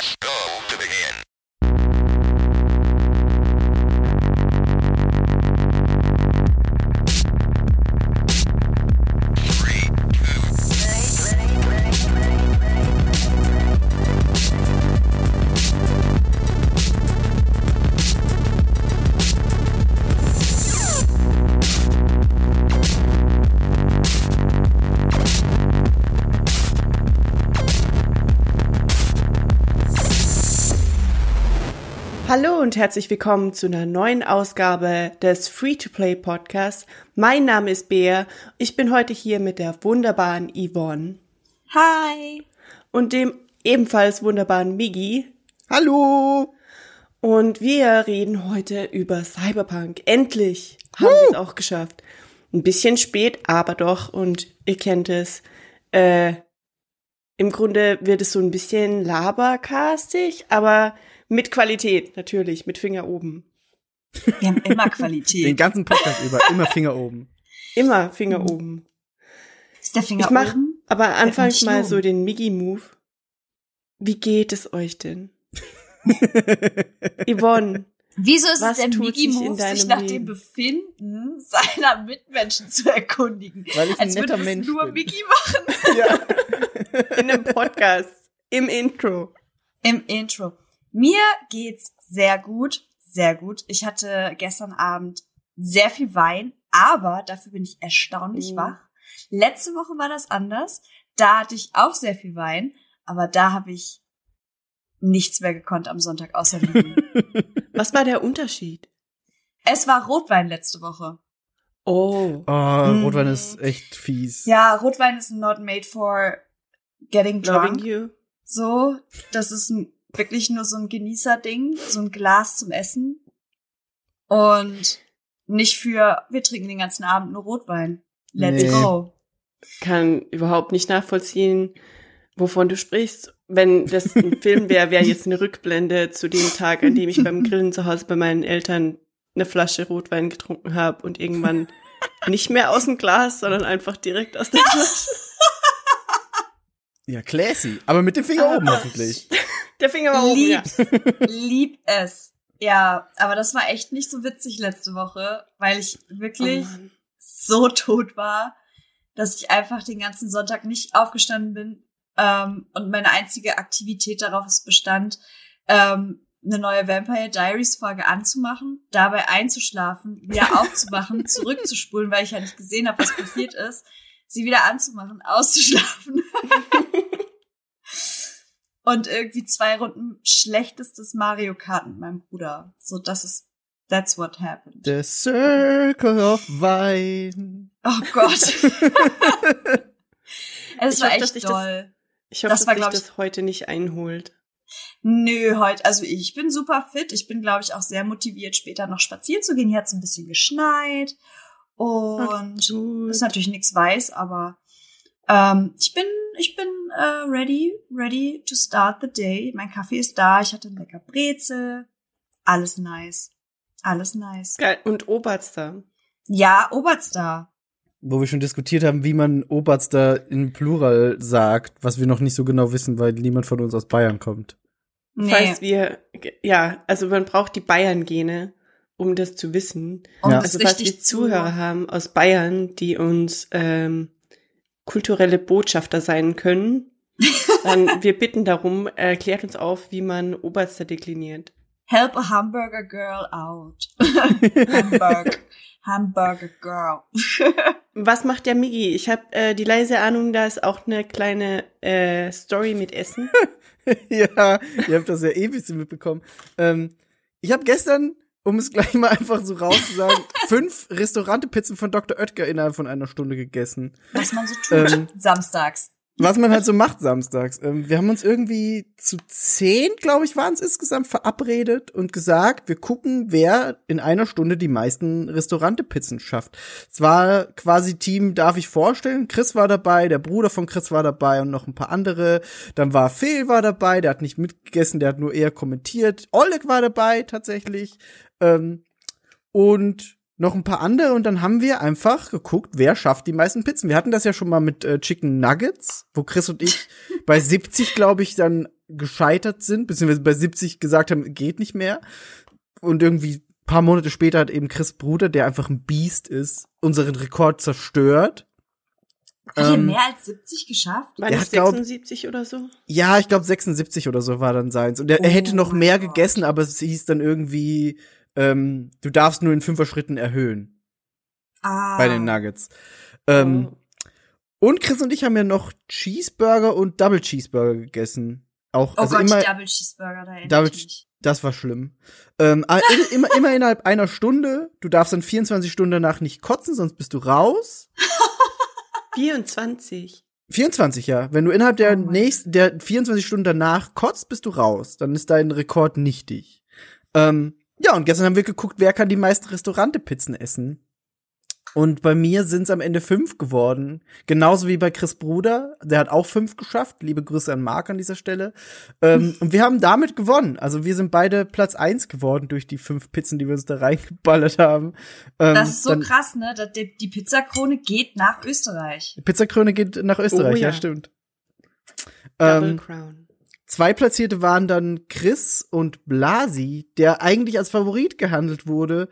Press go und herzlich willkommen zu einer neuen Ausgabe des Free-to-Play Podcasts. Mein Name ist Bea. Ich bin heute hier mit der wunderbaren Yvonne Hi. und dem ebenfalls wunderbaren Miggy. Hallo! Und wir reden heute über Cyberpunk. Endlich haben wir es auch geschafft. Ein bisschen spät, aber doch. Und ihr kennt es. Äh, Im Grunde wird es so ein bisschen labercastig, aber mit Qualität natürlich, mit Finger oben. Wir haben immer Den Qualität. ganzen Podcast über, immer Finger oben. Immer Finger oben. Ist der Finger Ich mach oben? aber anfangs nicht mal so den Miggy-Move. Wie geht es euch denn? Yvonne, Wieso ist Was es der tut sich nach Leben? dem Befinden seiner Mitmenschen zu erkundigen? Weil ich ein Als netter würde Mensch nur bin. Migi machen. Ja. in einem Podcast, im Intro. Im Intro. Mir geht's sehr gut, sehr gut. Ich hatte gestern Abend sehr viel Wein, aber dafür bin ich erstaunlich Mhm. wach. Letzte Woche war das anders. Da hatte ich auch sehr viel Wein, aber da habe ich nichts mehr gekonnt am Sonntag außer liegen. Was war der Unterschied? es war Rotwein letzte Woche. Oh. Oh, Mhm. Rotwein ist echt fies. Ja, Rotwein ist not made for getting Loving drunk. you. So, das ist ein, wirklich nur so ein Genießerding, so ein Glas zum Essen. Und nicht für, wir trinken den ganzen Abend nur Rotwein. Let's Nee. go. Kann überhaupt nicht nachvollziehen, wovon du sprichst. Wenn das ein Film wäre, wäre jetzt eine Rückblende zu dem Tag, an dem ich beim Grillen zu Hause bei meinen Eltern eine Flasche Rotwein getrunken habe und irgendwann nicht mehr aus dem Glas, sondern einfach direkt aus der Flasche. Ja, classy. Aber mit dem Finger oben hoffentlich. Der Finger war oben, ja. Lieb's. Lieb es. Ja, aber das war echt nicht so witzig letzte Woche, weil ich wirklich Oh so tot war, dass ich einfach den ganzen Sonntag nicht aufgestanden bin ähm, und meine einzige Aktivität darauf ist bestand, ähm, eine neue Vampire Diaries Folge anzumachen, dabei einzuschlafen, wieder aufzuwachen, zurückzuspulen, weil ich ja nicht gesehen habe, was passiert ist, sie wieder anzumachen, auszuschlafen und irgendwie zwei Runden schlechtestes Mario Kart mit meinem Bruder. So, das ist that's what happened. The Circle of Wine. Oh Gott. es Ich war hoffe, dass echt ich das- doll. Ich hoffe, Das dass war, sich ich- das heute nicht einholt. Nö, heute, also ich bin super fit. Ich bin, glaube ich, auch sehr motiviert, später noch spazieren zu gehen. Hier hat es ein bisschen geschneit. Und Gut. ist natürlich nichts weiß, aber ähm, ich bin, ich bin äh, ready, ready to start the day. Mein Kaffee ist da, ich hatte ein lecker Brezel. Alles nice. Alles nice. Geil. Und Oberster. Ja, Oberster. Wo wir schon diskutiert haben, wie man Oberster in Plural sagt, was wir noch nicht so genau wissen, weil niemand von uns aus Bayern kommt. Nee. Falls wir, ja, also man braucht die Bayern-Gene, um das zu wissen. um Ja. Also richtig wir zu- Zuhörer haben aus Bayern, die uns ähm, kulturelle Botschafter sein können, dann wir bitten darum, erklärt uns auf, wie man Oberster dekliniert. Help a hamburger girl out. Hamburg. Hamburger girl. Was macht der Migi? Ich habe äh, die leise Ahnung, da ist auch eine kleine äh, Story mit Essen. ja, ihr habt das ja eh ein bisschen mitbekommen. Ähm, ich habe gestern, um es gleich mal einfach so rauszusagen, fünf Restaurantepizzen von Dr. Oetker innerhalb von einer Stunde gegessen. Was man so tut. Ähm. Samstags. Was man halt so macht samstags. Ähm, wir haben uns irgendwie zu zehn, glaube ich, waren es insgesamt verabredet und gesagt, wir gucken, wer in einer Stunde die meisten Restaurantepizzen schafft. Es war quasi Team, darf ich vorstellen. Chris war dabei, der Bruder von Chris war dabei und noch ein paar andere. Dann war Phil war dabei, der hat nicht mitgegessen, der hat nur eher kommentiert. Oleg war dabei tatsächlich. Ähm, und noch ein paar andere und dann haben wir einfach geguckt, wer schafft die meisten Pizzen. Wir hatten das ja schon mal mit äh, Chicken Nuggets, wo Chris und ich bei 70, glaube ich, dann gescheitert sind, beziehungsweise bei 70 gesagt haben, geht nicht mehr. Und irgendwie paar Monate später hat eben Chris Bruder, der einfach ein Biest ist, unseren Rekord zerstört. Hat Ähm, mehr als 70 geschafft? War nicht hat, glaub- 76 oder so? Ja, ich glaube 76 oder so war dann seins. Und er, er hätte Oh noch mehr Gott. gegessen, aber es hieß dann irgendwie, ähm, du darfst nur in fünfer Schritten erhöhen Ah. bei den Nuggets. Ähm, Oh. Und Chris und ich haben ja noch Cheeseburger und Double Cheeseburger gegessen. Auch, Oh also Gott, immer, die Double Cheeseburger, da Double ich das war schlimm. Ähm, aber in- immer, immer innerhalb einer Stunde. Du darfst dann 24 Stunden danach nicht kotzen, sonst bist du raus. 24. 24, ja. Wenn du innerhalb der Oh nächsten, der 24 Stunden danach kotzt, bist du raus. Dann ist dein Rekord nichtig. Ähm, ja, und gestern haben wir geguckt, wer kann die meisten Restaurante-Pizzen essen. Und bei mir sind es am Ende fünf geworden. Genauso wie bei Chris Bruder. Der hat auch fünf geschafft. Liebe Grüße an Marc an dieser Stelle. Ähm, und wir haben damit gewonnen. Also wir sind beide Platz eins geworden durch die fünf Pizzen, die wir uns da reingeballert haben. Ähm, Das ist so dann- krass, ne? dass Die, die Pizzakrone geht nach Österreich. Pizzakrone geht nach Österreich, Oh ja. ja. stimmt. Double Ähm, Crown. Zwei Platzierte waren dann Chris und Blasi, der eigentlich als Favorit gehandelt wurde.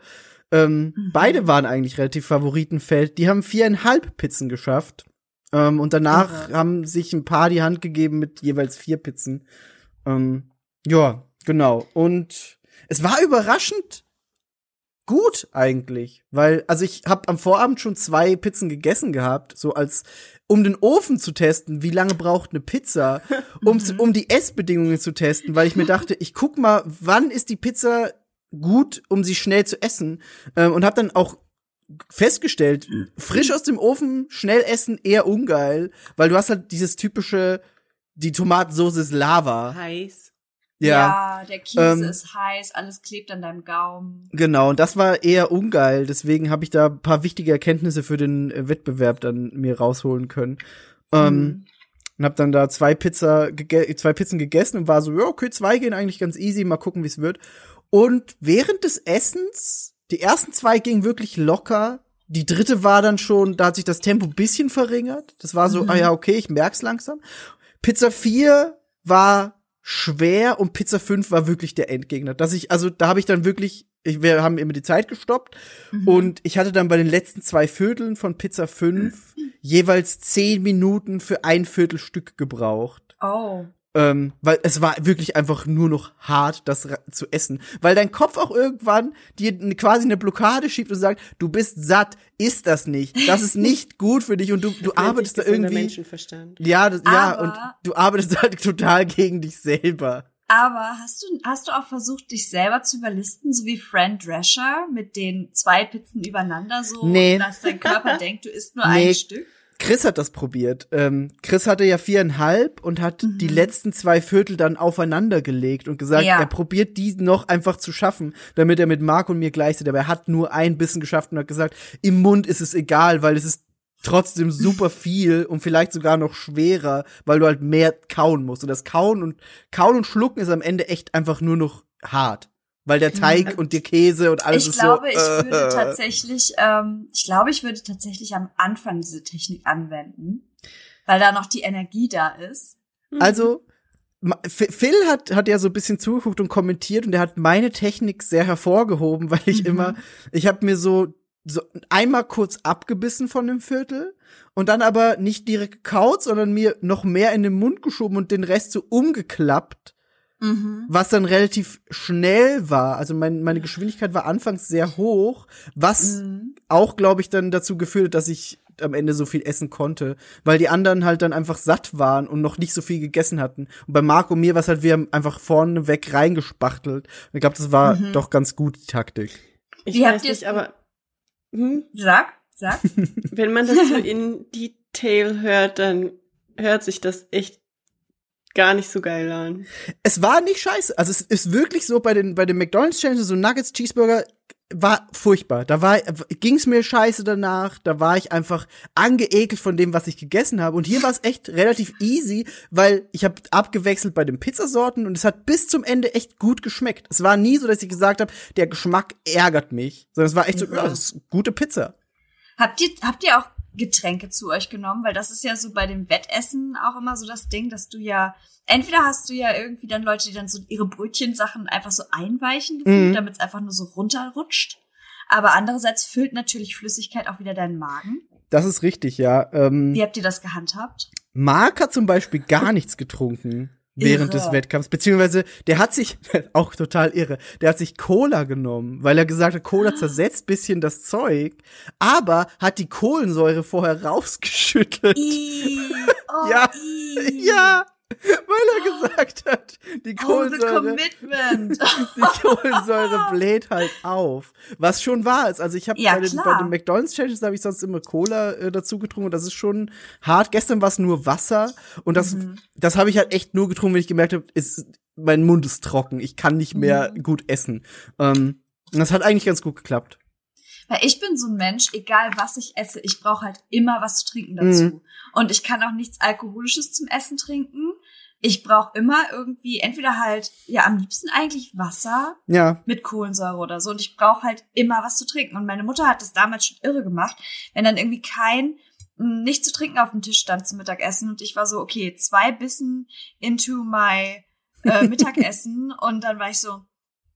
Ähm, Mhm. Beide waren eigentlich relativ Favoritenfeld. Die haben viereinhalb Pizzen geschafft. Ähm, und danach Irre. haben sich ein paar die Hand gegeben mit jeweils vier Pizzen. Ähm, ja, genau. Und es war überraschend gut eigentlich, weil also ich habe am Vorabend schon zwei Pizzen gegessen gehabt, so als um den Ofen zu testen, wie lange braucht eine Pizza, um zu, um die Essbedingungen zu testen, weil ich mir dachte, ich guck mal, wann ist die Pizza gut, um sie schnell zu essen ähm, und habe dann auch festgestellt, frisch aus dem Ofen schnell essen eher ungeil, weil du hast halt dieses typische die Tomatensauce ist Lava. Heiß. Ja. der Käse Ähm, ist heiß, alles klebt an deinem Gaumen. Genau, und das war eher ungeil. Deswegen habe ich da ein paar wichtige Erkenntnisse für den äh, Wettbewerb dann mir rausholen können. Ähm, Mhm. und habe dann da zwei Pizza zwei Pizzen gegessen und war so, ja, okay, zwei gehen eigentlich ganz easy, mal gucken, wie es wird. Und während des Essens, die ersten zwei gingen wirklich locker. Die dritte war dann schon, da hat sich das Tempo ein bisschen verringert. Das war so, Mhm. ah ja, okay, ich merk's langsam. Pizza 4 war schwer und Pizza 5 war wirklich der Endgegner. Dass ich, also da habe ich dann wirklich, ich, wir haben immer die Zeit gestoppt Mhm. und ich hatte dann bei den letzten zwei Vierteln von Pizza 5 jeweils zehn Minuten für ein Viertelstück gebraucht. Oh. Ähm, weil es war wirklich einfach nur noch hart, das zu essen. Weil dein Kopf auch irgendwann dir quasi eine Blockade schiebt und sagt, du bist satt, isst das nicht. Das ist nicht gut für dich und du, du arbeitest da irgendwie. Menschenverstand. Ja, das, ja, und du arbeitest halt total gegen dich selber. Aber hast du, hast du auch versucht, dich selber zu überlisten, so wie Fran Drescher mit den zwei Pizzen übereinander so, Nee. dass dein Körper denkt, du isst nur Nee. ein Stück? Chris hat das probiert. Ähm, Chris hatte ja viereinhalb und hat Mhm. die letzten zwei Viertel dann aufeinander gelegt und gesagt, Ja. er probiert die noch einfach zu schaffen, damit er mit Marc und mir gleich ist. Aber er hat nur ein Bissen geschafft und hat gesagt, im Mund ist es egal, weil es ist trotzdem super viel und vielleicht sogar noch schwerer, weil du halt mehr kauen musst. Und das Kauen und Kauen und Schlucken ist am Ende echt einfach nur noch hart. Weil der Teig und der Käse und alles ich ist glaube, so. ich würde äh, tatsächlich, ähm, ich glaube, ich würde tatsächlich am Anfang diese Technik anwenden, weil da noch die Energie da ist. Mhm. Also, Phil hat, hat ja so ein bisschen zugeguckt und kommentiert und er hat meine Technik sehr hervorgehoben, weil ich Mhm. immer, ich habe mir so, so einmal kurz abgebissen von dem Viertel und dann aber nicht direkt gekaut, sondern mir noch mehr in den Mund geschoben und den Rest so umgeklappt, Mhm. was dann relativ schnell war. Also mein, meine Geschwindigkeit war anfangs sehr hoch, was Mhm. auch, glaube ich, dann dazu geführt, hat, dass ich am Ende so viel essen konnte, weil die anderen halt dann einfach satt waren und noch nicht so viel gegessen hatten. Und bei Marco und mir war es halt, wir haben einfach vorne weg reingespachtelt. Und ich glaube, das war Mhm. doch ganz gut, die Taktik. ich Wie habt weiß ihr nicht, aber hm, Sag, sag. wenn man das so in Detail hört, dann hört sich das echt gar nicht so geil an. Es war nicht scheiße. Also es ist wirklich so bei den, bei den McDonalds Challenges, so Nuggets, Cheeseburger, war furchtbar. Da war, ging's mir scheiße danach. Da war ich einfach angeekelt von dem, was ich gegessen habe. Und hier war es echt relativ easy, weil ich habe abgewechselt bei den Pizzasorten und es hat bis zum Ende echt gut geschmeckt. Es war nie so, dass ich gesagt habe, der Geschmack ärgert mich, sondern es war echt so, Ja. ja, das ist gute Pizza. Habt ihr, habt ihr auch Getränke zu euch genommen? Weil das ist ja so bei dem Wettessen auch immer so das Ding, dass du ja, entweder hast du ja irgendwie dann Leute, die dann so ihre Brötchensachen einfach so einweichen, Mhm. damit es einfach nur so runterrutscht. Aber andererseits füllt natürlich Flüssigkeit auch wieder deinen Magen. Das ist richtig, ja. Ähm, Wie habt ihr das gehandhabt? Mark hat zum Beispiel gar nichts getrunken während Irre. des Wettkampfs, beziehungsweise der hat sich, auch total irre, der hat sich Cola genommen, weil er gesagt hat, Ah. Cola zersetzt bisschen das Zeug, aber hat die Kohlensäure vorher rausgeschüttet. I, oh, Ja, I. Ja, weil er gesagt hat, die Oh, Kohlensäure, commitment. die Kohlensäure bläht halt auf. Was schon wahr ist. Also ich habe Ja, bei, bei den McDonald's Challenges habe ich sonst immer Cola äh, dazu getrunken und das ist schon hart. Gestern war es nur Wasser und das Mhm. das habe ich halt echt nur getrunken, wenn ich gemerkt habe, ist mein Mund ist trocken, ich kann nicht mehr Mhm. gut essen. Ähm, und das hat eigentlich ganz gut geklappt. Weil ich bin so ein Mensch, egal was ich esse, ich brauche halt immer was zu trinken dazu. Mhm. Und ich kann auch nichts Alkoholisches zum Essen trinken. Ich brauche immer irgendwie, entweder halt, ja, am liebsten eigentlich Wasser Ja, mit Kohlensäure oder so. Und ich brauche halt immer was zu trinken. Und meine Mutter hat das damals schon irre gemacht, wenn dann irgendwie kein mh, nicht zu trinken auf dem Tisch stand zum Mittagessen. Und ich war so, okay, zwei Bissen into my äh, Mittagessen. und dann war ich so,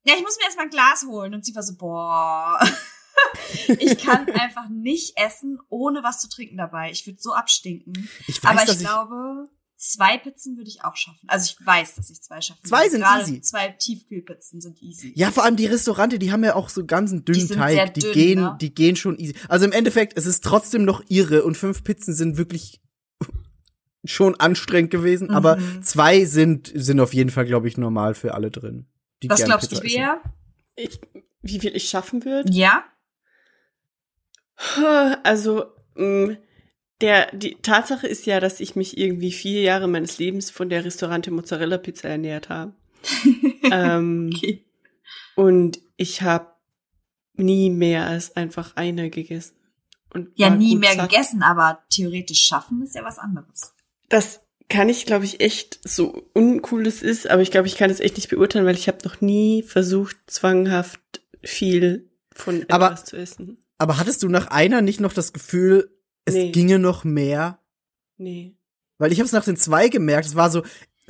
ja, ich muss mir erstmal ein Glas holen. Und sie war so, boah. ich kann einfach nicht essen, ohne was zu trinken dabei. Ich würde so abstinken. ich weiß, Aber ich ich glaube, zwei Pizzen würde ich auch schaffen. Also ich weiß, dass ich zwei schaffen Zwei würde. sind Gerade easy. Zwei Tiefkühlpizzen sind easy. Ja, vor allem die Restaurante, die haben ja auch so ganz einen dünnen sind Teig. sehr die dünn, gehen, ne? die gehen schon easy. Also im Endeffekt, es ist trotzdem noch irre und fünf Pizzen sind wirklich schon anstrengend gewesen, Mhm. aber zwei sind sind auf jeden Fall, glaube ich, normal für alle drin. Die Was glaubst du, Pizza. Bea? Ich, wie viel ich schaffen würde? Ja? Also, mh, der, die Tatsache ist ja, dass ich mich irgendwie vier Jahre meines Lebens von der Restaurante Mozzarella Pizza ernährt habe. ähm, Okay. und ich habe nie mehr als einfach eine gegessen. Und Ja, nie mehr satt. gegessen, aber theoretisch schaffen ist ja was anderes. Das kann ich, glaube ich, echt so uncool das ist, aber ich glaube, ich kann es echt nicht beurteilen, weil ich habe noch nie versucht, zwanghaft viel von Aber- etwas zu essen. Aber hattest du nach einer nicht noch das Gefühl, es Nee. ginge noch mehr? Nee. Weil ich habe es nach den zwei gemerkt, es war so,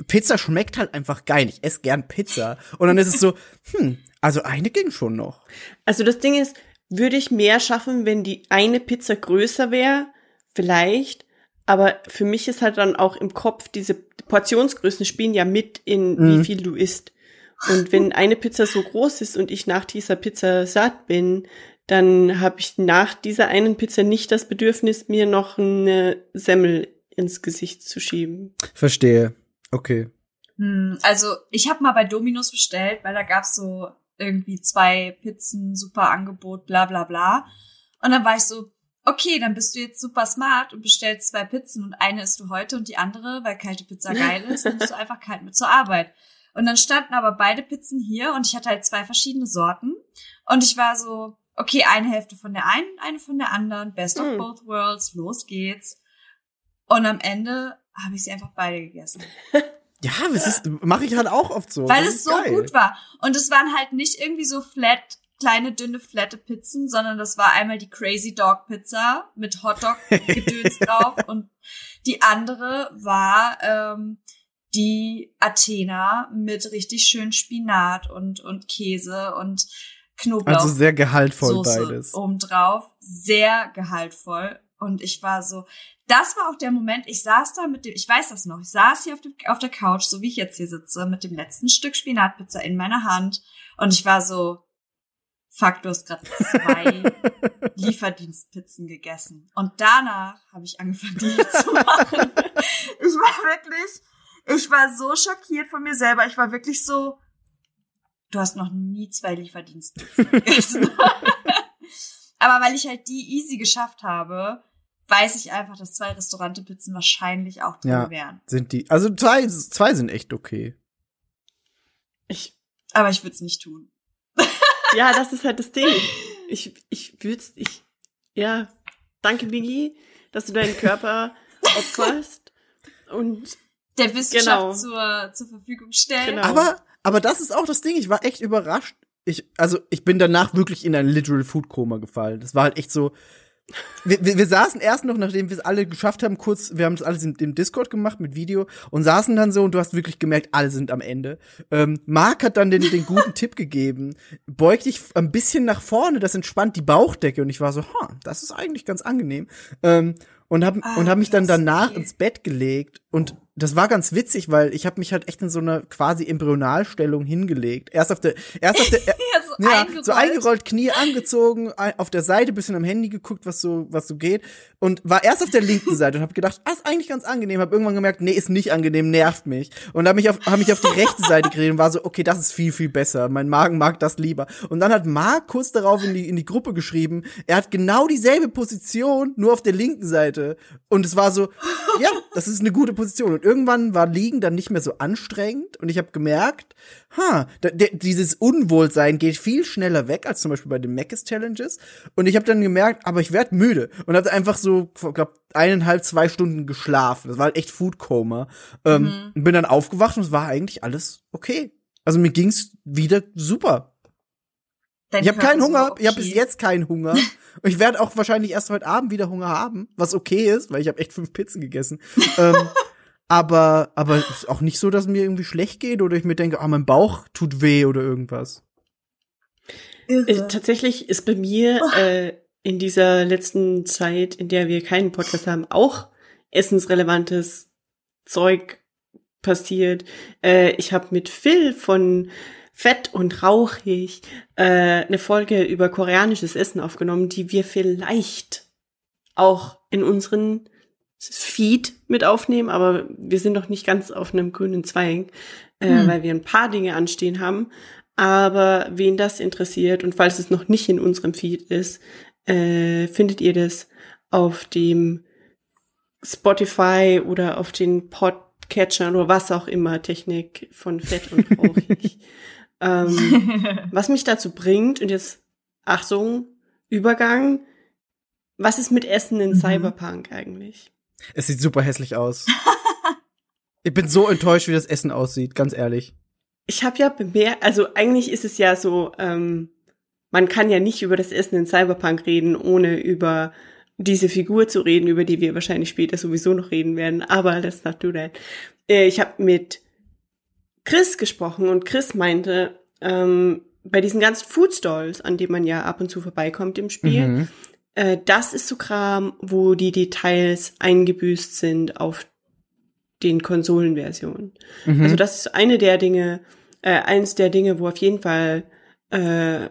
Pizza schmeckt halt einfach geil. Ich esse gern Pizza. Und dann ist es so, hm, also eine ging schon noch. Also das Ding ist, würde ich mehr schaffen, wenn die eine Pizza größer wäre? Vielleicht. Aber für mich ist halt dann auch im Kopf, diese Portionsgrößen spielen ja mit in, Mhm. wie viel du isst. Und wenn eine Pizza so groß ist und ich nach dieser Pizza satt bin, dann habe ich nach dieser einen Pizza nicht das Bedürfnis, mir noch eine Semmel ins Gesicht zu schieben. Verstehe. Okay. Hm, also ich habe mal bei Dominos bestellt, weil da gab's so irgendwie zwei Pizzen, super Angebot, bla bla bla. Und dann war ich so, okay, dann bist du jetzt super smart und bestellst zwei Pizzen und eine isst du heute und die andere, weil kalte Pizza geil ist, nimmst du einfach kalt mit zur Arbeit. Und dann standen aber beide Pizzen hier und ich hatte halt zwei verschiedene Sorten. Und ich war so, okay, eine Hälfte von der einen, eine von der anderen, best of Hm. both worlds, los geht's. Und am Ende habe ich sie einfach beide gegessen. Ja, das ist, mache ich halt auch oft so. Weil Das es so geil. gut war. Und es waren halt nicht irgendwie so flat, kleine, dünne, flatte Pizzen, sondern das war einmal die Crazy Dog Pizza mit Hotdog-Gedöns drauf und die andere war ähm, die Athena mit richtig schön Spinat und, und Käse und Knoblauch. Also sehr gehaltvoll Soße beides. obendrauf. Sehr gehaltvoll. Und ich war so, das war auch der Moment, ich saß da mit dem, ich weiß das noch, ich saß hier auf, dem, auf der Couch, so wie ich jetzt hier sitze, mit dem letzten Stück Spinatpizza in meiner Hand. Und ich war so, fuck, du hast gerade zwei Lieferdienstpizzen gegessen. Und danach habe ich angefangen, die zu machen. Ich war wirklich, ich war so schockiert von mir selber. Ich war wirklich so, du hast noch nie zwei Lieferdienstpizzen gegessen. Aber weil ich halt die easy geschafft habe, weiß ich einfach, dass zwei Restaurantepizzen wahrscheinlich auch drin Ja. wären. Sind die. Also zwei, zwei sind echt okay. Ich, Aber ich würde es nicht tun. ja, das ist halt das Ding. Ich, ich würde ich, ja, danke Biggie, dass du deinen Körper opferst und Der Wissenschaft Genau. zur, zur Verfügung stellen. Genau. Aber, aber das ist auch das Ding. Ich war echt überrascht. Ich, also, ich bin danach wirklich in ein literal Food Coma gefallen. Das war halt echt so, wir, wir, wir saßen erst noch, nachdem wir es alle geschafft haben, kurz, wir haben das alles im, im Discord gemacht mit Video und saßen dann so und du hast wirklich gemerkt, alle sind am Ende. Ähm, Marc hat dann den, den guten Tipp gegeben, beug dich ein bisschen nach vorne, das entspannt die Bauchdecke und ich war so, ha, das ist eigentlich ganz angenehm. Ähm, und hab, Ah, und hab mich dann danach okay. ins Bett gelegt und das war ganz witzig, weil ich habe mich halt echt in so einer quasi Embryonalstellung hingelegt. Erst auf der, erst auf der, Ja, so ja, eingerollt. so eingerollt, Knie angezogen, auf der Seite, bisschen am Handy geguckt, was so, was so geht. Und war erst auf der linken Seite und habe gedacht, ah, ist eigentlich ganz angenehm. Hab irgendwann gemerkt, nee, ist nicht angenehm, nervt mich. Und habe mich auf, hab mich auf die rechte Seite geredet und war so, okay, das ist viel, viel besser. Mein Magen mag das lieber. Und dann hat Marc kurz darauf in die, in die Gruppe geschrieben, er hat genau dieselbe Position, nur auf der linken Seite. Und es war so, ja, das ist eine gute Position. Und irgendwann war Liegen dann nicht mehr so anstrengend und ich habe gemerkt, ha, dieses Unwohlsein geht viel schneller weg als zum Beispiel bei den Macis Challenges. Und ich habe dann gemerkt, aber ich werd müde und hatte einfach so, glaub, eineinhalb, zwei Stunden geschlafen. Das war halt echt Food Coma. Ähm, und bin dann aufgewacht und es war eigentlich alles okay. Also mir ging's wieder super. Dein Ich habe keinen Hunger, ich habe okay. bis jetzt keinen Hunger. Und ich werde auch wahrscheinlich erst heute Abend wieder Hunger haben, was okay ist, weil ich habe echt fünf Pizzen gegessen. ähm, aber aber es ist auch nicht so, dass mir irgendwie schlecht geht oder ich mir denke, ah, mein Bauch tut weh oder irgendwas. Irre. Äh, tatsächlich ist bei mir äh, in dieser letzten Zeit, in der wir keinen Podcast haben, auch essensrelevantes Zeug passiert. Äh, ich habe mit Phil von Fett und Rauchig äh, eine Folge über koreanisches Essen aufgenommen, die wir vielleicht auch in unseren Feed mit aufnehmen, aber wir sind noch nicht ganz auf einem grünen Zweig, äh, Hm. weil wir ein paar Dinge anstehen haben. Aber wen das interessiert und falls es noch nicht in unserem Feed ist, äh, findet ihr das auf dem Spotify oder auf den Podcatchern oder was auch immer Technik von Fett und Rauchig. ähm, was mich dazu bringt, und jetzt Achtung, Übergang, was ist mit Essen in Mhm. Cyberpunk eigentlich? Es sieht super hässlich aus. ich bin so enttäuscht, wie das Essen aussieht, ganz ehrlich. Ich habe ja bemerkt, also eigentlich ist es ja so, ähm, man kann ja nicht über das Essen in Cyberpunk reden, ohne über diese Figur zu reden, über die wir wahrscheinlich später sowieso noch reden werden. Aber let's not do that. Äh, ich habe mit Chris gesprochen und Chris meinte, ähm, bei diesen ganzen Foodstalls, an denen man ja ab und zu vorbeikommt im Spiel, Mhm. äh, das ist so Kram, wo die Details eingebüßt sind auf den Konsolenversionen. Mhm. Also das ist eine der Dinge, äh, eins der Dinge, wo auf jeden Fall äh,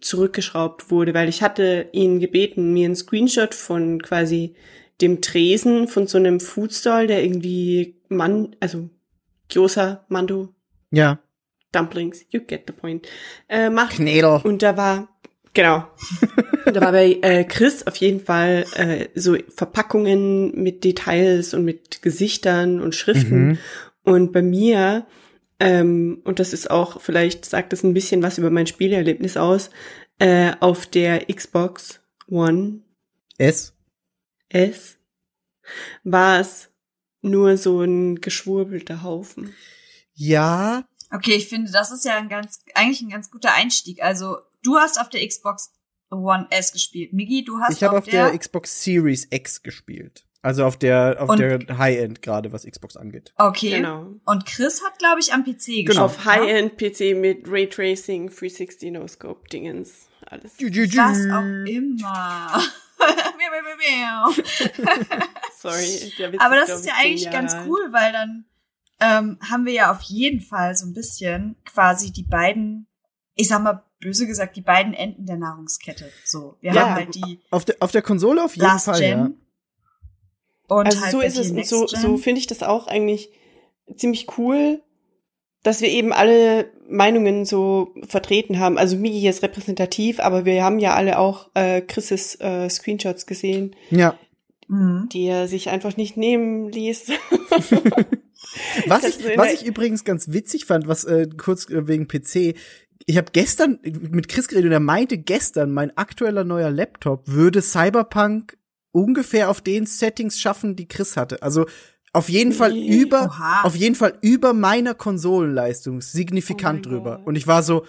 zurückgeschraubt wurde, weil ich hatte ihn gebeten, mir einen Screenshot von quasi dem Tresen von so einem Foodstall, der irgendwie Man, also Gyoza, Mando, ja. Dumplings, you get the point, äh, macht. Knädel. Und da war, genau, da war bei äh, Chris auf jeden Fall äh, so Verpackungen mit Details und mit Gesichtern und Schriften. Mhm. Und bei mir, ähm, und das ist auch, vielleicht sagt das ein bisschen was über mein Spielerlebnis aus, äh, auf der Xbox One Es. S war es nur so ein geschwurbelter Haufen. Ja, Okay, ich finde, das ist ja ein ganz, eigentlich ein ganz guter Einstieg. Also, du hast auf der Xbox One S gespielt. Migi, du hast ich habe auf, auf der, Xbox Series X gespielt. Also auf der auf Und- der High-End gerade, was Xbox angeht. Okay. Genau. Und Chris hat, glaube ich, am PC gespielt. Genau. Auf High-End-PC mit Raytracing, 360 No-Scope-Dingens, alles. Was auch immer. Sorry, der Witz Aber das ist ich, ja eigentlich ganz cool, weil dann ähm, haben wir ja auf jeden Fall so ein bisschen quasi die beiden, ich sag mal böse gesagt, die beiden Enden der Nahrungskette. So, wir Ja. haben halt die Auf der auf der Konsole auf jeden Last Fall, Gen ja. Und Also halt so ist es und so, so finde ich das auch eigentlich ziemlich cool, dass wir eben alle Meinungen so vertreten haben. Also Migi ist repräsentativ, aber wir haben ja alle auch äh, Chris' äh, Screenshots gesehen, Ja. Mhm. die er sich einfach nicht nehmen ließ. Was ich, was ich- ich übrigens ganz witzig fand, was äh, kurz äh, wegen PC, ich habe gestern mit Chris geredet und er meinte gestern, mein aktueller neuer Laptop würde Cyberpunk ungefähr auf den Settings schaffen, die Chris hatte. Also auf jeden Fall über, Oha. auf jeden Fall über meiner Konsolenleistung, signifikant Oh drüber. Und ich war so,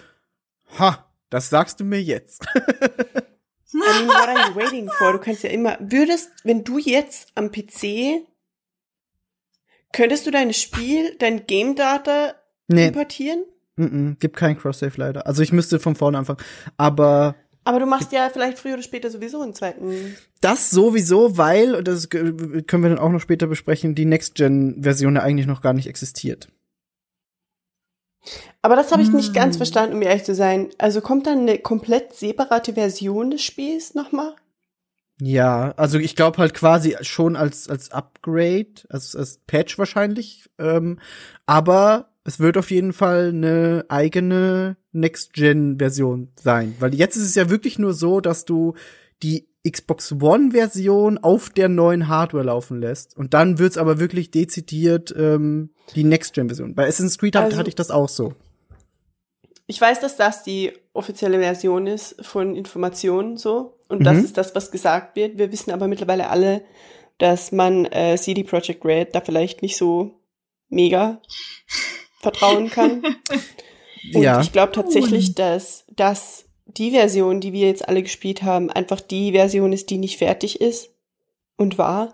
ha, das sagst du mir jetzt. I mean, what are you waiting for? Du kannst ja immer, würdest, wenn du jetzt am PC, könntest du dein Spiel, dein Game Data Nee, importieren? mm -mm, gibt kein Cross-Save leider. Also ich müsste von vorne anfangen. Aber Aber du machst ja vielleicht früher oder später sowieso einen zweiten. das sowieso, weil, und das können wir dann auch noch später besprechen, die Next-Gen-Version ja eigentlich noch gar nicht existiert. Aber das habe ich nicht ganz Hm. verstanden, um ehrlich zu sein. Also kommt dann eine komplett separate Version des Spiels nochmal? Ja, also ich glaube halt quasi schon als als Upgrade, als, als Patch wahrscheinlich. Ähm, aber es wird auf jeden Fall eine eigene Next-Gen-Version sein. Weil jetzt ist es ja wirklich nur so, dass du die Xbox One-Version auf der neuen Hardware laufen lässt. Und dann wird's aber wirklich dezidiert ähm, die Next-Gen-Version. Bei Assassin's Creed Also- hatte ich das auch so. Ich weiß, dass das die offizielle Version ist von Informationen so. Und das Mhm. ist das, was gesagt wird. Wir wissen aber mittlerweile alle, dass man äh, CD Projekt Red da vielleicht nicht so mega vertrauen kann. Und ja. ich glaube tatsächlich, dass, dass die Version, die wir jetzt alle gespielt haben, einfach die Version ist, die nicht fertig ist und war.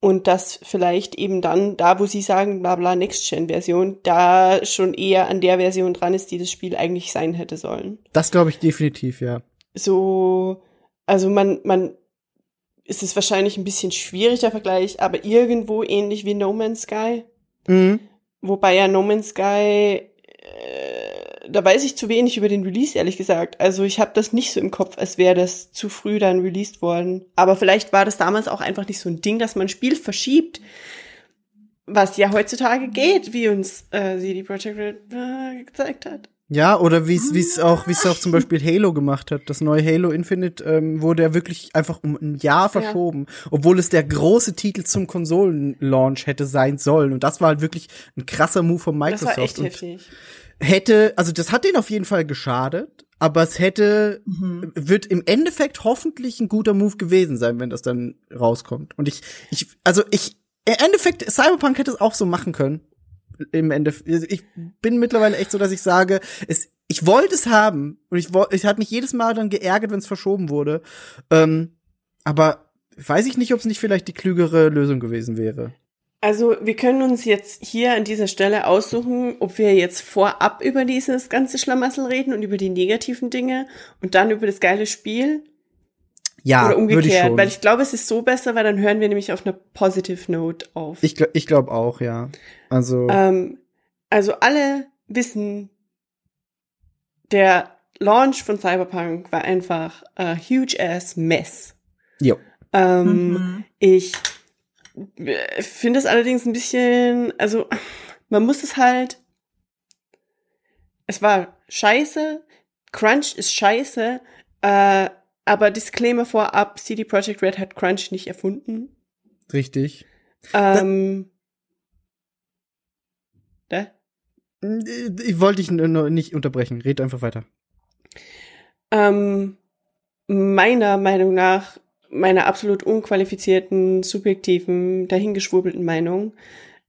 Und dass vielleicht eben dann, da wo sie sagen, bla bla, Next-Gen-Version, da schon eher an der Version dran ist, die das Spiel eigentlich sein hätte sollen. Das glaube ich definitiv, ja. So, also man, man, ist es wahrscheinlich ein bisschen schwierig, der Vergleich, aber irgendwo ähnlich wie No Man's Sky. Mhm. Wobei ja No Man's Sky, äh, da weiß ich zu wenig über den Release, ehrlich gesagt. Also ich habe das nicht so im Kopf, als wäre das zu früh dann released worden. Aber vielleicht war das damals auch einfach nicht so ein Ding, dass man ein Spiel verschiebt. Was ja heutzutage geht, wie uns äh, CD Projekt Red äh, gezeigt hat. Ja, oder wie es wie es auch wie es auch zum Beispiel Halo gemacht hat. Das neue Halo Infinite ähm, wurde ja wirklich einfach um ein Jahr verschoben, obwohl es der große Titel zum Konsolenlaunch hätte sein sollen. Und das war halt wirklich ein krasser Move von Das Microsoft. war echt und heftig. hätte, also das hat denen auf jeden Fall geschadet, aber es hätte, wird im Endeffekt hoffentlich ein guter Move gewesen sein, wenn das dann rauskommt. Und ich, ich, also ich, im Endeffekt, Cyberpunk hätte es auch so machen können. Im Endeffekt, ich bin mittlerweile echt so, dass ich sage, es, ich wollte es haben und ich ich habe mich jedes Mal dann geärgert, wenn es verschoben wurde. Ähm, aber weiß ich nicht, ob es nicht vielleicht die klügere Lösung gewesen wäre. Also wir können uns jetzt hier an dieser Stelle aussuchen, ob wir jetzt vorab über dieses ganze Schlamassel reden und über die negativen Dinge und dann über das geile Spiel Ja, oder ich umgekehrt. schon. Weil ich glaube, es ist so besser, weil dann hören wir nämlich auf einer positive Note auf. Ich, gl- ich glaube auch, ja. Also Ähm, also alle wissen, der Launch von Cyberpunk war einfach a huge ass mess. jo. Ähm, Mhm. Ich äh, finde es allerdings ein bisschen, also man muss es halt, es war scheiße, Crunch ist scheiße, äh, aber Disclaimer vorab, CD Projekt Red hat Crunch nicht erfunden. Richtig. Ähm, da? Ich wollte dich nicht unterbrechen. Red einfach weiter. Ähm, meiner Meinung nach, meiner absolut unqualifizierten, subjektiven, dahingeschwurbelten Meinung,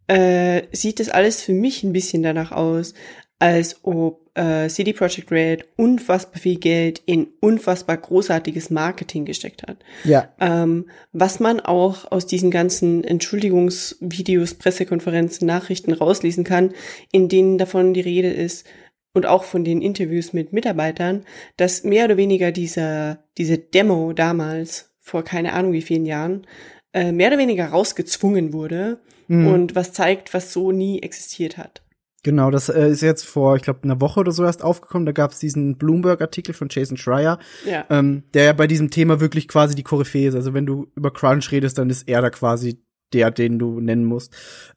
äh, sieht das alles für mich ein bisschen danach aus, als ob äh, CD Projekt Red unfassbar viel Geld in unfassbar großartiges Marketing gesteckt hat. Ja. Ähm, was man auch aus diesen ganzen Entschuldigungsvideos, Pressekonferenzen, Nachrichten rauslesen kann, in denen davon die Rede ist und auch von den Interviews mit Mitarbeitern, dass mehr oder weniger diese, diese Demo damals, vor keine Ahnung wie vielen Jahren, äh, mehr oder weniger rausgezwungen wurde Mhm. und was zeigt, was so nie existiert hat. Genau, das äh, ist jetzt vor, ich glaube, einer Woche oder so erst aufgekommen. Da gab es diesen Bloomberg-Artikel von Jason Schreier, Ja. ähm, der ja bei diesem Thema wirklich quasi die Koryphäe ist. Also wenn du über Crunch redest, dann ist er da quasi der, den du nennen musst.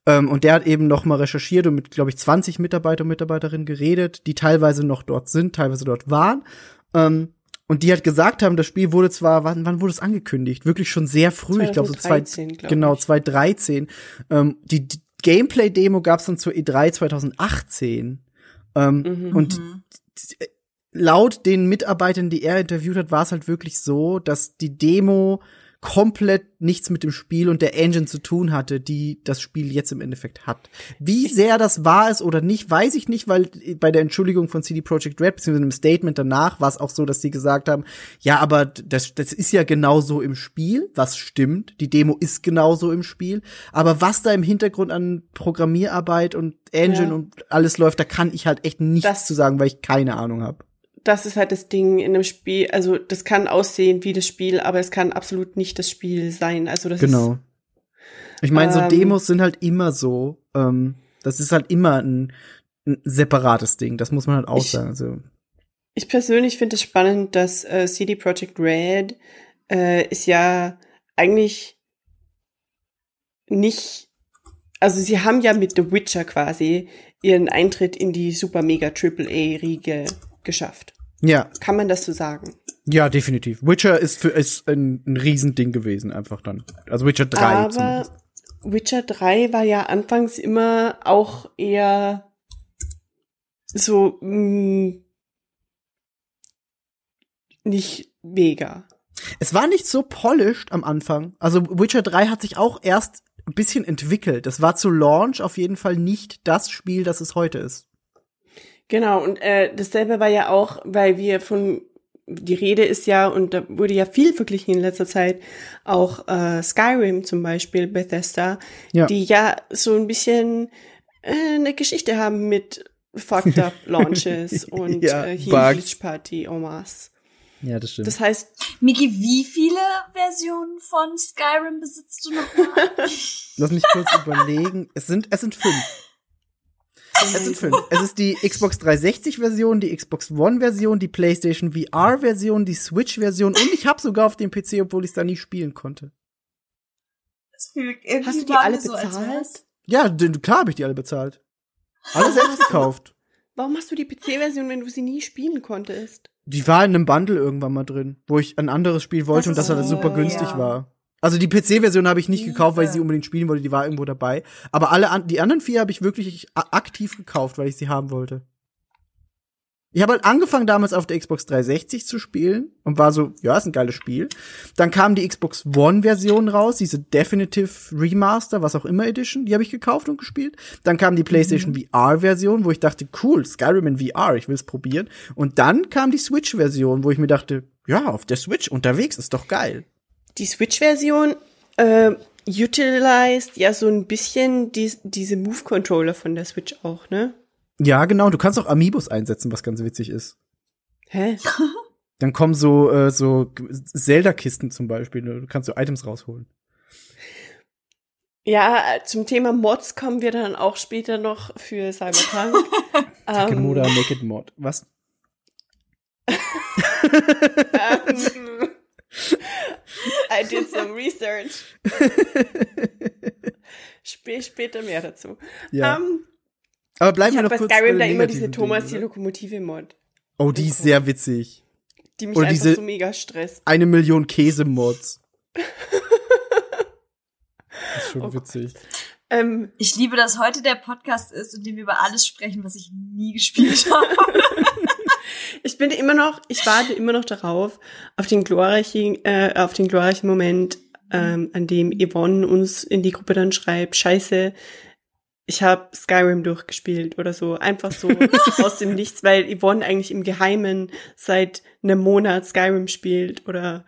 Ähm, und der hat eben noch mal recherchiert und mit, glaube ich, 20 Mitarbeiter und Mitarbeiterinnen geredet, die teilweise noch dort sind, teilweise dort waren. Ähm, und die halt gesagt haben, das Spiel wurde zwar, wann, wann wurde es angekündigt? Wirklich schon sehr früh, ich glaube so zwei, 2013, glaub genau, ich. 2013. Ähm, die, die Gameplay-Demo gab's dann zur E3 2018. Ähm, Mhm. Und Mhm. laut den Mitarbeitern, die er interviewt hat, war es halt wirklich so, dass die Demo komplett nichts mit dem Spiel und der Engine zu tun hatte, die das Spiel jetzt im Endeffekt hat. Wie sehr das wahr ist oder nicht, weiß ich nicht, weil bei der Entschuldigung von CD Projekt Red, beziehungsweise im Statement danach, war es auch so, dass sie gesagt haben, ja, aber das, das ist ja genauso im Spiel, was stimmt. Die Demo ist genauso im Spiel. Aber was da im Hintergrund an Programmierarbeit und Engine Ja. und alles läuft, da kann ich halt echt nichts Das- zu sagen, weil ich keine Ahnung habe. Das ist halt das Ding in einem Spiel. Also das kann aussehen wie das Spiel, aber es kann absolut nicht das Spiel sein. Also das Genau. Ich meine, so Ähm, Demos sind halt immer so. Ähm, das ist halt immer ein, ein separates Ding. Das muss man halt auch Ich- sagen. Also, Ich persönlich finde es spannend, dass äh, CD Projekt Red äh, ist ja eigentlich nicht, also sie haben ja mit The Witcher quasi ihren Eintritt in die super mega Triple A Riege geschafft. Ja, Kann man das so sagen? ja, definitiv. Witcher ist für ist ein, ein Riesending gewesen, einfach dann. Also Witcher 3 Aber zumindest. Witcher 3 war ja anfangs immer auch eher so mh, nicht mega. Es war nicht so polished am Anfang. Also Witcher 3 hat sich auch erst ein bisschen entwickelt. Das war zu Launch auf jeden Fall nicht das Spiel, das es heute ist. Genau, und äh, dasselbe war ja auch, weil wir von die Rede ist ja, und da wurde ja viel verglichen in letzter Zeit, auch äh, Skyrim zum Beispiel, Bethesda, Ja. die ja so ein bisschen äh, eine Geschichte haben mit fucked up Launches und Ja, äh. Glitch Party en masse. Ja, das stimmt. Das heißt, Miki, wie viele Versionen von Skyrim besitzt du nochmal? Lass mich kurz überlegen. Es sind, es sind fünf. Es sind fünf. Es ist die Xbox 360-Version, die Xbox One-Version, die PlayStation VR-Version, die Switch-Version und ich habe sogar auf dem PC, obwohl ich es da nie spielen konnte. Hast du die alle so, bezahlt? Ja, klar habe ich die alle bezahlt. Alle selbst gekauft. warum hast du die PC-Version, wenn du sie nie spielen konntest? Die war in einem Bundle irgendwann mal drin, wo ich ein anderes Spiel wollte Das und das halt super günstig ja. war. Also die PC-Version habe ich nicht gekauft, weil ich sie unbedingt spielen wollte, die war irgendwo dabei. Aber alle an die anderen vier habe ich wirklich aktiv gekauft, weil ich sie haben wollte. Ich habe halt angefangen damals auf der Xbox 360 zu spielen und war so, ja, ist ein geiles Spiel. Dann kam die Xbox One Version raus, diese Definitive Remaster, was auch immer Edition, die habe ich gekauft und gespielt. Dann kam die PlayStation VR Version, wo ich dachte, cool, Skyrim in VR, ich will es probieren. Und dann kam die Switch Version, wo ich mir dachte, ja, auf der Switch unterwegs ist doch geil. Die Switch-Version äh, utilized ja so ein bisschen die, diese Move-Controller von der Switch auch, ne? Ja, genau, du kannst auch Amiibos einsetzen, was ganz witzig ist. Hä? Dann kommen so, äh, so Zelda-Kisten zum Beispiel, du kannst so Items rausholen. Ja, zum Thema Mods kommen wir dann auch später noch für Cyberpunk. Takemoda ähm, Naked Mod. Was? ähm, I did some research. Sp später mehr dazu. Ja. Ähm, Aber bleiben ich wir habe noch bei kurz Skyrim bei da den immer diese Thomas die? Lokomotive-Mod, Oh, die ist sehr witzig. die mich Oder einfach diese- so mega stresst. Eine Million Käse-Mods. Das ist schon Oh witzig. Ähm, Ich liebe, dass heute der Podcast ist, in dem wir über alles sprechen, was ich nie gespielt habe. Ich bin immer noch, ich warte immer noch darauf, auf den glorreichen, äh, auf den glorreichen Moment, ähm, an dem Yvonne uns in die Gruppe dann schreibt, scheiße, ich habe Skyrim durchgespielt oder so. Einfach so aus dem Nichts, weil Yvonne eigentlich im Geheimen seit einem Monat Skyrim spielt oder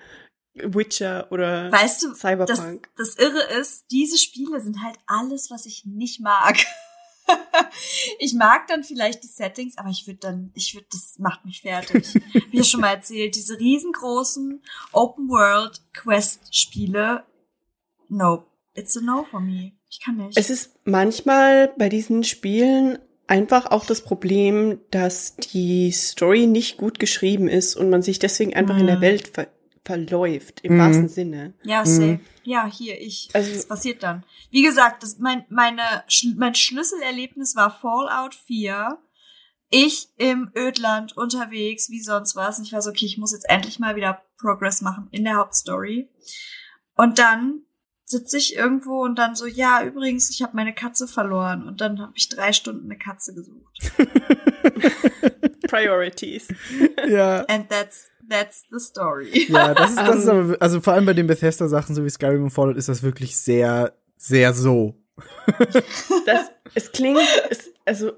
Witcher oder Weißt du, das, Cyberpunk. das Irre ist, diese Spiele sind halt alles, was ich nicht mag. ich mag dann vielleicht die Settings, aber ich würde dann, ich würde, das macht mich fertig. Wie schon mal erzählt, diese riesengroßen Open World Quest Spiele, no, it's a no for me. Ich kann nicht. Es ist manchmal bei diesen Spielen einfach auch das Problem, dass die Story nicht gut geschrieben ist und man sich deswegen einfach in der Mhm. Welt ver verläuft, im Mhm. wahrsten Sinne. Ja, Mhm. safe. Ja, hier, ich. Also- was passiert dann? Wie gesagt, das, mein, meine, mein Schlüsselerlebnis war Fallout 4. Ich im Ödland unterwegs, wie sonst was. Und ich war so, okay, ich muss jetzt endlich mal wieder Progress machen in der Hauptstory. Und dann sitze ich irgendwo und dann so, ja, übrigens, ich habe meine Katze verloren. Und dann habe ich drei Stunden eine Katze gesucht. Priorities. Ja. And that's That's the story. Ja, das ist, das ist Ähm. aber, also vor allem bei den Bethesda-Sachen, so wie Skyrim und Fallout, ist das wirklich sehr, sehr so. Das, es klingt, es, also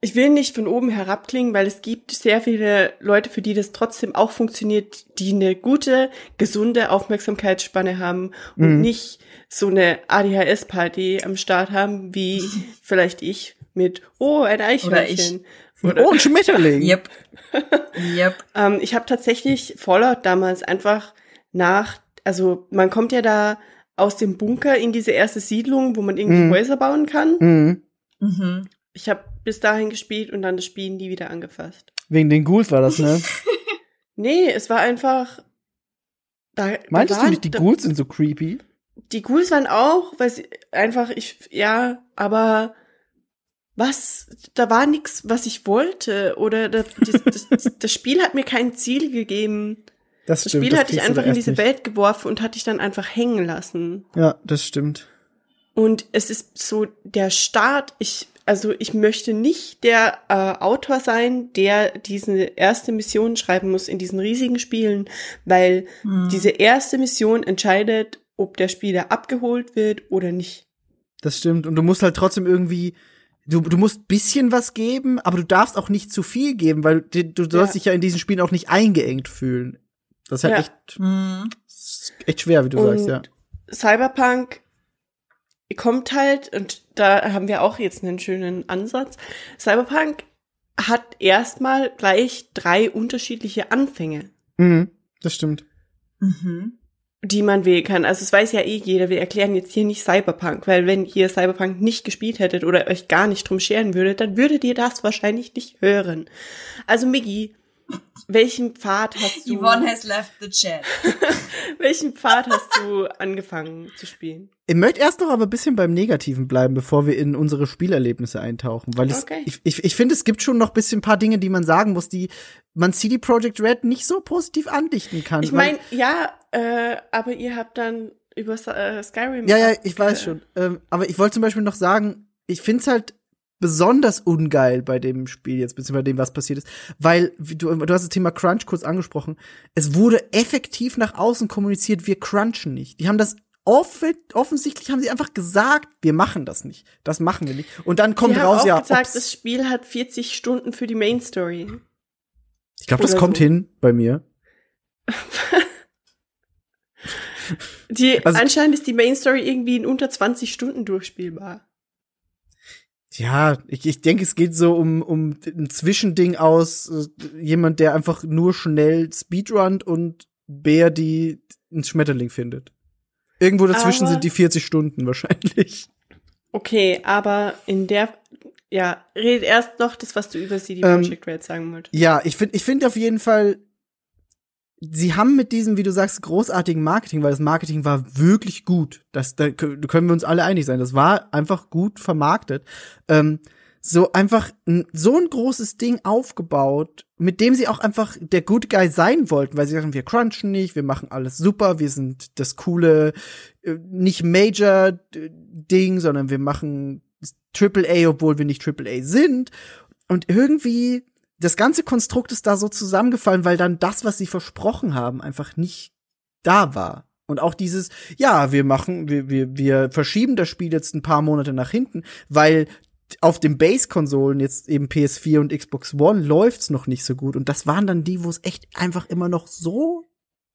ich will nicht von oben herab klingen, weil es gibt sehr viele Leute, für die das trotzdem auch funktioniert, die eine gute, gesunde Aufmerksamkeitsspanne haben und Mhm. nicht so eine ADHS-Party am Start haben, wie vielleicht ich mit, oh, ein Eichhörnchen. Oder, oh, ein Schmetterling. Yep. Yep. ähm, ich habe tatsächlich Fallout damals einfach nach, also man kommt ja da aus dem Bunker in diese erste Siedlung, wo man irgendwie Mhm. Häuser bauen kann. Mhm. Mhm. Ich habe bis dahin gespielt und dann das Spiel nie wieder angefasst. Wegen den Ghouls war das, ne? Nee, es war einfach. Da, Meintest da du waren- nicht, die da- Ghouls sind so creepy? Die Ghouls waren auch, weil sie einfach, ich, ja, aber was, da war nix, was ich wollte. Oder das, das, das, das Spiel hat mir kein Ziel gegeben. Das stimmt. Spiel das hat dich kriegst du da einfach in diese nicht. Welt geworfen und hat dich dann einfach hängen lassen. Ja, das stimmt. Und es ist so der Start. Ich, also ich möchte nicht der äh, Autor sein, der diese erste Mission schreiben muss in diesen riesigen Spielen, weil Hm. diese erste Mission entscheidet, ob der Spieler abgeholt wird oder nicht. Das stimmt. Und du musst halt trotzdem irgendwie, du, du musst bisschen was geben, aber du darfst auch nicht zu viel geben, weil du, du sollst Ja. dich ja in diesen Spielen auch nicht eingeengt fühlen. Das ist halt Ja. echt, Hm. echt schwer, wie du Und sagst, ja. Cyberpunk kommt halt, und da haben wir auch jetzt einen schönen Ansatz. Cyberpunk hat erstmal gleich drei unterschiedliche Anfänge. Mhm, das stimmt. Mhm. Die man wählen kann. Also es weiß ja eh jeder, wir erklären jetzt hier nicht Cyberpunk, weil wenn ihr Cyberpunk nicht gespielt hättet oder euch gar nicht drum scheren würdet, dann würdet ihr das wahrscheinlich nicht hören. Also Miggi, welchen Pfad hast du, Yvonne has left the chat. welchen Pfad hast du angefangen zu spielen? Ich möchte erst noch aber ein bisschen beim Negativen bleiben, bevor wir in unsere Spielerlebnisse eintauchen, weil es, Okay. ich, ich, ich finde, es gibt schon noch ein bisschen ein paar Dinge, die man sagen muss, die man CD Projekt Red nicht so positiv andichten kann. Ich meine, ja, äh, aber ihr habt dann über äh, Skyrim. Ja, ja, ich weiß schon. Ähm, aber ich wollte zum Beispiel noch sagen, ich find's halt besonders ungeil bei dem Spiel jetzt, beziehungsweise bei dem, was passiert ist, weil du, du hast das Thema Crunch kurz angesprochen. Es wurde effektiv nach außen kommuniziert, wir crunchen nicht. Die haben das offen, offensichtlich haben sie einfach gesagt, wir machen das nicht. Das machen wir nicht. Und dann kommt Sie haben raus, auch ja, gesagt, ob's- das Spiel hat 40 Stunden für die Main Story. ich glaube, das oder kommt so. hin bei mir. Die, Also- anscheinend ist die Main Story irgendwie in unter 20 Stunden durchspielbar. Ja, ich, ich denke, es geht so um, um ein Zwischending aus äh, jemand, der einfach nur schnell speedrunnt und Bär, die einen Schmetterling findet. Irgendwo dazwischen Aber- sind die 40 Stunden wahrscheinlich. Okay, aber in der, ja, red erst noch das, was du über CD Ähm, Projekt Red sagen wolltest. Ja, ich finde ich finde auf jeden Fall, sie haben mit diesem, wie du sagst, großartigen Marketing, weil das Marketing war wirklich gut. Das, da kö- können wir uns alle einig sein. Das war einfach gut vermarktet. Ähm, so einfach so ein großes Ding aufgebaut, mit dem sie auch einfach der Good Guy sein wollten, weil sie sagen, wir crunchen nicht, wir machen alles super, wir sind das coole, äh, nicht Major Ding, sondern wir machen Triple A, obwohl wir nicht Triple A sind. Und irgendwie das ganze Konstrukt ist da so zusammengefallen, weil dann das, was sie versprochen haben, einfach nicht da war. Und auch dieses, ja, wir machen, wir, wir, wir verschieben das Spiel jetzt ein paar Monate nach hinten, weil auf den Base-Konsolen, jetzt eben PS4 und Xbox One, läuft's noch nicht so gut. Und das waren dann die, wo es echt einfach immer noch so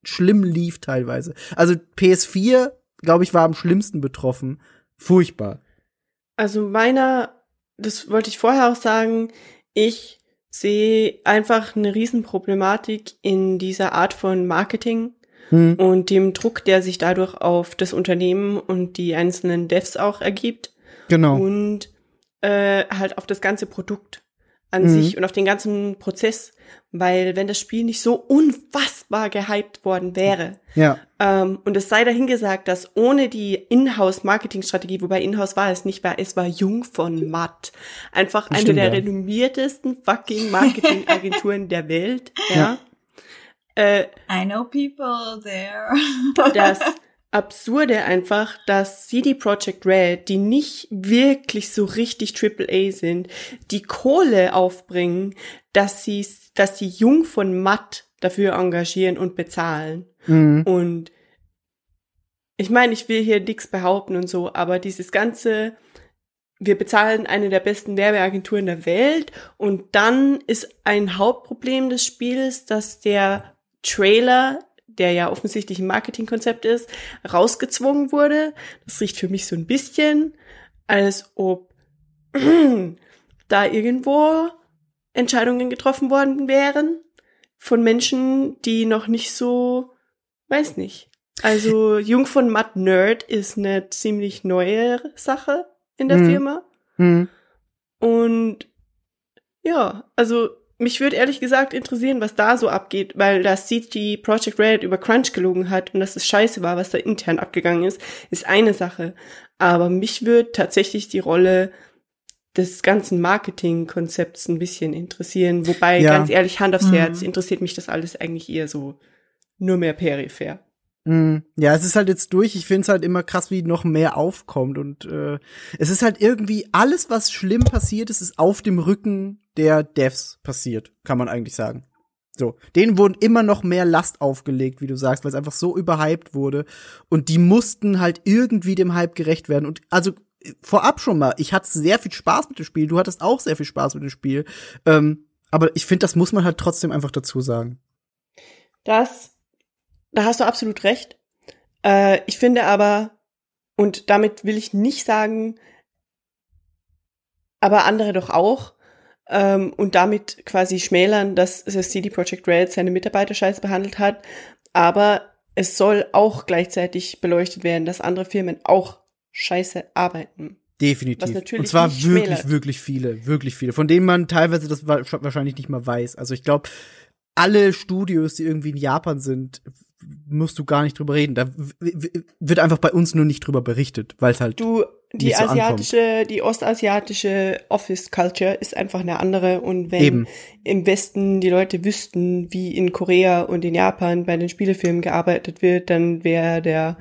schlimm lief teilweise. Also PS4, glaube ich, war am schlimmsten betroffen. Furchtbar. Also meiner, das wollte ich vorher auch sagen, ich sehe einfach eine Riesenproblematik in dieser Art von Marketing Hm. und dem Druck, der sich dadurch auf das Unternehmen und die einzelnen Devs auch ergibt. Genau. und äh, halt auf das ganze Produkt an Mhm. sich und auf den ganzen Prozess, weil wenn das Spiel nicht so unfassbar gehypt worden wäre Ja. ähm, und es sei dahingesagt, dass ohne die Inhouse-Marketing-Strategie, wobei Inhouse war es nicht, war es war Jung von Matt, einfach eine Stimmt, der ja. renommiertesten fucking Marketingagenturen der Welt, ja, Ja. Äh, I know people there. dass Absurde einfach, dass CD Projekt Red, die nicht wirklich so richtig AAA sind, die Kohle aufbringen, dass sie, dass sie Jung von Matt dafür engagieren und bezahlen. Mhm. Und ich meine, ich will hier nichts behaupten und so, aber dieses ganze, wir bezahlen eine der besten Werbeagenturen der Welt und dann ist ein Hauptproblem des Spiels, dass der Trailer, der ja offensichtlich ein Marketingkonzept ist, rausgezwungen wurde. Das riecht für mich so ein bisschen, als ob da irgendwo Entscheidungen getroffen worden wären von Menschen, die noch nicht so, weiß nicht. Also Jung von Matt Nerd ist eine ziemlich neue Sache in der Mhm. Firma. Mhm. Und ja, also mich würde ehrlich gesagt interessieren, was da so abgeht, weil das CG Project Red über Crunch gelogen hat und dass es scheiße war, was da intern abgegangen ist, ist eine Sache. Aber mich würde tatsächlich die Rolle des ganzen Marketingkonzepts ein bisschen interessieren. Wobei, Ja. ganz ehrlich, Hand aufs Mhm. Herz, interessiert mich das alles eigentlich eher so nur mehr peripher. Mhm. Ja, es ist halt jetzt durch. Ich finde es halt immer krass, wie noch mehr aufkommt. Und äh, es ist halt irgendwie alles, was schlimm passiert ist, ist auf dem Rücken der Devs passiert, kann man eigentlich sagen. So, denen wurden immer noch mehr Last aufgelegt, wie du sagst, weil es einfach so überhyped wurde. Und die mussten halt irgendwie dem Hype gerecht werden. Und also vorab schon mal, ich hatte sehr viel Spaß mit dem Spiel. Du hattest auch sehr viel Spaß mit dem Spiel. Ähm, aber ich finde, das muss man halt trotzdem einfach dazu sagen. Das, da hast du absolut recht. Äh, ich finde aber, und damit will ich nicht sagen, aber andere doch auch, ähm, und damit quasi schmälern, dass das CD Projekt Red seine Mitarbeiter scheiße behandelt hat. Aber es soll auch gleichzeitig beleuchtet werden, dass andere Firmen auch scheiße arbeiten. Definitiv. Und zwar wirklich, schmälert. wirklich viele, wirklich viele, von denen man teilweise das wa- wahrscheinlich nicht mal weiß. Also ich glaube, alle Studios, die irgendwie in Japan sind, musst du gar nicht drüber reden. Da wird einfach bei uns nur nicht drüber berichtet, weil es halt Du, die so ankommt. asiatische, die ostasiatische Office Culture ist einfach eine andere und wenn Eben. im Westen die Leute wüssten, wie in Korea und in Japan bei den Spielefilmen gearbeitet wird, dann wäre der,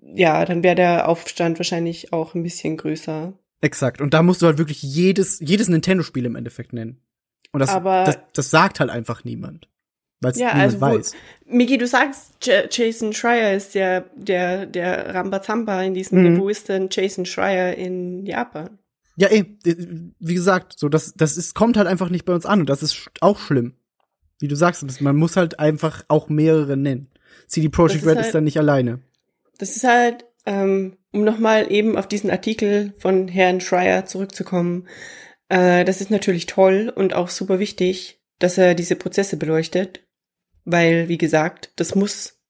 ja, dann wäre der Aufstand wahrscheinlich auch ein bisschen größer. exakt. Und da musst du halt wirklich jedes, jedes Nintendo-Spiel im Endeffekt nennen. Und das, Aber- das, das sagt halt einfach niemand. Weil es Ja, niemand also wo- weiß. Miki, du sagst, J Jason Schreier ist der, der, der Rambazamba in diesem, Mhm. wo ist denn Jason Schreier in Japan? Ja, eh, wie gesagt, so das, das ist, kommt halt einfach nicht bei uns an und das ist auch schlimm. Wie du sagst, man muss halt einfach auch mehrere nennen. CD Projekt Red halt- ist dann nicht alleine. Das ist halt, ähm, um nochmal eben auf diesen Artikel von Herrn Schreier zurückzukommen. Äh, das ist natürlich toll und auch super wichtig, dass er diese Prozesse beleuchtet, weil, wie gesagt, das muss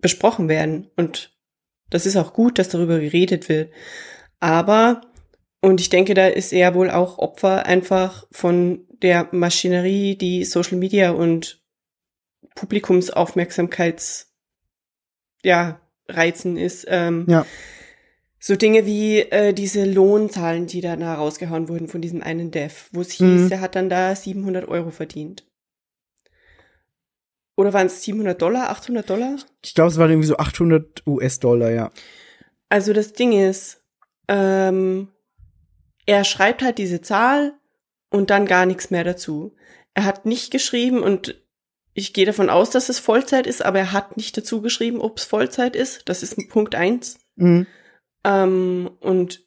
besprochen werden und das ist auch gut, dass darüber geredet wird. Aber, und ich denke, da ist er wohl auch Opfer einfach von der Maschinerie, die Social Media und Publikumsaufmerksamkeits, ja, Reizen ist. Ähm, Ja. So Dinge wie äh, diese Lohnzahlen, die dann da rausgehauen wurden von diesem einen Dev, wo es hieß, Mhm. der hat dann da 700 Euro verdient. Oder waren es 700 Dollar, 800 Dollar? Ich glaube, es waren irgendwie so 800 US-Dollar, ja. Also das Ding ist, ähm, er schreibt halt diese Zahl und dann gar nichts mehr dazu. Er hat nicht geschrieben und ich gehe davon aus, dass es Vollzeit ist, aber er hat nicht dazu geschrieben, ob es Vollzeit ist. Das ist Punkt eins. Mhm. Ähm, und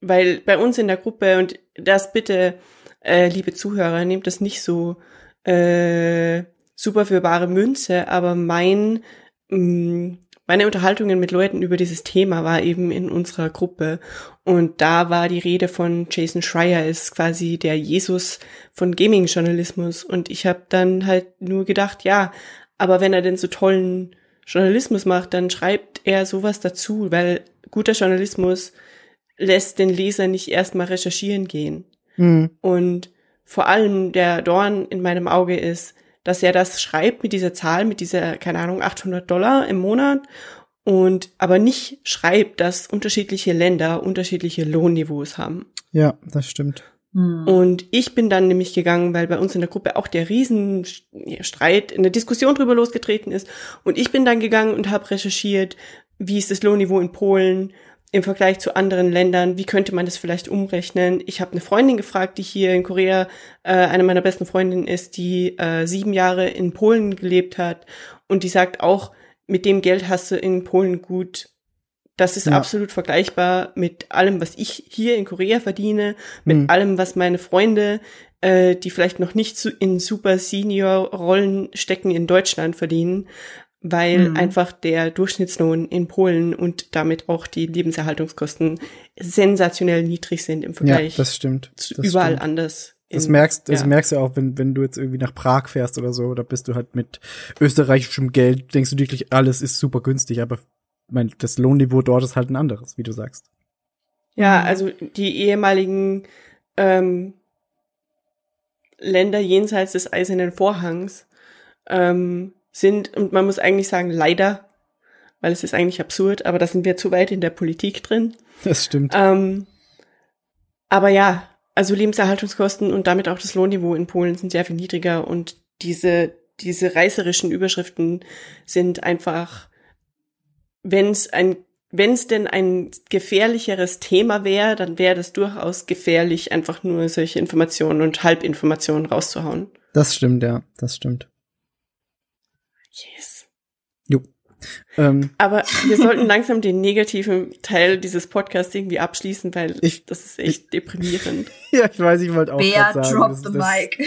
weil bei uns in der Gruppe, und das bitte, äh, liebe Zuhörer, nehmt das nicht so äh, super für bare Münze, aber mein, mh, meine Unterhaltungen mit Leuten über dieses Thema war eben in unserer Gruppe. Und da war die Rede von Jason Schreier, ist quasi der Jesus von Gaming-Journalismus. Und ich habe dann halt nur gedacht, ja, aber wenn er denn so tollen Journalismus macht, dann schreibt er sowas dazu, weil guter Journalismus lässt den Leser nicht erstmal recherchieren gehen. Mhm. Und vor allem der Dorn in meinem Auge ist, dass er das schreibt mit dieser Zahl, mit dieser, keine Ahnung, 800 Dollar im Monat und aber nicht schreibt, dass unterschiedliche Länder unterschiedliche Lohnniveaus haben. Ja, das stimmt. Hm. Und ich bin dann nämlich gegangen, weil bei uns in der Gruppe auch der Riesenstreit, eine Diskussion drüber losgetreten ist. Und ich bin dann gegangen und habe recherchiert, wie ist das Lohnniveau in Polen im Vergleich zu anderen Ländern, wie könnte man das vielleicht umrechnen. Ich habe eine Freundin gefragt, die hier in Korea äh, eine meiner besten Freundinnen ist, die äh, sieben Jahre in Polen gelebt hat und die sagt auch, mit dem Geld hast du in Polen gut. Das ist Ja. absolut vergleichbar mit allem, was ich hier in Korea verdiene, mit Hm. allem, was meine Freunde, äh, die vielleicht noch nicht in super Senior-Rollen stecken, in Deutschland verdienen, weil Mhm. einfach der Durchschnittslohn in Polen und damit auch die Lebenserhaltungskosten sensationell niedrig sind im Ja, Vergleich das stimmt. zu Das überall stimmt. anders. Das merkst, das ja. merkst du auch, wenn, wenn du jetzt irgendwie nach Prag fährst oder so, da bist du halt mit österreichischem Geld, denkst du wirklich, alles ist super günstig, aber mein, das Lohnniveau dort ist halt ein anderes, wie du sagst. Ja, also die ehemaligen ähm, Länder jenseits des Eisernen Vorhangs ähm, sind, und man muss eigentlich sagen, leider, weil es ist eigentlich absurd, aber da sind wir zu weit in der Politik drin. Das stimmt. Ähm, aber ja, also Lebenserhaltungskosten und damit auch das Lohnniveau in Polen sind sehr viel niedriger und diese, diese reißerischen Überschriften sind einfach, wenn es ein, wenn es denn ein gefährlicheres Thema wäre, dann wäre das durchaus gefährlich, einfach nur solche Informationen und Halbinformationen rauszuhauen. Das stimmt, ja, das stimmt. Yes. Jo. Ähm, Aber wir sollten langsam den negativen Teil dieses Podcasts irgendwie abschließen, weil Ich- das ist echt deprimierend. ja, ich weiß, ich wollte auch Bea, sagen, drop das, the das, mic.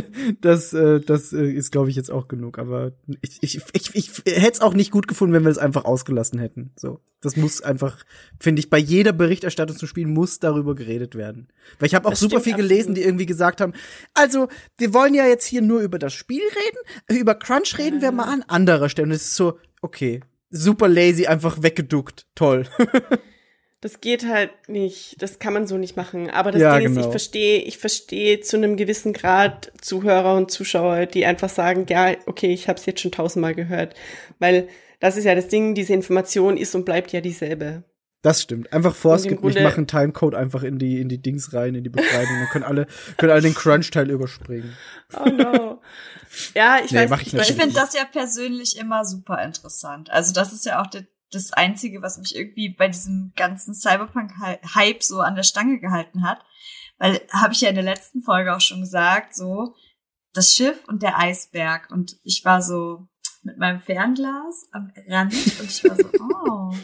das, äh, das äh, ist, glaube ich, jetzt auch genug. Aber ich, ich, ich, ich hätte es auch nicht gut gefunden, wenn wir es einfach ausgelassen hätten. So, das muss einfach, finde ich, bei jeder Berichterstattung zu spielen muss darüber geredet werden. Weil ich habe auch Das super viel gelesen, absolut. die irgendwie gesagt haben, also wir wollen ja jetzt hier nur über das Spiel reden, über Crunch reden wir mal an anderer Stelle. Und es ist so, okay, super lazy, einfach weggeduckt, toll. Das geht halt nicht, das kann man so nicht machen. Aber das Ja, Ding ist, genau. ich verstehe, ich verstehe zu einem gewissen Grad Zuhörer und Zuschauer, die einfach sagen, ja, okay, ich habe es jetzt schon tausendmal gehört. Weil das ist ja das Ding, diese Information ist und bleibt ja dieselbe. Das stimmt. Einfach vorskip Grunde- nicht machen Timecode einfach in die in die Dings rein, in die Beschreibung. Dann können alle können alle den Crunch Teil überspringen. Oh no. ja, ich Nee, weiß, ich ich, Ich finde das ja persönlich immer super interessant. Also das ist ja auch der, das Einzige, was mich irgendwie bei diesem ganzen Cyberpunk-Hype so an der Stange gehalten hat. Weil, habe ich ja in der letzten Folge auch schon gesagt, so das Schiff und der Eisberg. Und ich war so mit meinem Fernglas am Rand und ich war so, oh,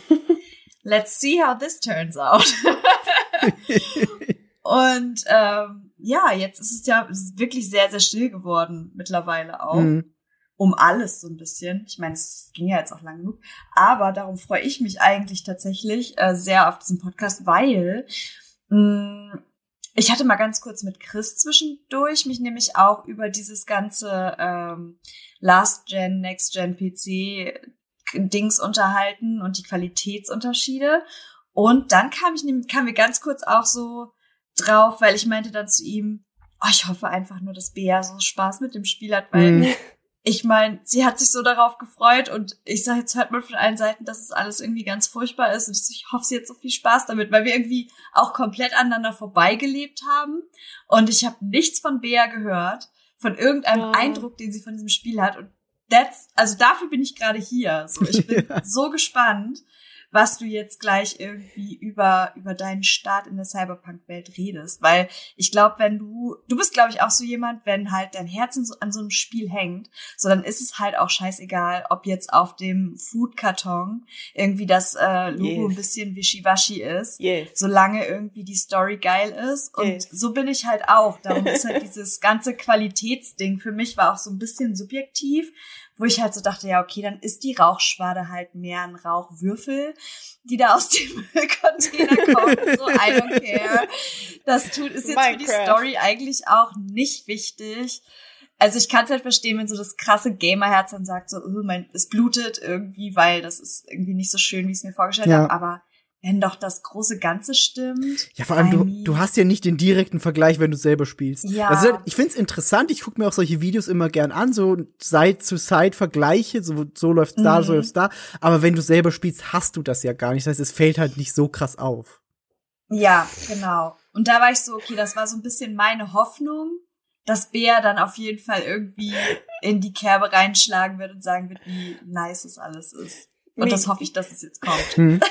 let's see how this turns out. und ähm, ja, jetzt ist es ja ist wirklich sehr, sehr still geworden mittlerweile auch Mhm. um alles so ein bisschen. Ich meine, es ging ja jetzt auch lang genug. Aber darum freue ich mich eigentlich tatsächlich äh, sehr auf diesen Podcast, weil mh, ich hatte mal ganz kurz mit Chris zwischendurch mich nämlich auch über dieses ganze ähm, Last-Gen, Next-Gen-PC Dings unterhalten und die Qualitätsunterschiede. Und dann kam ich nämlich, kam mir ganz kurz auch so drauf, weil ich meinte dann zu ihm, oh, ich hoffe einfach nur, dass Bea so Spaß mit dem Spiel hat, weil Mhm. ich meine, sie hat sich so darauf gefreut und ich sage, jetzt hört man von allen Seiten, dass es alles irgendwie ganz furchtbar ist und ich, so, ich hoffe, sie hat so viel Spaß damit, weil wir irgendwie auch komplett aneinander vorbeigelebt haben und ich habe nichts von Bea gehört, von irgendeinem Ja. Eindruck, den sie von diesem Spiel hat und that's, also dafür bin ich gerade hier. So, ich bin Ja. so gespannt, was du jetzt gleich irgendwie über, über deinen Start in der Cyberpunk-Welt redest. Weil ich glaube, wenn du, du bist, glaube ich, auch so jemand, wenn halt dein Herz so, an so einem Spiel hängt, so dann ist es halt auch scheißegal, ob jetzt auf dem Food-Karton irgendwie das äh, Logo Yes. ein bisschen wischiwaschi ist Yes. solange irgendwie die Story geil ist. Und Yes. so bin ich halt auch. Darum ist halt dieses ganze Qualitätsding für mich war auch so ein bisschen subjektiv, wo ich halt so dachte, ja, okay, dann ist die Rauchschwade halt mehr ein Rauchwürfel, die da aus dem Container kommt. So, I don't care. Das tut, ist jetzt für die Minecraft. Story eigentlich auch nicht wichtig. Also ich kann es halt verstehen, wenn so das krasse Gamerherz dann sagt, so, oh, mein, es blutet irgendwie, weil das ist irgendwie nicht so schön, wie ich es mir vorgestellt Ja. habe. Aber wenn doch das große Ganze stimmt. Ja, vor allem, du, du hast ja nicht den direkten Vergleich, wenn du selber spielst. Ja. Also, ich find's interessant, ich gucke mir auch solche Videos immer gern an, so Side-to-Side-Vergleiche, so, so läuft's da, so Mhm. läuft's da. Aber wenn du selber spielst, hast du das ja gar nicht. Das heißt, es fällt halt nicht so krass auf. Ja, genau. Und da war ich so, okay, das war so ein bisschen meine Hoffnung, dass Bea dann auf jeden Fall irgendwie in die Kerbe reinschlagen wird und sagen wird, wie nice es alles ist. Und Nee. das hoffe ich, dass es jetzt kommt. Hm.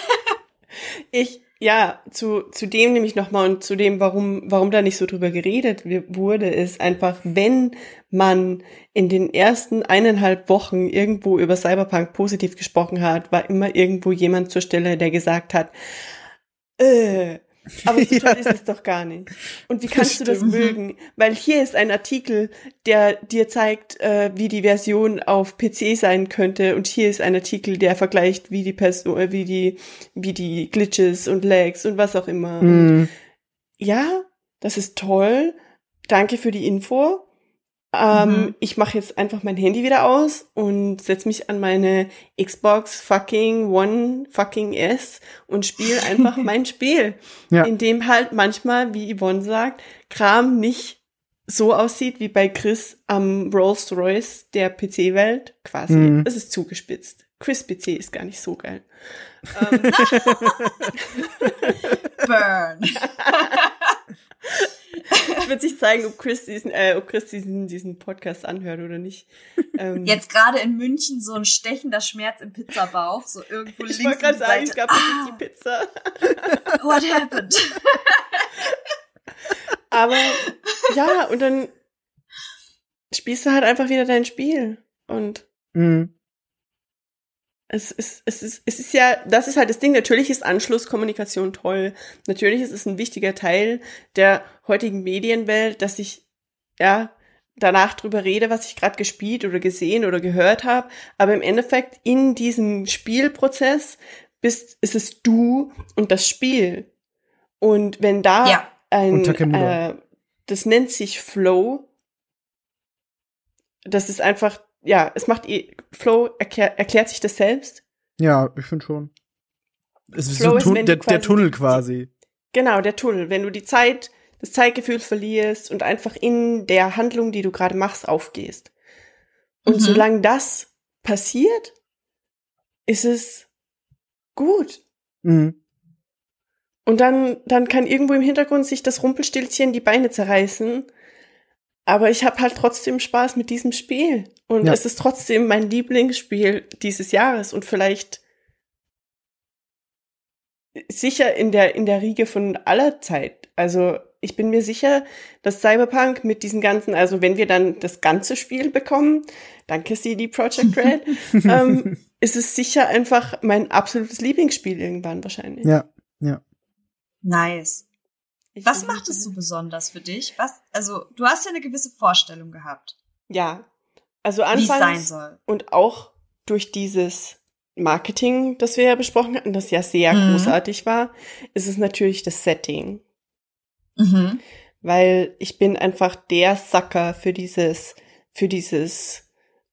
Ich, ja, zu, zu dem nämlich nochmal und zu dem, warum, warum da nicht so drüber geredet wurde, ist einfach, wenn man in den ersten eineinhalb Wochen irgendwo über Cyberpunk positiv gesprochen hat, war immer irgendwo jemand zur Stelle, der gesagt hat, äh, aber so toll ist es doch gar nicht. Und wie kannst du das mögen? Weil hier ist ein Artikel, der dir zeigt, äh, wie die Version auf PC sein könnte. Und hier ist ein Artikel, der vergleicht, wie die Person, äh, wie die, wie die Glitches und Lags und was auch immer. Und Hm. ja, das ist toll. Danke für die Info. Ähm, Mhm. Ich mache jetzt einfach mein Handy wieder aus und setz mich an meine Xbox fucking One fucking S und spiele einfach mein Spiel. Ja. In dem halt manchmal, wie Yvonne sagt, Kram nicht so aussieht wie bei Chris am Rolls Royce der PC-Welt. Quasi. Mhm. Es ist zugespitzt. Chris PC ist gar nicht so geil. Ähm, Burn. Es wird sich zeigen, ob Chris diesen, äh, ob Chris diesen, diesen Podcast anhört oder nicht. Ähm, Jetzt gerade in München so ein stechender Schmerz im Pizzabauch, so irgendwo ich links wollte gerade sagen, ich glaube, das ist die Pizza. ah, what happened? Aber ja, und dann spielst du halt einfach wieder dein Spiel. Und Hm. Es ist, es ist, es ist ja, das ist halt das Ding. Natürlich ist Anschlusskommunikation toll. Natürlich ist es ein wichtiger Teil der heutigen Medienwelt, dass ich, ja, danach drüber rede, was ich gerade gespielt oder gesehen oder gehört habe. Aber im Endeffekt in diesem Spielprozess bist, ist es du und das Spiel. Und wenn da Ja. ein, äh, das nennt sich Flow. Das ist einfach, ja, es macht, Flow erklär, erklärt sich das selbst. Ja, ich finde schon. Es ist Flow so ist, der, der Tunnel quasi. Genau, der Tunnel. Wenn du die Zeit, das Zeitgefühl verlierst und einfach in der Handlung, die du gerade machst, aufgehst. Und Mhm. solange das passiert, ist es gut. Mhm. Und dann, dann kann irgendwo im Hintergrund sich das Rumpelstilzchen die Beine zerreißen. Aber ich habe halt trotzdem Spaß mit diesem Spiel. Und Ja. es ist trotzdem mein Lieblingsspiel dieses Jahres und vielleicht sicher in der, in der Riege von aller Zeit. Also ich bin mir sicher, dass Cyberpunk mit diesen ganzen, also wenn wir dann das ganze Spiel bekommen, danke CD Projekt Red, ähm, ist es sicher einfach mein absolutes Lieblingsspiel irgendwann wahrscheinlich. Ja, ja. Nice. Ich Was macht es so besonders für dich? Was, also, du hast ja eine gewisse Vorstellung gehabt, Ja. Also wie es sein anfangs soll. und auch durch dieses Marketing, das wir ja besprochen hatten, das ja sehr Mhm. großartig war, ist es natürlich das Setting. Mhm. Weil ich bin einfach der Sucker für dieses, für dieses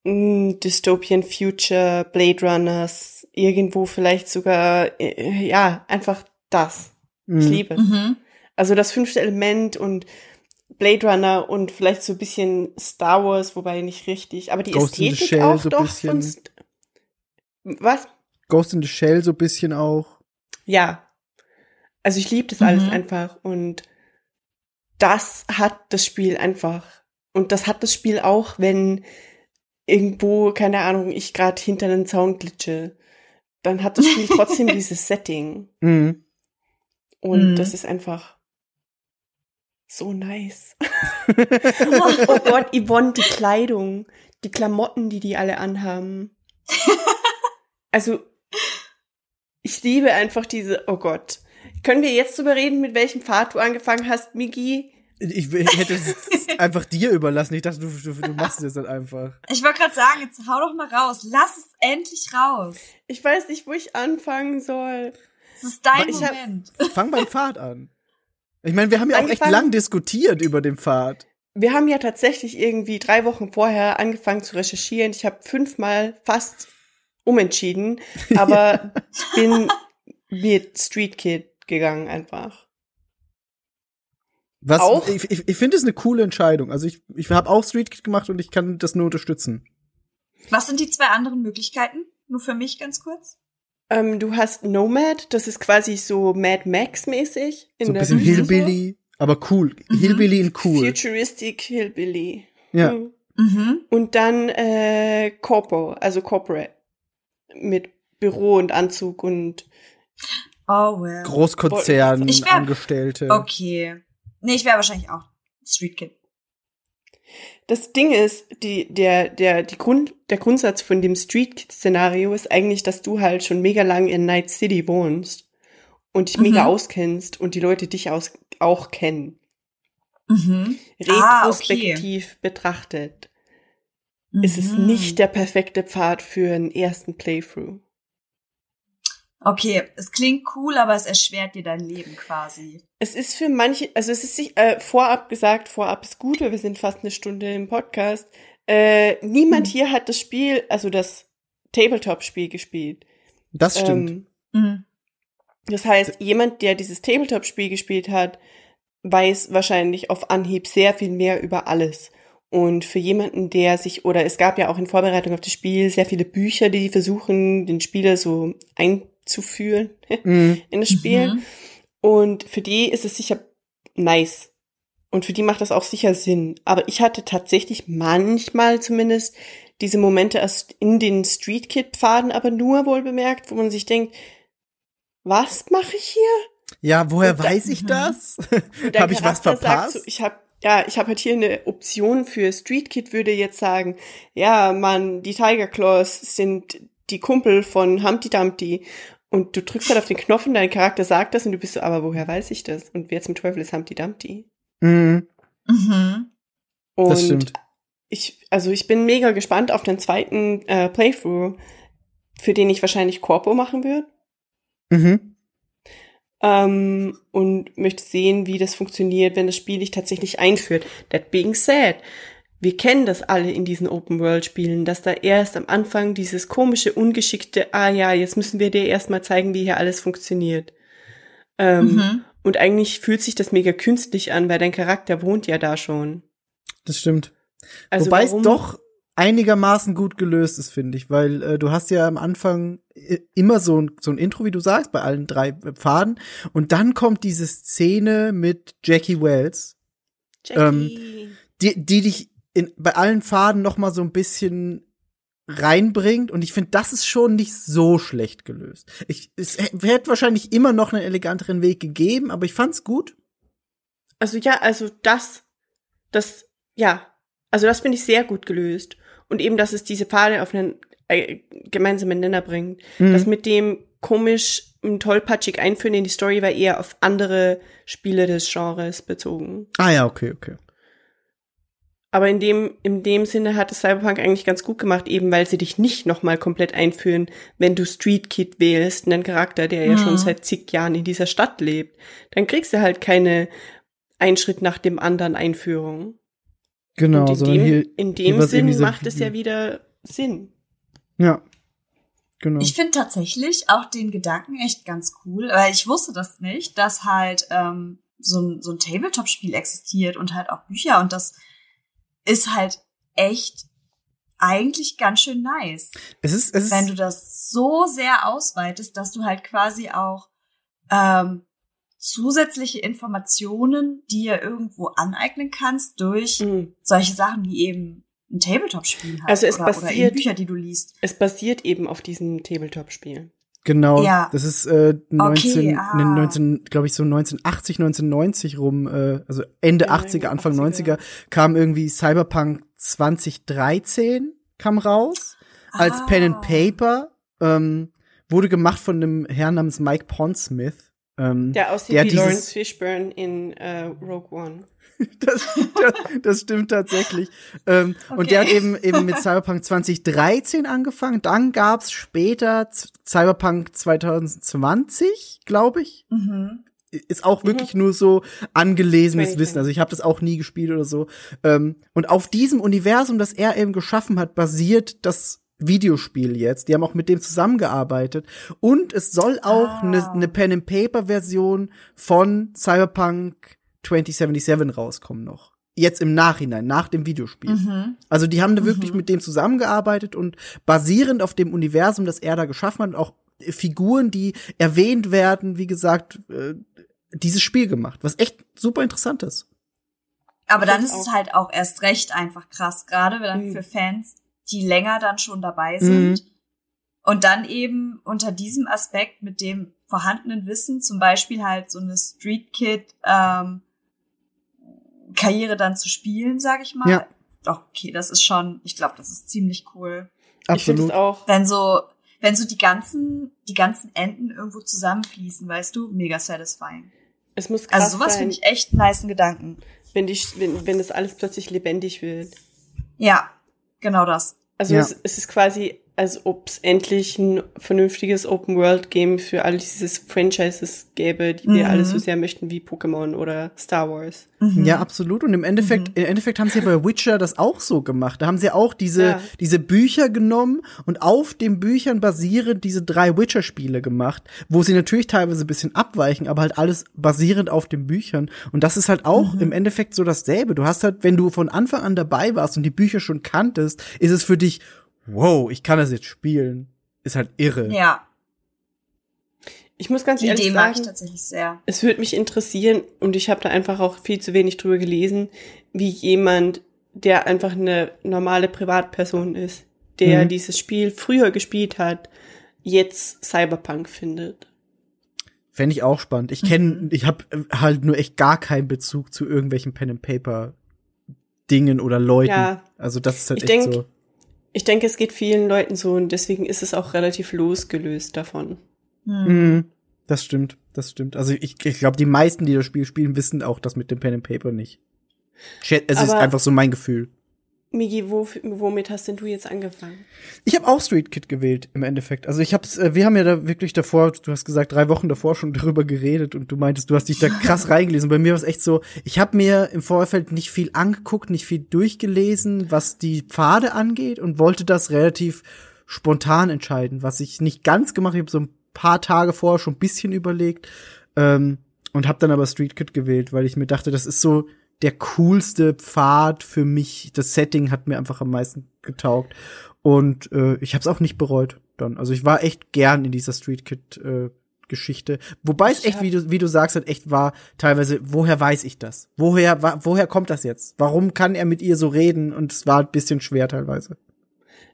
mm, Dystopian Future, Blade Runners, irgendwo vielleicht sogar, äh, ja, einfach das. Ich Mhm. liebe es. Mhm. Also das fünfte Element und Blade Runner und vielleicht so ein bisschen Star Wars, wobei nicht richtig, aber die Ghost in the Ästhetik Shell auch so doch bisschen. von St Was? Ghost in the Shell so ein bisschen auch. Ja. Also ich liebe das alles Mhm. einfach und das hat das Spiel einfach und das hat das Spiel auch, wenn irgendwo keine Ahnung, ich gerade hinter den Zaun glitsche, dann hat das Spiel trotzdem dieses Setting Mhm. und Mhm. das ist einfach so nice. Oh Gott, Yvonne, die Kleidung, die Klamotten, die die alle anhaben. Also, ich liebe einfach diese, oh Gott. Können wir jetzt drüber reden, mit welchem Pfad du angefangen hast, Migi? Ich, ich hätte es einfach dir überlassen. Ich dachte, du, du, du machst es dann einfach. Ich wollte gerade sagen, jetzt hau doch mal raus. Lass es endlich raus. Ich weiß nicht, wo ich anfangen soll. Es ist dein Ich hab- Moment. Fang beim Pfad an. Ich meine, wir haben ja auch echt lang diskutiert über den Pfad. Wir haben ja tatsächlich irgendwie drei Wochen vorher angefangen zu recherchieren. Ich habe fünfmal fast umentschieden, aber bin mit Street Kid gegangen einfach. Was, Auch? Ich, ich, ich finde es eine coole Entscheidung. Also ich, ich habe auch Street Kid gemacht und ich kann das nur unterstützen. Was sind die zwei anderen Möglichkeiten? Nur für mich ganz kurz. Ähm, du hast Nomad, das ist quasi so Mad Max mäßig. in so ein der bisschen Wüste Hillbilly, aber cool. Mhm. Hillbilly in so. cool. Futuristic Hillbilly. Ja. Mhm. Mhm. Und dann äh, Corpo, also Corporate mit Büro und Anzug und Oh, well. Großkonzern, wär- Angestellte. Okay. Nee, ich wäre wahrscheinlich auch Street Kid. Das Ding ist, die, der, der, die Grund, der Grundsatz von dem Street Kid Szenario ist eigentlich, dass du halt schon mega lang in Night City wohnst und dich mega Mhm. auskennst und die Leute dich aus, auch kennen. Mhm. Ah, okay. Retrospektiv betrachtet ist es Mhm. nicht der perfekte Pfad für einen ersten Playthrough. Okay, es klingt cool, aber es erschwert dir dein Leben quasi. Es ist für manche, also es ist sich, äh, vorab gesagt, vorab ist gut, weil wir sind fast eine Stunde im Podcast. Äh, niemand Hm. hier hat das Spiel, also das Tabletop-Spiel gespielt. Das stimmt. Ähm, Mhm. das heißt, jemand, der dieses Tabletop-Spiel gespielt hat, weiß wahrscheinlich auf Anhieb sehr viel mehr über alles. Und für jemanden, der sich, oder es gab ja auch in Vorbereitung auf das Spiel sehr viele Bücher, die versuchen, den Spieler so einzuführen Mhm. in das Spiel. Mhm. Und für die ist es sicher nice. Und für die macht das auch sicher Sinn. Aber ich hatte tatsächlich manchmal zumindest diese Momente erst in den Street Kid Pfaden, aber nur wohl bemerkt, wo man sich denkt, was mache ich hier? Ja, woher Und da- weiß ich Mhm. das? Habe ich was verpasst? So, ich habe ja, ich habe halt hier eine Option für Street Kid würde jetzt sagen, ja, man, die Tiger Claws sind die Kumpel von Humpty Dumpty und du drückst halt auf den Knopf und dein Charakter sagt das und du bist so, aber woher weiß ich das? Und wer zum Teufel ist Humpty Dumpty? Mhm. Mhm. Und Das stimmt. ich, also ich bin mega gespannt auf den zweiten äh, Playthrough, für den ich wahrscheinlich Corpo machen würde. Mhm. Ähm, und möchte sehen, wie das funktioniert, wenn das Spiel dich tatsächlich einführt. That being said, wir kennen das alle in diesen Open-World-Spielen, dass da erst am Anfang dieses komische, ungeschickte, ah ja, jetzt müssen wir dir erstmal zeigen, wie hier alles funktioniert. Ähm, Mhm. Und eigentlich fühlt sich das mega künstlich an, weil dein Charakter wohnt ja da schon. Das stimmt. Also Wobei warum- es doch einigermaßen gut gelöst ist, finde ich, weil äh, du hast ja am Anfang immer so ein, so ein Intro, wie du sagst, bei allen drei äh, Pfaden. Und dann kommt diese Szene mit Jackie Wells, Jackie. die, die dich in, bei allen Pfaden noch mal so ein bisschen reinbringt und ich finde, das ist schon nicht so schlecht gelöst. Ich, es hätte wahrscheinlich immer noch einen eleganteren Weg gegeben, aber ich fand's gut. Also ja, also das, das, ja, also das finde ich sehr gut gelöst. Und eben, dass es diese Pfade auf einen äh, gemeinsamen Nenner bringt. Mhm. Das mit dem komisch und tollpatschig einführen in die Story war eher auf andere Spiele des Genres bezogen. Ah ja, okay, okay. Aber in dem, in dem Sinne hat es Cyberpunk eigentlich ganz gut gemacht, eben weil sie dich nicht nochmal komplett einführen, wenn du Street Kid wählst, einen Charakter, der ja Mhm. schon seit zig Jahren in dieser Stadt lebt. Dann kriegst du halt keine ein Schritt nach dem anderen Einführung. Genau, Und in sondern dem, hier in dem Sinn so- macht es ja wieder Sinn. ja. Genau. Ich finde tatsächlich auch den Gedanken echt ganz cool, weil ich wusste das nicht, dass halt ähm, so ein, so ein Tabletop-Spiel existiert und halt auch Bücher und das ist halt echt eigentlich ganz schön nice, es ist es wenn du das so sehr ausweitest, dass du halt quasi auch ähm, zusätzliche Informationen dir irgendwo aneignen kannst durch Mhm. solche Sachen wie eben ein Tabletop-Spiel halt Also es oder, basiert- Bücher, die du liest. Es basiert eben auf diesem Tabletop-Spiel. Genau, Ja. das ist äh, 19, ah. in den 19 glaube ich so 1980, 1990 rum, äh, also Ende Ja, 80er, Anfang 80er. 90er kam irgendwie Cyberpunk 2013 kam raus als Ah. Pen and Paper, ähm, wurde gemacht von einem Herrn namens Mike Pondsmith. Ähm, Der aussieht Der wie Lawrence Fishburne in äh, Rogue One. das, das, das stimmt tatsächlich. Ähm, Und der hat Okay. eben eben mit Cyberpunk 2013 angefangen. Dann gab's später Cyberpunk 2020, glaube ich. Mhm. Ist auch wirklich nur so angelesenes 2020. Wissen. Also ich habe das auch nie gespielt oder so. Ähm, und auf diesem Universum, das er eben geschaffen hat, basiert das Videospiel jetzt. Die haben auch mit dem zusammengearbeitet. Und es soll auch Ah. eine eine Pen-and-Paper-Version von Cyberpunk 2077 rauskommen noch. Jetzt im Nachhinein, nach dem Videospiel. Mhm. Also die haben da wirklich Mhm. mit dem zusammengearbeitet und basierend auf dem Universum, das er da geschaffen hat, und auch Figuren, die erwähnt werden, wie gesagt, äh, dieses Spiel gemacht, was echt super interessant ist. Aber dann ist es halt auch erst recht einfach krass, gerade dann Mhm. für Fans, die länger dann schon dabei sind. Und dann eben unter diesem Aspekt mit dem vorhandenen Wissen, zum Beispiel halt so eine Street Kid ähm, Karriere dann zu spielen, sag ich mal. Ja. Doch, okay, das ist schon, ich glaube, das ist ziemlich cool. Ich finde Absolut. es auch. Wenn so, wenn so die ganzen, die ganzen Enden irgendwo zusammenfließen, weißt du, mega satisfying. Es muss krass Also sowas finde ich echt einen niceen Gedanken. wenn, die, wenn, wenn das alles plötzlich lebendig wird. Ja, genau das. Also Ja. es, es ist quasi, als ob es endlich ein vernünftiges Open-World-Game für all dieses Franchises gäbe, die wir Mhm. alle so sehr möchten wie Pokémon oder Star Wars. Mhm. Ja, absolut. Und im Endeffekt, im Endeffekt haben sie bei Witcher das auch so gemacht. Da haben sie auch diese, Ja. diese Bücher genommen und auf den Büchern basierend diese drei Witcher-Spiele gemacht, wo sie natürlich teilweise ein bisschen abweichen, aber halt alles basierend auf den Büchern. Und das ist halt auch im Endeffekt so dasselbe. Du hast halt, wenn du von Anfang an dabei warst und die Bücher schon kanntest, ist es für dich, wow, ich kann das jetzt spielen. Ist halt irre. Ja, Ich muss ganz die ehrlich Idee mag ich sagen, tatsächlich sehr. es würde mich interessieren und ich habe da einfach auch viel zu wenig drüber gelesen, wie jemand, der einfach eine normale Privatperson ist, der Mhm. dieses Spiel früher gespielt hat, jetzt Cyberpunk findet. Fände ich auch spannend. Ich kenne, Mhm. ich habe halt nur echt gar keinen Bezug zu irgendwelchen Pen and Paper Dingen oder Leuten. Ja. Also das ist halt Ich echt denk- so. Ich denke, es geht vielen Leuten so und deswegen ist es auch relativ losgelöst davon. Hm. Mhm. Das stimmt, das stimmt. Also ich, ich glaube, die meisten, die das Spiel spielen, wissen auch das mit dem Pen and Paper nicht. Es ist Aber- einfach so mein Gefühl. Migi, wo, womit hast denn du jetzt angefangen? Ich habe auch Street Kid gewählt im Endeffekt. Also ich hab's, äh, wir haben ja da wirklich davor, du hast gesagt, drei Wochen davor schon darüber geredet und du meintest, du hast dich da krass reingelesen. Bei mir war es echt so, ich habe mir im Vorfeld nicht viel angeguckt, nicht viel durchgelesen, was die Pfade angeht und wollte das relativ spontan entscheiden, was ich nicht ganz gemacht habe. Ich habe so ein paar Tage vorher schon ein bisschen überlegt ähm, und habe dann aber Street Kid gewählt, weil ich mir dachte, das ist so der coolste Pfad für mich. Das Setting hat mir einfach am meisten getaugt. Und äh, ich habe es auch nicht bereut dann. Also ich war echt gern in dieser Street Kid äh, Geschichte. Wobei es echt, wie du, wie du sagst, halt echt war, teilweise, woher weiß ich das? Woher, woher kommt das jetzt? Warum kann er mit ihr so reden? Und es war ein bisschen schwer teilweise.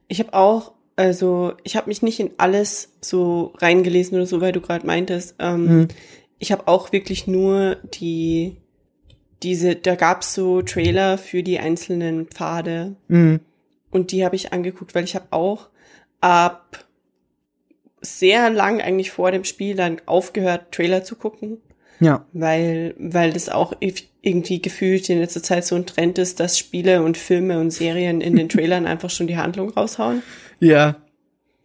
Ich habe auch, also ich habe mich nicht in alles so reingelesen oder so, weil du gerade meintest. Ähm, Mhm. Ich habe auch wirklich nur die, diese, da gab's so Trailer für die einzelnen Pfade Mhm. und die habe ich angeguckt, weil ich habe auch ab sehr lang eigentlich vor dem Spiel dann aufgehört, Trailer zu gucken. Ja. weil, weil das auch irgendwie gefühlt in letzter Zeit so ein Trend ist, dass Spiele und Filme und Serien in den Trailern einfach schon die Handlung raushauen. Ja.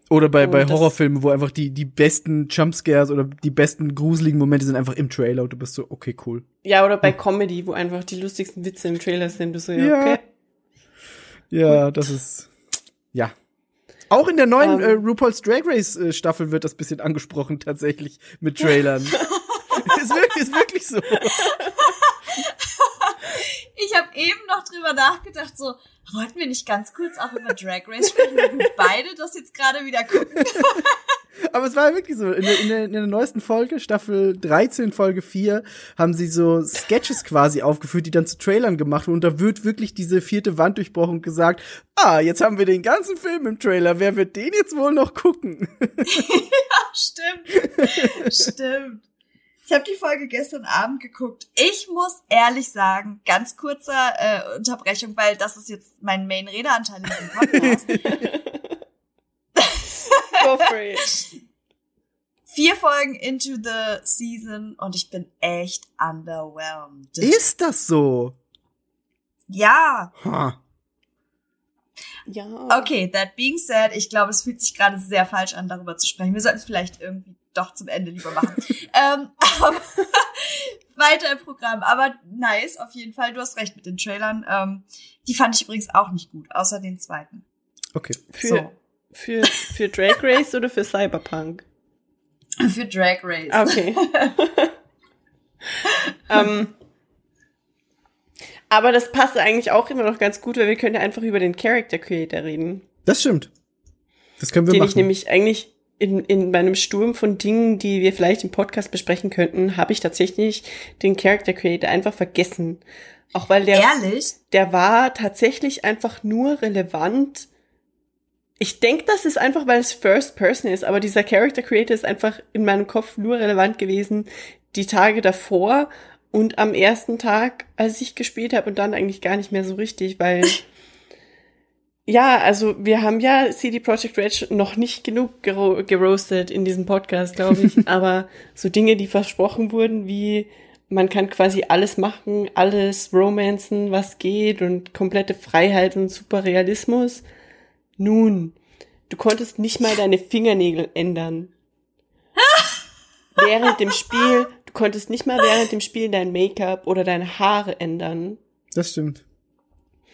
Oder bei, bei Horrorfilmen, wo einfach die, die besten Jumpscares oder die besten gruseligen Momente sind einfach im Trailer und du bist so, okay, cool. Ja, oder bei Comedy, wo einfach die lustigsten Witze im Trailer sind. Du so, ja, Ja. okay. Ja, das ist, ja. Auch in der neuen Ähm. äh, RuPaul's Drag Race äh, Staffel wird das bisschen angesprochen, tatsächlich, mit Trailern. ist, wirklich, ist wirklich so. Ich habe eben noch drüber nachgedacht, so, wollten wir nicht ganz kurz auch über Drag Race sprechen, weil wir beide das jetzt gerade wieder gucken? Aber es war wirklich so. In der, in, der, in der neuesten Folge, Staffel 13, Folge 4, haben sie so Sketches quasi aufgeführt, die dann zu Trailern gemacht wurden. Und da wird wirklich diese vierte Wand durchbrochen und gesagt, ah, jetzt haben wir den ganzen Film im Trailer. Wer wird den jetzt wohl noch gucken? Stimmt. Stimmt. Ich habe die Folge gestern Abend geguckt. Ich muss ehrlich sagen, ganz kurzer äh, Unterbrechung, weil das ist jetzt mein Main-Redeanteil in diesem Podcast. Go for it. Vier Folgen into the season und ich bin echt underwhelmed. Ist das so? ja. Ha. Ja. Okay, that being said, ich glaube, es fühlt sich gerade sehr falsch an, darüber zu sprechen. Wir sollten es vielleicht irgendwie doch zum Ende lieber machen. ähm, aber weiter im Programm. Aber nice, auf jeden Fall. Du hast recht mit den Trailern. Ähm, die fand ich übrigens auch nicht gut, außer den zweiten. Okay. Für, So. für, für Drag Race oder für Cyberpunk? Für Drag Race. Okay. ähm, aber das passt eigentlich auch immer noch ganz gut, weil wir können ja einfach über den Character Creator reden. Das stimmt. Das können wir den machen. ich nämlich eigentlich in, in meinem Sturm von Dingen, die wir vielleicht im Podcast besprechen könnten, habe ich tatsächlich den Character Creator einfach vergessen. Auch weil der, Ehrlich? der war tatsächlich einfach nur relevant Ich denke, das ist einfach, weil es First Person ist, aber dieser Character Creator ist einfach in meinem Kopf nur relevant gewesen die Tage davor und am ersten Tag, als ich gespielt habe und dann eigentlich gar nicht mehr so richtig, weil ja, also wir haben ja CD Projekt Red noch nicht genug gero geroastet in diesem Podcast, glaube ich, aber so Dinge, die versprochen wurden, wie man kann quasi alles machen, alles romanzen, was geht und komplette Freiheit und super Realismus. Nun, du konntest nicht mal deine Fingernägel ändern. während dem Spiel, du konntest nicht mal während dem Spiel dein Make-up oder deine Haare ändern. Das stimmt.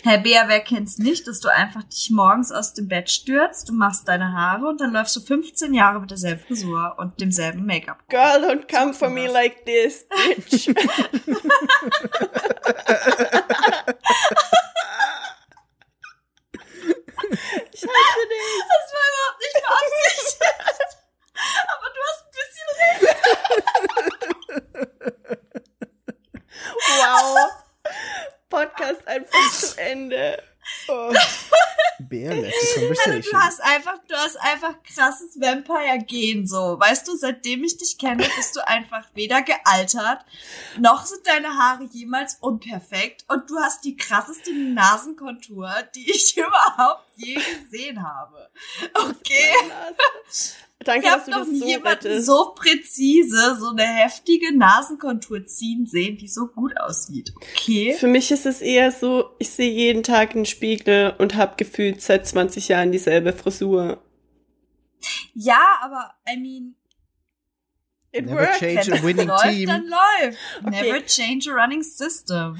Herr Bea, wer kennt's nicht, dass du einfach dich morgens aus dem Bett stürzt, du machst deine Haare und dann läufst du 15 Jahre mit derselben Frisur und demselben Make-up. Girl, don't come for me like this, bitch. ich hasse dich. Das war überhaupt nicht beabsichtigt. Aber du hast ein bisschen recht. Wow. Podcast einfach zu Ende. Oh. Bear conversation. du hast einfach, du hast einfach krasses Vampire-Gen so. Weißt du, seitdem ich dich kenne, bist du einfach weder gealtert, noch sind deine Haare jemals unperfekt und du hast die krasseste Nasenkontur, die ich überhaupt je gesehen habe. Okay? Danke, Ich dass habe du noch das nie so jemanden rettest. so präzise so eine heftige Nasenkontur ziehen sehen, die so gut aussieht. Okay? Für mich ist es eher so, ich sehe jeden Tag in den Spiegel und habe gefühlt seit 20 Jahren dieselbe Frisur. Ja, aber I mean, It Never works. change wenn a es winning läuft, team. dann läuft. Okay. Never change a running system.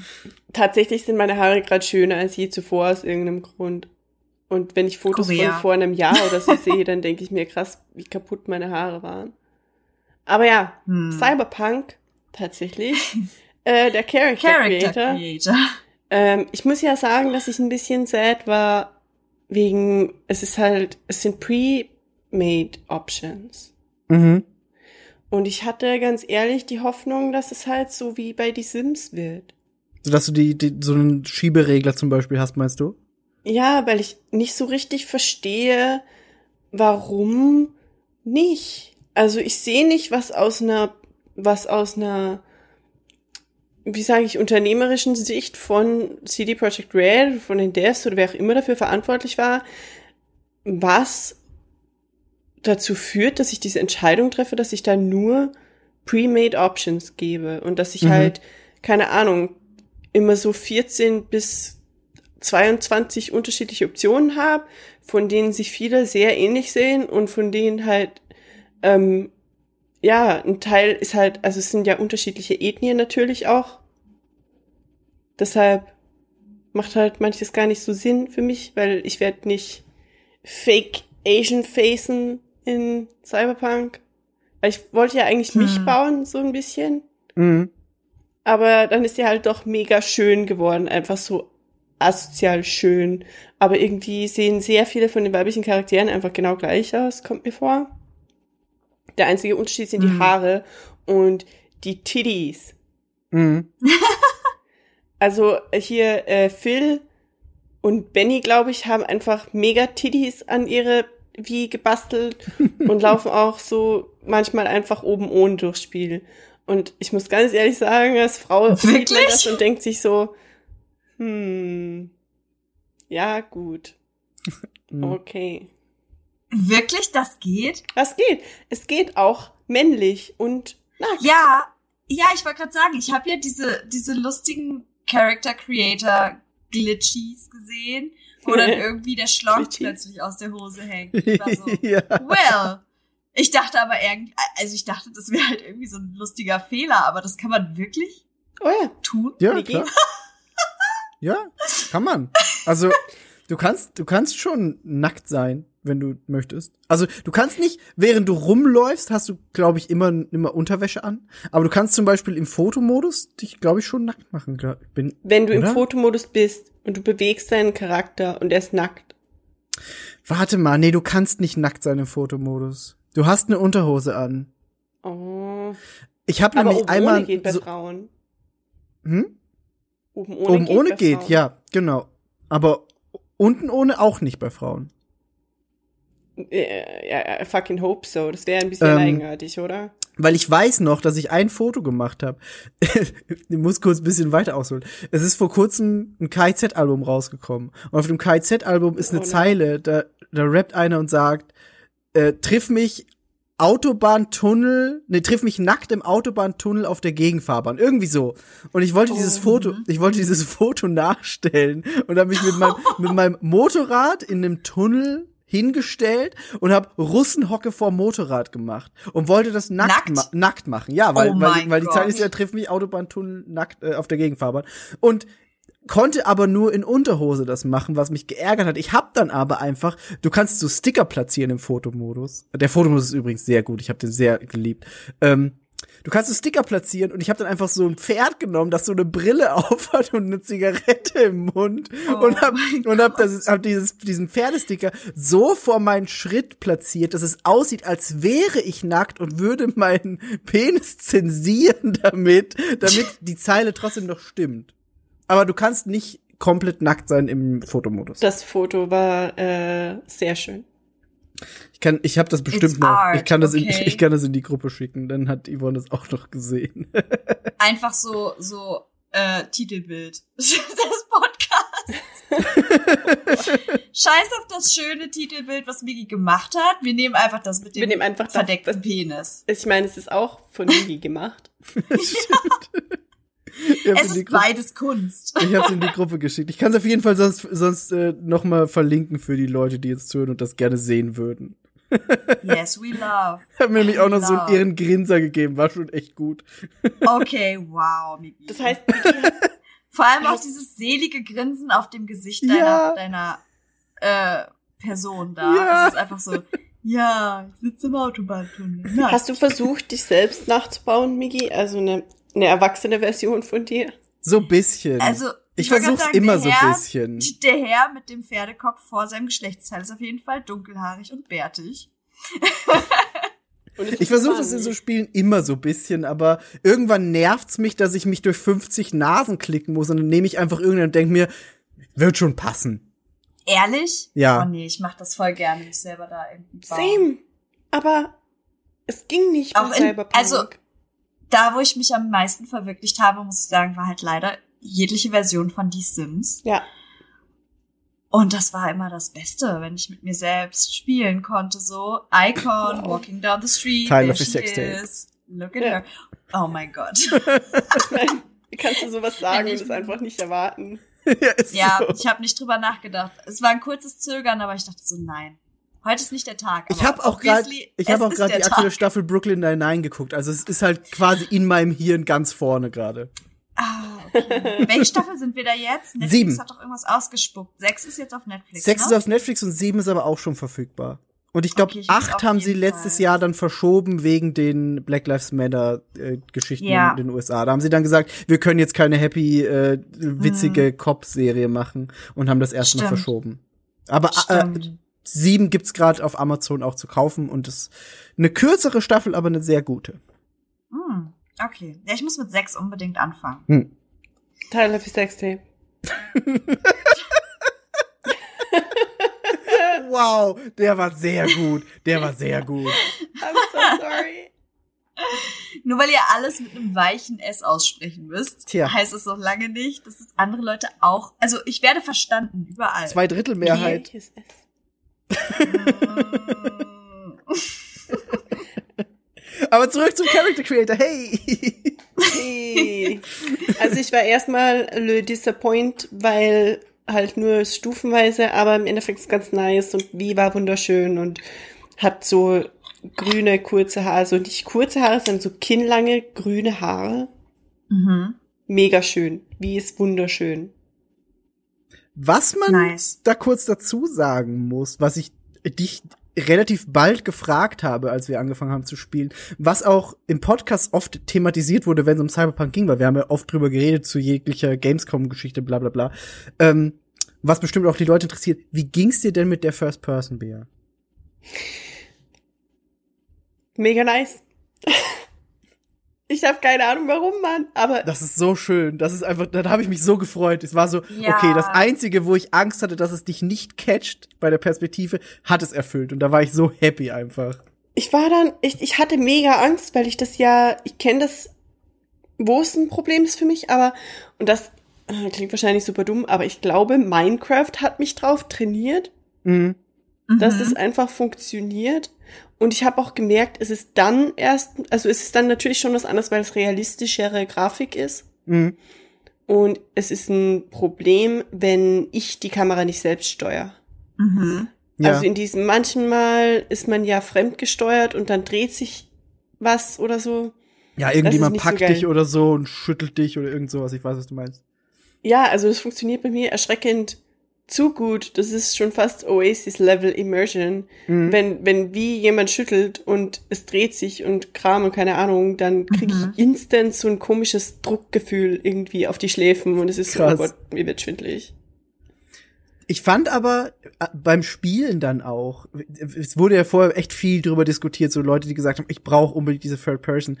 Tatsächlich sind meine Haare gerade schöner als je zuvor aus irgendeinem Grund. Und wenn ich Fotos Korea. von vor einem Jahr oder so sehe, dann denke ich mir krass, wie kaputt meine Haare waren. Aber ja, Hm. Cyberpunk, tatsächlich. äh, der Character, Character Creator. Creator. Ähm, ich muss ja sagen, dass ich ein bisschen sad war, wegen, es ist halt, es sind pre-made Options. Mhm. Und ich hatte ganz ehrlich die Hoffnung, dass es halt so wie bei Die Sims wird. Sodass du die, die, so einen Schieberegler zum Beispiel hast, meinst du? Ja, weil ich nicht so richtig verstehe, warum nicht. Also ich sehe nicht, was aus einer, was aus einer, wie sage ich, unternehmerischen Sicht von CD Projekt Red, von den Devs oder wer auch immer dafür verantwortlich war, was dazu führt, dass ich diese Entscheidung treffe, dass ich da nur pre-made Options gebe und dass ich Mhm. halt, keine Ahnung, immer so 14 bis 22 unterschiedliche Optionen habe, von denen sich viele sehr ähnlich sehen und von denen halt, ähm, ja, ein Teil ist halt, also es sind ja unterschiedliche Ethnien natürlich auch. Deshalb macht halt manches gar nicht so Sinn für mich, weil ich werde nicht Fake Asian facen in Cyberpunk. Weil ich wollte ja eigentlich mich Hm. bauen, so ein bisschen. Mhm. Aber dann ist die halt doch mega schön geworden, einfach so asozial schön. Aber irgendwie sehen sehr viele von den weiblichen Charakteren einfach genau gleich aus, kommt mir vor. Der einzige Unterschied sind die Mhm. Haare und die Titties. Mhm. Also hier äh, Phil und Benny, glaube ich, haben einfach mega Titties an ihre wie gebastelt und laufen auch so manchmal einfach oben ohne durchs Spiel. Und ich muss ganz ehrlich sagen, als Frau sieht man Wirklich? das und denkt sich so, hm, ja gut, Mhm. okay. Wirklich, das geht? Was geht? Es geht auch männlich und nackt. Ja, ja, ich wollte gerade sagen, ich habe ja diese, diese lustigen Character Creator Glitchies gesehen, wo dann irgendwie der Schlong plötzlich aus der Hose hängt. Ich war so, ja. well. Ich dachte aber irgendwie, also ich dachte, das wäre halt irgendwie so ein lustiger Fehler, aber das kann man wirklich Oh ja, tun? Ja, klar. Ja, kann man. Also, du kannst, du kannst schon nackt sein, wenn du möchtest. Also, du kannst nicht, während du rumläufst, hast du, glaube ich, immer, immer Unterwäsche an. Aber du kannst zum Beispiel im Fotomodus dich, glaube ich, schon nackt machen. Bin, wenn du Oder? im Fotomodus bist und du bewegst deinen Charakter und er ist nackt. warte mal, nee, du kannst nicht nackt sein im Fotomodus. Du hast eine Unterhose an. Oh. Ich habe nämlich einmal geht bei so, Frauen. hm? Oben ohne oben geht ohne geht, ja, genau. Aber unten ohne auch nicht bei Frauen. Äh, ja, I fucking hope so. Das wäre ein bisschen Ähm, eigenartig, oder? Weil ich weiß noch, dass ich ein Foto gemacht habe. ich muss kurz ein bisschen weiter ausholen. Es ist vor kurzem ein KIZ-Album rausgekommen. Und auf dem KIZ-Album ist eine Oh. Zeile, da, da rappt einer und sagt, äh, triff mich Autobahntunnel, ne, triff mich nackt im Autobahntunnel auf der Gegenfahrbahn. Irgendwie so. Und ich wollte dieses Oh, Foto, mhm. ich wollte dieses Foto nachstellen und habe mich mit meinem, mit meinem Motorrad in einem Tunnel hingestellt und habe Russenhocke vor Motorrad gemacht und wollte das nackt, Nackt? Ma nackt machen. Ja, weil, Oh weil, weil die Zeit ist ja, triff mich Autobahntunnel nackt äh, auf der Gegenfahrbahn. Und konnte aber nur in Unterhose das machen, was mich geärgert hat. Ich hab dann aber einfach, du kannst so Sticker platzieren im Fotomodus. Der Fotomodus ist übrigens sehr gut, ich habe den sehr geliebt. Ähm, du kannst so Sticker platzieren und ich habe dann einfach so ein Pferd genommen, das so eine Brille aufhat und eine Zigarette im Mund Oh und hab, und hab, das, hab dieses, diesen Pferdesticker so vor meinen Schritt platziert, dass es aussieht, als wäre ich nackt und würde meinen Penis zensieren damit, damit die Zeile trotzdem noch stimmt. Aber du kannst nicht komplett nackt sein im Fotomodus. Das Foto war äh, sehr schön. Ich kann, ich habe das bestimmt It's noch. art, ich kann das in, okay. ich kann das in die Gruppe schicken. Dann hat Yvonne das auch noch gesehen. Einfach so, so, äh, Titelbild des Podcasts. Scheiß auf das schöne Titelbild, was Migi gemacht hat. Wir nehmen einfach das mit dem Wir nehmen einfach das- verdeckten das- Penis. Ich meine, es ist auch von Migi gemacht. Hab's Es ist beides Kunst. Ich hab's in die Gruppe geschickt. Ich kann es auf jeden Fall sonst, sonst äh, noch mal verlinken für die Leute, die jetzt zuhören und das gerne sehen würden. Yes, we love. Habe mir nämlich auch noch so einen Love. irren Grinser gegeben. War schon echt gut. Okay, wow, Migi. Das heißt, hat, Vor allem auch dieses selige Grinsen auf dem Gesicht deiner, Ja. deiner äh, Person da. Ja. Es ist einfach so, ja, ich sitze im Autobahntunnel. Nice. hast du versucht, dich selbst nachzubauen, Migi? Also eine, eine erwachsene Version von dir? So ein bisschen. Also, ich gerade sagen, immer so ein bisschen. Der Herr mit dem Pferdekopf vor seinem Geschlechtsteil ist auf jeden Fall dunkelhaarig und bärtig. Und Ich versuche das in so Spielen immer so ein bisschen, aber irgendwann nervt's mich, dass ich mich durch 50 Nasen klicken muss und dann nehme ich einfach irgendeinen und denke mir, wird schon passen. Ehrlich? Ja. Oh nee, ich mach das voll gerne, mich selber da irgendwie bauen. Same. Aber es ging nicht Auch in- Cyberpunk. also- Da, wo ich mich am meisten verwirklicht habe, muss ich sagen, war halt leider jegliche Version von Die Sims. ja. Und das war immer das Beste, wenn ich mit mir selbst spielen konnte, so Icon, walking down the street, Teil of the is, look at Ja. her. Oh mein Gott. Wie kannst du sowas sagen und es einfach nicht erwarten? ja, ja, so. ich habe nicht drüber nachgedacht. Es war ein kurzes Zögern, aber ich dachte so, nein. Heute ist nicht der Tag. Ich habe auch gerade ich habe auch gerade die aktuelle Tag. Staffel Brooklyn Nine-Nine geguckt. Also es ist halt quasi in meinem Hirn ganz vorne gerade. Ah, okay. Welche Staffel sind wir da jetzt? Netflix Sieben. hat doch irgendwas ausgespuckt. Sechs ist jetzt auf Netflix. Sechs ne? ist auf Netflix und sieben ist aber auch schon verfügbar. Und ich glaube, Okay, acht haben sie letztes Fall. Jahr dann verschoben wegen den Black Lives Matter äh, Geschichten Ja. in den USA. Da haben sie dann gesagt, wir können jetzt keine happy, äh, witzige Cop-Serie machen und haben das erstmal verschoben. Aber äh, Sieben gibt's gerade auf Amazon auch zu kaufen und ist eine kürzere Staffel, aber eine sehr gute. Hm, okay. Ja, ich muss mit sechs unbedingt anfangen. Hm. Teil of the Sextape. Wow, der war sehr gut. Der war sehr gut. I'm so sorry. Nur weil ihr alles mit einem weichen S aussprechen müsst, Tja. heißt es noch lange nicht, dass es andere Leute auch. Also ich werde verstanden überall. Zwei Drittel Mehrheit. Welches S? Mm. Aber zurück zum Character Creator. Hey. Hey. Also ich war erstmal le disappoint, weil halt nur stufenweise, aber im Endeffekt ist ganz nice und wie war wunderschön und hat so grüne kurze Haare, also nicht kurze Haare, sondern so kinnlange grüne Haare. mhm. Mega schön. Wie ist wunderschön. Was man Nice. da kurz dazu sagen muss, was ich dich relativ bald gefragt habe, als wir angefangen haben zu spielen, was auch im Podcast oft thematisiert wurde, wenn es um Cyberpunk ging, weil wir haben ja oft drüber geredet zu jeglicher Gamescom-Geschichte, bla bla bla. Ähm, was bestimmt auch die Leute interessiert, wie ging's dir denn mit der First Person, Bea? Mega nice. Ich habe keine Ahnung warum, Mann. Aber Das ist so schön. Das ist einfach, da habe ich mich so gefreut. Es war so, Ja. okay, das Einzige, wo ich Angst hatte, dass es dich nicht catcht bei der Perspektive, hat es erfüllt. Und da war ich so happy einfach. ich war dann, ich, ich hatte mega Angst, weil ich das ja, ich kenne das, wo es ein Problem ist für mich, aber, und das äh, klingt wahrscheinlich super dumm, aber ich glaube, Minecraft hat mich drauf trainiert, Mhm. dass Mhm. es einfach funktioniert. Und ich habe auch gemerkt, es ist dann erst, also es ist dann natürlich schon was anderes, weil es realistischere Grafik ist. Mhm. Und es ist ein Problem, wenn ich die Kamera nicht selbst steuere. Mhm. Ja. Also in diesem manchmal ist man ja fremdgesteuert und dann dreht sich was oder so. ja, irgendjemand so packt geil. dich oder so und schüttelt dich oder irgend sowas. Ich weiß, was du meinst. Ja, also es funktioniert bei mir erschreckend zu gut. Das ist schon fast Oasis-Level Immersion. Mhm. Wenn, wenn wie jemand schüttelt und es dreht sich und Kram und keine Ahnung, dann kriege Mhm. ich instant so ein komisches Druckgefühl irgendwie auf die Schläfen und es ist so, oh Gott, mir wird schwindelig. Ich fand aber äh, beim Spielen dann auch, es wurde ja vorher echt viel drüber diskutiert, so Leute, die gesagt haben, ich brauche unbedingt diese Third Person.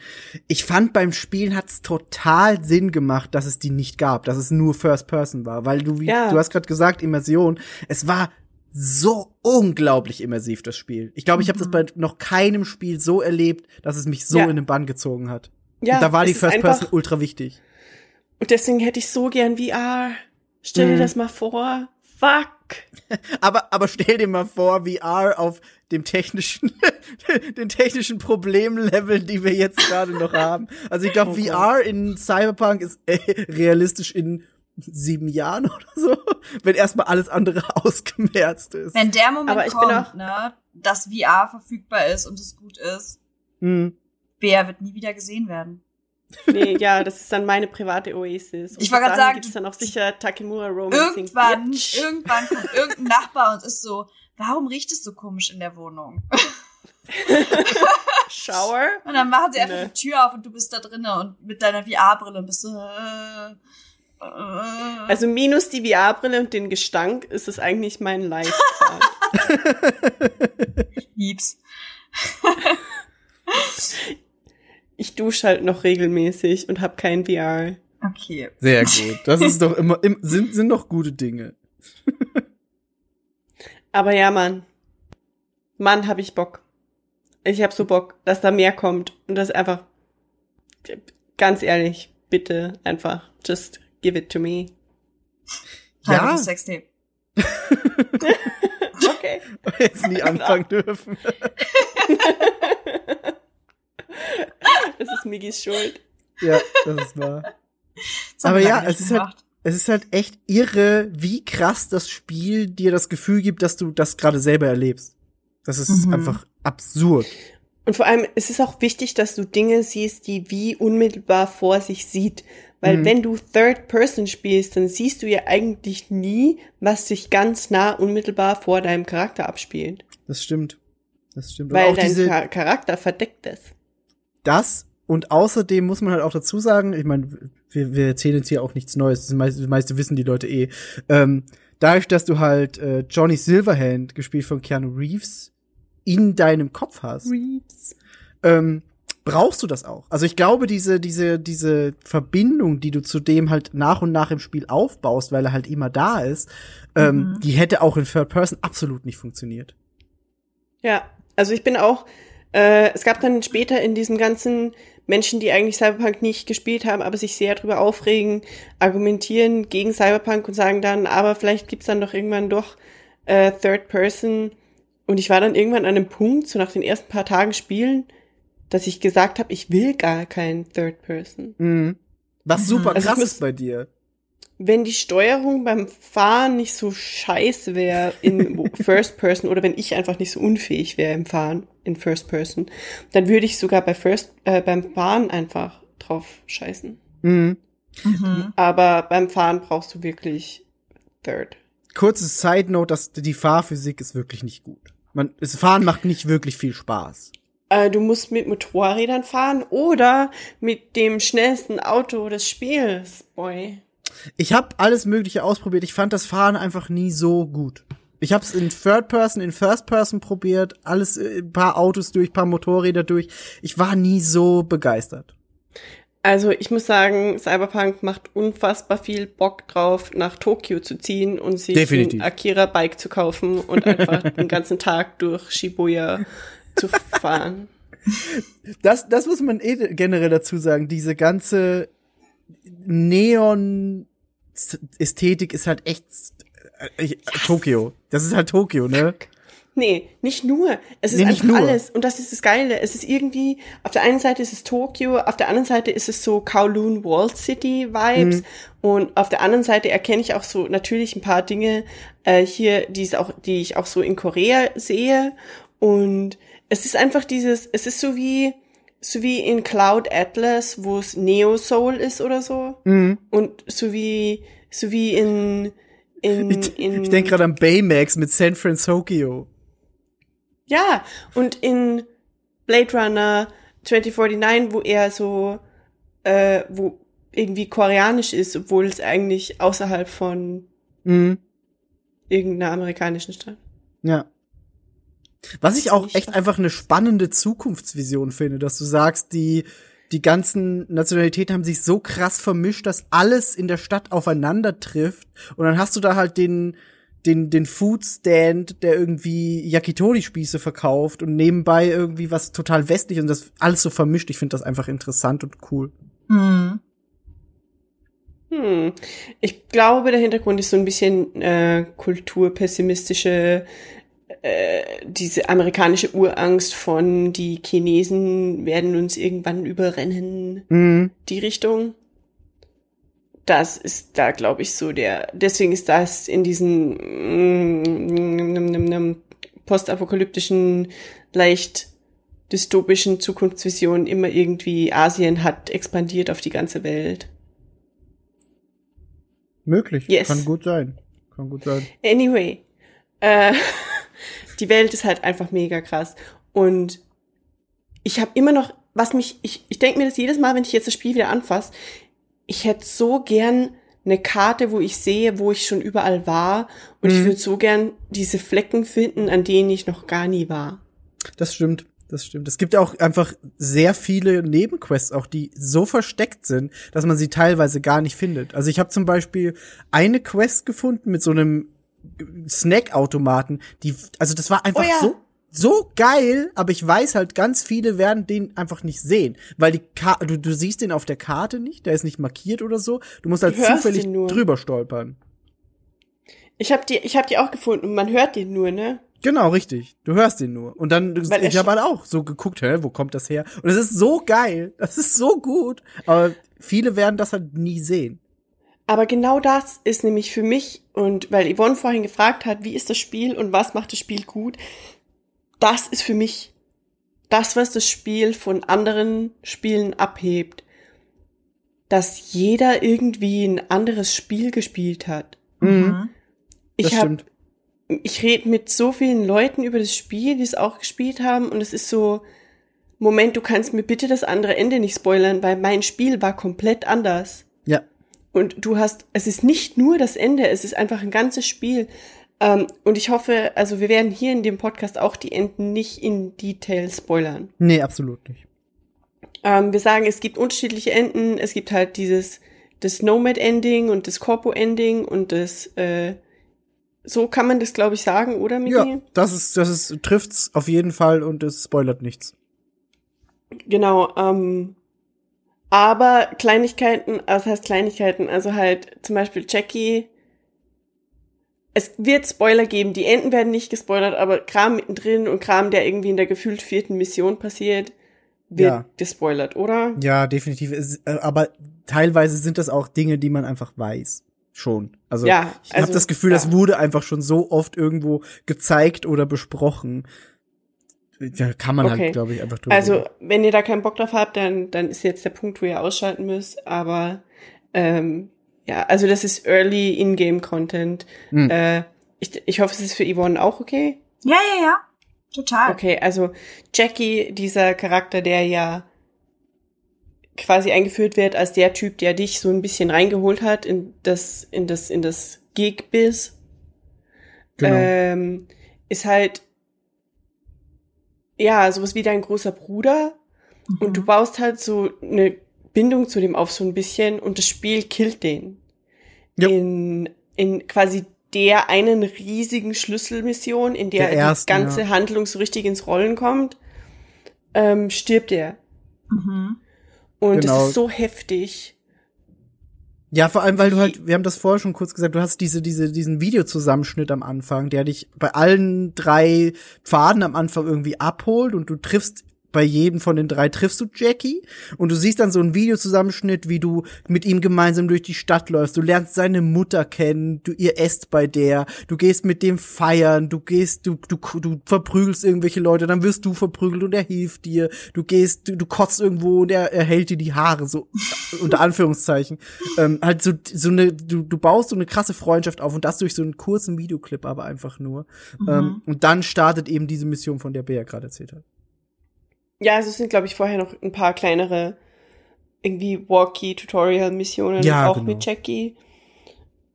Ich fand beim Spielen hat's total Sinn gemacht, dass es die nicht gab, dass es nur First Person war, weil du wie Ja. du hast gerade gesagt Immersion, es war so unglaublich immersiv das Spiel. Ich glaube, ich habe das bei noch keinem Spiel so erlebt, dass es mich so Ja. in den Bann gezogen hat. Ja, Und da war die First Person ultra wichtig. Und deswegen hätte ich so gern VR. Stell dir Mhm. das mal vor. Fuck. Aber, aber stell dir mal vor, VR auf dem technischen, den technischen Problemlevel, die wir jetzt gerade noch haben. Also ich glaube, Oh. VR in Cyberpunk ist äh, realistisch in sieben Jahren oder so, wenn erstmal alles andere ausgemerzt ist. Wenn der Moment Aber ich bin kommt, auch- ne, dass VR verfügbar ist und es gut ist, Hm. Bär wird nie wieder gesehen werden. Nee, ja, das ist dann meine private Oasis. Und Ich wollte dahin sagen, gibt's dann auch sicher Takemura Romancing. Irgendwann, Bitch. irgendwann kommt irgendein Nachbar und ist so, warum riecht es so komisch in der Wohnung? Shower. Und dann machen sie einfach Nee. die Tür auf und du bist da drinnen und mit deiner VR-Brille und bist so, äh, äh. Also minus die VR-Brille und den Gestank ist es eigentlich mein live lieb's. Ich dusche halt noch regelmäßig und habe kein VR. Okay. Sehr gut. Das ist doch immer, im, sind, sind doch gute Dinge. Aber ja, Mann. Mann, hab ich Bock. Ich hab so Bock, dass da mehr kommt. Und das einfach, ganz ehrlich, bitte einfach, just give it to me. Ja. Sextape. Okay. Jetzt nie anfangen dürfen. Das ist Migis Schuld. Ja, das ist wahr. Das Aber ja, es ist halt, es ist halt echt irre, wie krass das Spiel dir das Gefühl gibt, dass du das gerade selber erlebst. Das ist Mhm. einfach absurd. Und vor allem, es ist auch wichtig, dass du Dinge siehst, die wie unmittelbar vor sich sieht. Weil Mhm. wenn du Third Person spielst, dann siehst du ja eigentlich nie, was sich ganz nah unmittelbar vor deinem Charakter abspielt. Das stimmt. Das stimmt. Weil auch dein diese, Char- Charakter verdeckt ist. Das und außerdem muss man halt auch dazu sagen, ich meine, wir, wir erzählen jetzt hier auch nichts Neues, das meiste, das meiste wissen die Leute eh. Ähm, dadurch, dass du halt äh, Johnny Silverhand, gespielt von Keanu Reeves, in deinem Kopf hast, Reeves. ähm, brauchst du das auch. Also ich glaube, diese, diese, diese Verbindung, die du zu dem halt nach und nach im Spiel aufbaust, weil er halt immer da ist, ähm, Mhm. die hätte auch in Third Person absolut nicht funktioniert. Ja, also ich bin auch, äh, es gab dann später in diesem ganzen Menschen, die eigentlich Cyberpunk nicht gespielt haben, aber sich sehr drüber aufregen, argumentieren gegen Cyberpunk und sagen dann, aber vielleicht gibt's dann doch irgendwann doch äh, Third Person. Und ich war dann irgendwann an einem Punkt, so nach den ersten paar Tagen Spielen, dass ich gesagt habe, ich will gar kein Third Person. Mhm. Was Mhm. super Also ich krass muss- ist bei dir. Wenn die Steuerung beim Fahren nicht so scheiße wäre in First Person oder wenn ich einfach nicht so unfähig wäre im Fahren in First Person, dann würde ich sogar bei First äh, beim Fahren einfach drauf scheißen. Mhm. Mhm. Aber beim Fahren brauchst du wirklich Third. Kurzes Side Note, dass die Fahrphysik ist wirklich nicht gut. Man, das Fahren macht nicht wirklich viel Spaß. Äh, du musst mit Motorrädern fahren oder mit dem schnellsten Auto des Spiels, boy. Ich habe alles Mögliche ausprobiert. Ich fand das Fahren einfach nie so gut. Ich habe es in Third Person, in First Person probiert, alles, äh, ein paar Autos durch, paar Motorräder durch. Ich war nie so begeistert. Also ich muss sagen, Cyberpunk macht unfassbar viel Bock drauf, nach Tokio zu ziehen und sich Definitiv. ein Akira-Bike zu kaufen und einfach den ganzen Tag durch Shibuya zu fahren. Das, das muss man eh generell dazu sagen. Diese ganze Neon-Ästhetik ist halt echt äh, ich, Tokio. Das ist halt Tokio, ne? Nee, nicht nur. Es ist Nee, einfach nur. alles. Und das ist das Geile. Es ist irgendwie, auf der einen Seite ist es Tokio, auf der anderen Seite ist es so Kowloon Wall City Vibes. Mhm. Und auf der anderen Seite erkenne ich auch so natürlich ein paar Dinge äh, hier, die, es auch, die ich auch so in Korea sehe. Und es ist einfach dieses, es ist so wie, so wie in Cloud Atlas, wo es Neo Soul ist oder so. Mhm. Und so wie, so wie in, in, Ich, in ich denke gerade an Baymax mit San Francisco. Ja, und in Blade Runner 2049, wo er so, äh, wo irgendwie koreanisch ist, obwohl es eigentlich außerhalb von Mhm. irgendeiner amerikanischen Stadt. Ja. Was ich auch echt einfach eine spannende Zukunftsvision finde, dass du sagst, die, die ganzen Nationalitäten haben sich so krass vermischt, dass alles in der Stadt aufeinander trifft. Und dann hast du da halt den, den, den Foodstand, der irgendwie Yakitori-Spieße verkauft und nebenbei irgendwie was total westlich und das alles so vermischt. Ich finde das einfach interessant und cool. Hm. Hm. Ich glaube, der Hintergrund ist so ein bisschen äh, kulturpessimistische, äh, diese amerikanische Urangst von die Chinesen werden uns irgendwann überrennen. Mhm. die Richtung. Das ist da, glaube ich, so der. Deswegen ist das in diesen mm, postapokalyptischen, leicht dystopischen Zukunftsvisionen immer irgendwie Asien hat expandiert auf die ganze Welt. Möglich. Yes. Kann gut sein. Kann gut sein. Anyway, äh, die Welt ist halt einfach mega krass. Und ich habe immer noch, was mich, ich, ich denke mir das jedes Mal, wenn ich jetzt das Spiel wieder anfasse, ich hätte so gern eine Karte, wo ich sehe, wo ich schon überall war. Und ich Mhm. würde so gern diese Flecken finden, an denen ich noch gar nie war. Das stimmt, das stimmt. Es gibt auch einfach sehr viele Nebenquests, auch die so versteckt sind, dass man sie teilweise gar nicht findet. Also ich habe zum Beispiel eine Quest gefunden mit so einem Snackautomaten, die, also das war einfach Oh ja. so so geil, aber ich weiß halt, ganz viele werden den einfach nicht sehen, weil die Ka du, du siehst den auf der Karte nicht, der ist nicht markiert oder so. Du musst halt Du zufällig drüber stolpern. Ich habe die, ich habe die auch gefunden und man hört den nur, ne? Genau, richtig. Du hörst ihn nur. Und dann, Weil ich habe halt auch so geguckt, hä, wo kommt das her? Und es ist so geil. Das ist so gut. Aber viele werden das halt nie sehen. Aber genau das ist nämlich für mich, und weil Yvonne vorhin gefragt hat, wie ist das Spiel und was macht das Spiel gut, das ist für mich das, was das Spiel von anderen Spielen abhebt. Dass jeder irgendwie ein anderes Spiel gespielt hat. Mhm. Ich Das hab, stimmt. ich rede mit so vielen Leuten über das Spiel, die es auch gespielt haben, und es ist so, Moment, du kannst mir bitte das andere Ende nicht spoilern, weil mein Spiel war komplett anders. Und du hast, es ist nicht nur das Ende, es ist einfach ein ganzes Spiel. Ähm, und ich hoffe, also wir werden hier in dem Podcast auch die Enden nicht in Detail spoilern. Nee, absolut nicht. Ähm, wir sagen, es gibt unterschiedliche Enden. Es gibt halt dieses, das Nomad-Ending und das Corpo-Ending und das, äh, so kann man das, glaube ich, sagen, oder, Miki? Ja, das ist, das ist, trifft's auf jeden Fall und es spoilert nichts. Genau, ähm, aber Kleinigkeiten, also das heißt Kleinigkeiten, also halt zum Beispiel Jackie, es wird Spoiler geben, die Enden werden nicht gespoilert, aber Kram mittendrin und Kram, der irgendwie in der gefühlt vierten Mission passiert, wird Ja. gespoilert, oder? Ja, definitiv. Es, äh, aber teilweise sind das auch Dinge, die man einfach weiß. Schon. Also Ja, ich habe also, das Gefühl, ja. das wurde einfach schon so oft irgendwo gezeigt oder besprochen. Da kann man Okay. halt, glaube ich, einfach drüber Also, reden. wenn ihr da keinen Bock drauf habt, dann, dann ist jetzt der Punkt, wo ihr ausschalten müsst, aber ähm, ja, also das ist Early In-Game-Content. Hm. Äh, ich, ich hoffe, es ist für Yvonne auch okay. Ja, ja, ja. Total. Okay, also Jackie, dieser Charakter, der ja quasi eingeführt wird als der Typ, der dich so ein bisschen reingeholt hat in das, in das, in das Gig-Biz, Genau. ähm, ist halt ja sowas wie dein großer Bruder Mhm. und du baust halt so eine Bindung zu dem auf so ein bisschen und das Spiel killt den. Ja. In, in quasi der einen riesigen Schlüsselmission, in der, Der ersten, die ganze ja. Handlung so richtig ins Rollen kommt, ähm, stirbt er. Mhm. Und Genau. das ist so heftig. Ja, vor allem, weil du halt, wir haben das vorher schon kurz gesagt, du hast diese, diese, diesen Videozusammenschnitt am Anfang, der dich bei allen drei Pfaden am Anfang irgendwie abholt und du triffst bei jedem von den drei triffst du Jackie und du siehst dann so einen Videozusammenschnitt, wie du mit ihm gemeinsam durch die Stadt läufst. Du lernst seine Mutter kennen, du ihr esst bei der, du gehst mit dem feiern, du gehst, du du du verprügelst irgendwelche Leute, dann wirst du verprügelt und er hilft dir. Du gehst, du, du kotzt irgendwo und er, er hält dir die Haare so unter Anführungszeichen. ähm, halt so so eine du du baust so eine krasse Freundschaft auf und das durch so einen kurzen Videoclip aber einfach nur. Ähm, und dann startet eben diese Mission, von der Bea gerade erzählt hat. Ja, also es sind, glaube ich, vorher noch ein paar kleinere irgendwie Walkie-Tutorial-Missionen, Ja, auch genau. mit Jackie.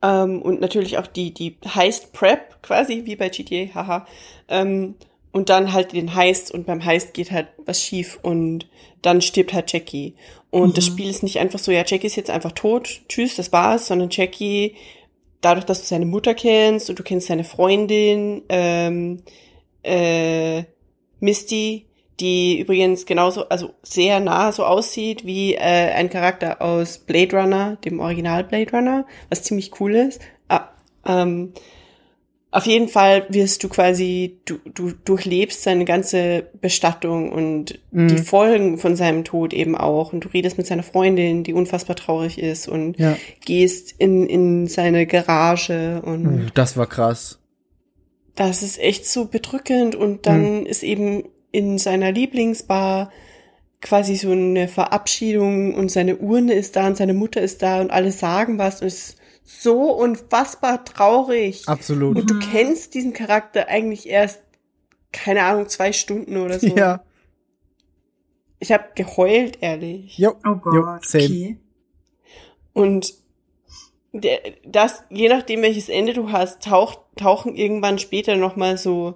Ähm, und natürlich auch die, die Heist-Prep, quasi, wie bei GTA, haha. Ähm, und dann halt den Heist und beim Heist geht halt was schief und dann stirbt halt Jackie. Und das Spiel ist nicht einfach so, ja, Jackie ist jetzt einfach tot, tschüss, das war's, sondern Jackie, dadurch, dass du seine Mutter kennst und du kennst seine Freundin, ähm, äh, Misty, die übrigens genauso, also sehr nah so aussieht wie äh, ein Charakter aus Blade Runner, dem Original Blade Runner, was ziemlich cool ist. Ah, ähm, auf jeden Fall wirst du quasi, du, du durchlebst seine ganze Bestattung und Mhm. die Folgen von seinem Tod eben auch. Und du redest mit seiner Freundin, die unfassbar traurig ist und Ja. gehst in, in seine Garage und Das war krass. das ist echt so bedrückend und dann Mhm. ist eben in seiner Lieblingsbar quasi so eine Verabschiedung und seine Urne ist da und seine Mutter ist da und alle sagen was und es ist so unfassbar traurig. Absolut. Und du Mhm. kennst diesen Charakter eigentlich erst, keine Ahnung, zwei Stunden oder so. Ja. Ich habe geheult, ehrlich. Jo. Oh Gott, Jo, same. okay. Und der, das, je nachdem welches Ende du hast, taucht, tauchen irgendwann später nochmal so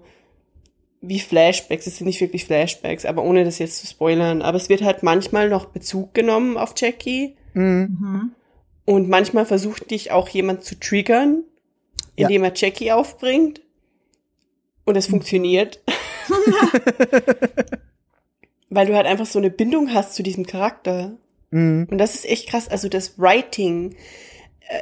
wie Flashbacks. Es sind nicht wirklich Flashbacks, aber ohne das jetzt zu spoilern. Aber es wird halt manchmal noch Bezug genommen auf Jackie. Mhm. Mhm. Und manchmal versucht dich auch jemand zu triggern, Ja. indem er Jackie aufbringt. Und es funktioniert. Weil du halt einfach so eine Bindung hast zu diesem Charakter. Mhm. Und das ist echt krass. Also das Writing äh,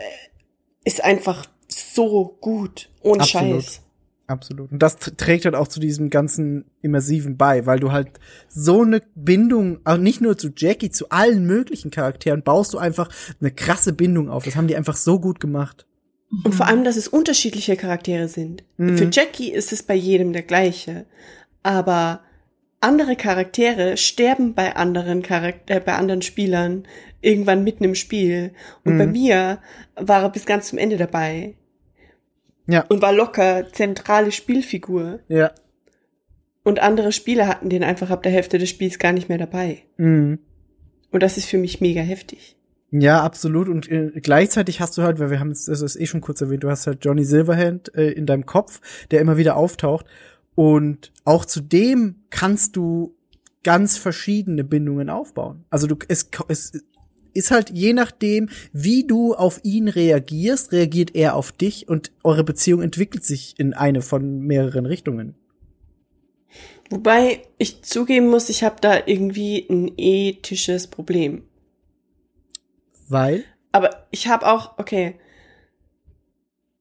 ist einfach so gut. Ohne Absolut. Scheiß. Absolut. Und das tr- trägt halt auch zu diesem ganzen Immersiven bei, weil du halt so eine Bindung, auch nicht nur zu Jackie, zu allen möglichen Charakteren, baust du einfach eine krasse Bindung auf. Das haben die einfach so gut gemacht. Und vor allem, dass es unterschiedliche Charaktere sind. Mhm. Für Jackie ist es bei jedem der gleiche. Aber andere Charaktere sterben bei anderen Charakter äh, bei anderen Spielern irgendwann mitten im Spiel. Und Mhm. bei mir war er bis ganz zum Ende dabei. Ja. Und war locker zentrale Spielfigur. Ja. Und andere Spieler hatten den einfach ab der Hälfte des Spiels gar nicht mehr dabei. Mhm. Und das ist für mich mega heftig. Ja, absolut. Und äh, gleichzeitig hast du halt, weil wir haben es, das ist eh schon kurz erwähnt, du hast halt Johnny Silverhand äh, in deinem Kopf, der immer wieder auftaucht. Und auch zu dem kannst du ganz verschiedene Bindungen aufbauen. Also du, es, es ist halt je nachdem, wie du auf ihn reagierst, reagiert er auf dich und eure Beziehung entwickelt sich in eine von mehreren Richtungen. Wobei ich zugeben muss, ich habe da irgendwie ein ethisches Problem. Weil? Aber ich habe auch, okay.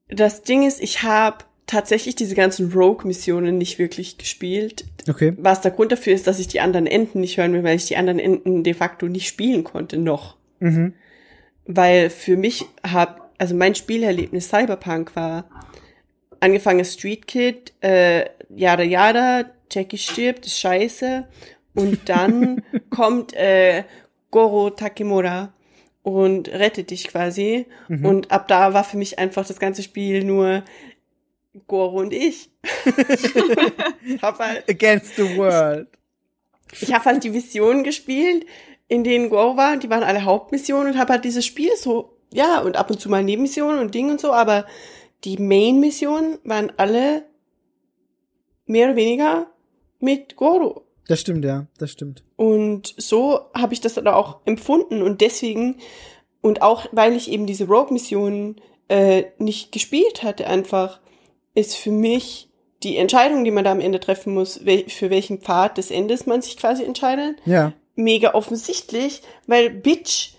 Das Ding ist, ich habe tatsächlich diese ganzen Rogue-Missionen nicht wirklich gespielt. Okay. Was der Grund dafür ist, dass ich die anderen Enden nicht hören will, weil ich die anderen Enden de facto nicht spielen konnte noch. Mhm. Weil für mich hab, also mein Spielerlebnis Cyberpunk war angefangen Street Kid, äh, yada yada, Jackie stirbt, ist scheiße. Und dann kommt äh, Goro Takemura und rettet dich quasi. Mhm. Und ab da war für mich einfach das ganze Spiel nur Goro und ich. hab halt, Against the world. ich habe halt die Missionen gespielt, in denen Goro war, und die waren alle Hauptmissionen und habe halt dieses Spiel so, ja, und ab und zu mal Nebenmissionen und Ding und so, aber die Main-Missionen waren alle mehr oder weniger mit Goro. Das stimmt, ja, das stimmt. Und so habe ich das dann auch empfunden und deswegen und auch weil ich eben diese Rogue-Mission äh, nicht gespielt hatte, einfach ist für mich die Entscheidung, die man da am Ende treffen muss, wel für welchen Pfad des Endes man sich quasi entscheidet, Ja. Mega offensichtlich, weil Bitch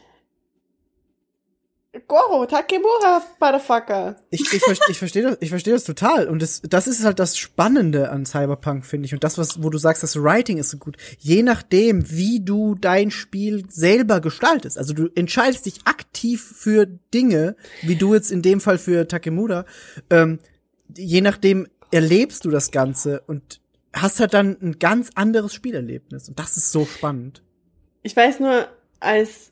Goro, Takemura, Motherfucker. Ich, ich, ich verstehe das, ich verstehe das total. Und das, das ist halt das Spannende an Cyberpunk, finde ich. Und das, was, wo du sagst, das Writing ist so gut. Je nachdem, wie du dein Spiel selber gestaltest. Also du entscheidest dich aktiv für Dinge, wie du jetzt in dem Fall für Takemura. Ähm, je nachdem erlebst du das Ganze und hast halt dann ein ganz anderes Spielerlebnis. Und das ist so spannend. Ich weiß nur, als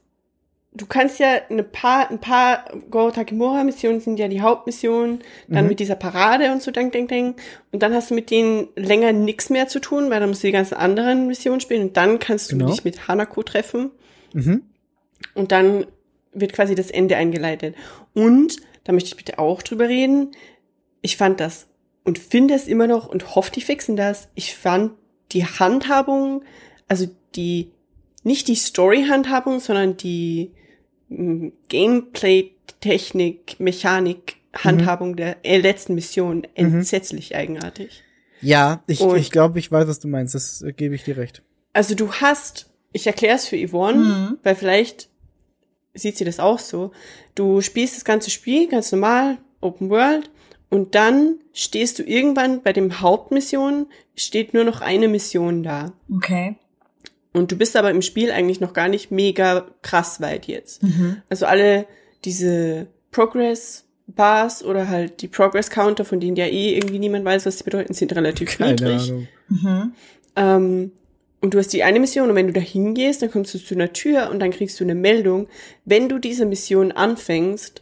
du kannst ja eine paar, ein paar Goro Takemura Missionen sind ja die Hauptmissionen, dann Mhm. mit dieser Parade und so, denk, denk, denk. Und dann hast du mit denen länger nichts mehr zu tun, weil dann musst du die ganzen anderen Missionen spielen und dann kannst du Genau. dich mit Hanako treffen Mhm. und dann wird quasi das Ende eingeleitet. Und, da möchte ich bitte auch drüber reden, ich fand das und finde es immer noch und hoffe, die fixen das. Ich fand die Handhabung, also die, nicht die Story-Handhabung, sondern die mm, Gameplay-Technik, Mechanik, Handhabung der äh, letzten Mission entsetzlich eigenartig. Ja, ich, Und- ich glaube, ich weiß, was du meinst. Das äh, gebe ich dir recht. Also du hast, ich erkläre es für Yvonne, Mhm. weil vielleicht sieht sie das auch so. Du spielst das ganze Spiel ganz normal, Open World, und dann stehst du irgendwann bei dem Hauptmission, steht nur noch eine Mission da. Okay. Und du bist aber im Spiel eigentlich noch gar nicht mega krass weit jetzt. Mhm. Also alle diese Progress Bars oder halt die Progress Counter, von denen ja eh irgendwie niemand weiß, was sie bedeuten, sind relativ niedrig. Ahnung. Mhm. Ähm, und du hast die eine Mission und wenn du da hingehst, dann kommst du zu einer Tür und dann kriegst du eine Meldung. Wenn du diese Mission anfängst,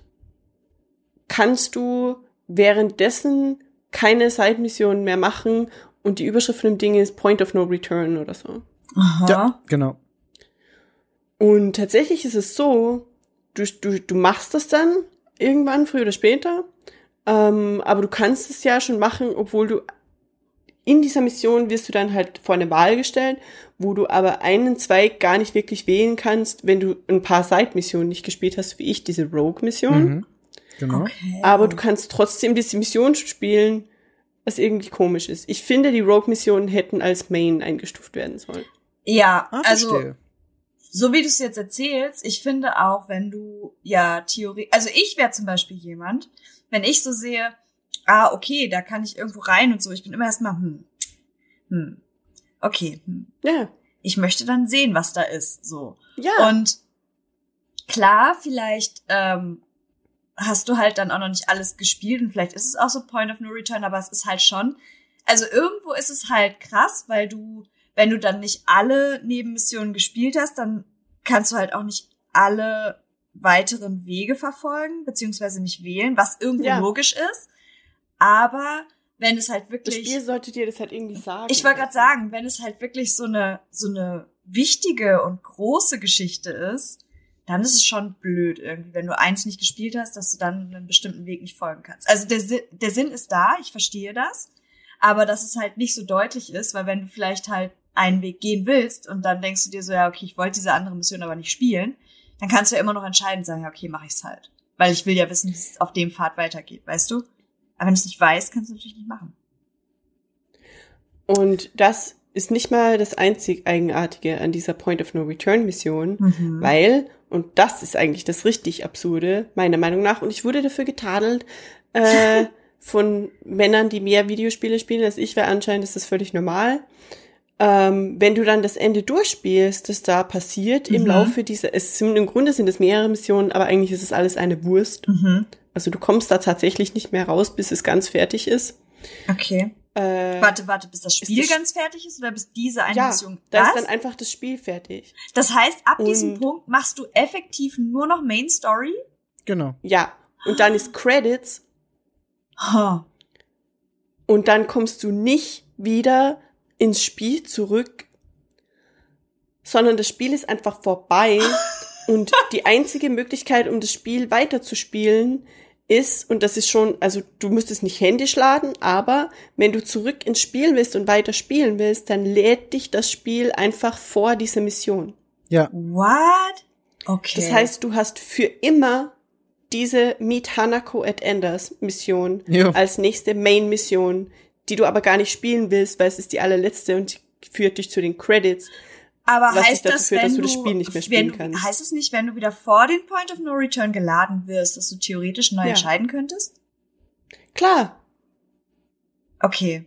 kannst du währenddessen keine Side-Missionen mehr machen und die Überschrift von dem Ding ist Point of No Return oder so. Aha. Ja, genau. Und tatsächlich ist es so, du, du, du machst das dann irgendwann, früher oder später, ähm, aber du kannst es ja schon machen, obwohl du in dieser Mission wirst du dann halt vor eine Wahl gestellt, wo du aber einen Zweig gar nicht wirklich wählen kannst, wenn du ein paar Side-Missionen nicht gespielt hast, wie ich, diese Rogue-Mission. Mhm. Genau. Okay. Aber du kannst trotzdem diese Mission spielen, was irgendwie komisch ist. Ich finde, die Rogue-Missionen hätten als Main eingestuft werden sollen. Ja, Ah, also so wie du es jetzt erzählst, ich finde auch, wenn du ja Theorie, also ich wäre zum Beispiel jemand, wenn ich so sehe, ah, okay, da kann ich irgendwo rein und so, ich bin immer erstmal, hm, hm, okay, hm. Ja, ich möchte dann sehen, was da ist, so. ja. Und klar, vielleicht ähm, hast du halt dann auch noch nicht alles gespielt und vielleicht ist es auch so Point of No Return, aber es ist halt schon, also irgendwo ist es halt krass, weil du, wenn du dann nicht alle Nebenmissionen gespielt hast, dann kannst du halt auch nicht alle weiteren Wege verfolgen, beziehungsweise nicht wählen, was irgendwo Ja. logisch ist. Aber wenn es halt Das wirklich Spiel sollte dir das halt irgendwie sagen. ich wollte gerade sagen, wenn es halt wirklich so eine so eine wichtige und große Geschichte ist, dann ist es schon blöd irgendwie, wenn du eins nicht gespielt hast, dass du dann einen bestimmten Weg nicht folgen kannst. Also der, der Sinn ist da, ich verstehe das, aber dass es halt nicht so deutlich ist, weil wenn du vielleicht halt einen Weg gehen willst und dann denkst du dir so, ja, okay, ich wollte diese andere Mission aber nicht spielen, dann kannst du ja immer noch entscheiden, sagen, ja, okay, mache ich's halt. Weil ich will ja wissen, wie es auf dem Pfad weitergeht, weißt du? Aber wenn du es nicht weißt, kannst du natürlich nicht machen. Und das ist nicht mal das einzig Eigenartige an dieser Point of No Return Mission, Mhm. weil, und das ist eigentlich das richtig Absurde, meiner Meinung nach, und ich wurde dafür getadelt, äh, von Männern, die mehr Videospiele spielen als ich, weil anscheinend ist das völlig normal. Ähm, wenn du dann das Ende durchspielst, das da passiert im Mhm. Laufe dieser, es sind im Grunde sind es mehrere Missionen, aber eigentlich ist es alles eine Wurst. Mhm. Also du kommst da tatsächlich nicht mehr raus, bis es ganz fertig ist. Okay. Äh, Warte, warte, bis das Spiel das- ganz fertig ist oder bis diese eine ja, Mission? da ist dann einfach das Spiel fertig. das heißt, ab diesem Und- Punkt machst du effektiv nur noch Main Story? Genau. Ja, und dann ist Credits Huh. und dann kommst du nicht wieder ins Spiel zurück, sondern das Spiel ist einfach vorbei und die einzige Möglichkeit, um das Spiel weiterzuspielen, ist, und das ist schon, also du müsstest nicht händisch laden, aber wenn du zurück ins Spiel willst und weiter spielen willst, dann lädt dich das Spiel einfach vor dieser Mission. Ja. What? Okay. Das heißt, du hast für immer diese Meet Hanako at Enders Mission Ja. als nächste Main-Mission, die du aber gar nicht spielen willst, weil es ist die allerletzte und die führt dich zu den Credits. Aber was heißt das, führt, wenn dass du das Spiel nicht mehr spielen wenn, kannst. Heißt es nicht, wenn du wieder vor den Point of No Return geladen wirst, dass du theoretisch neu Ja. entscheiden könntest? Klar, Okay.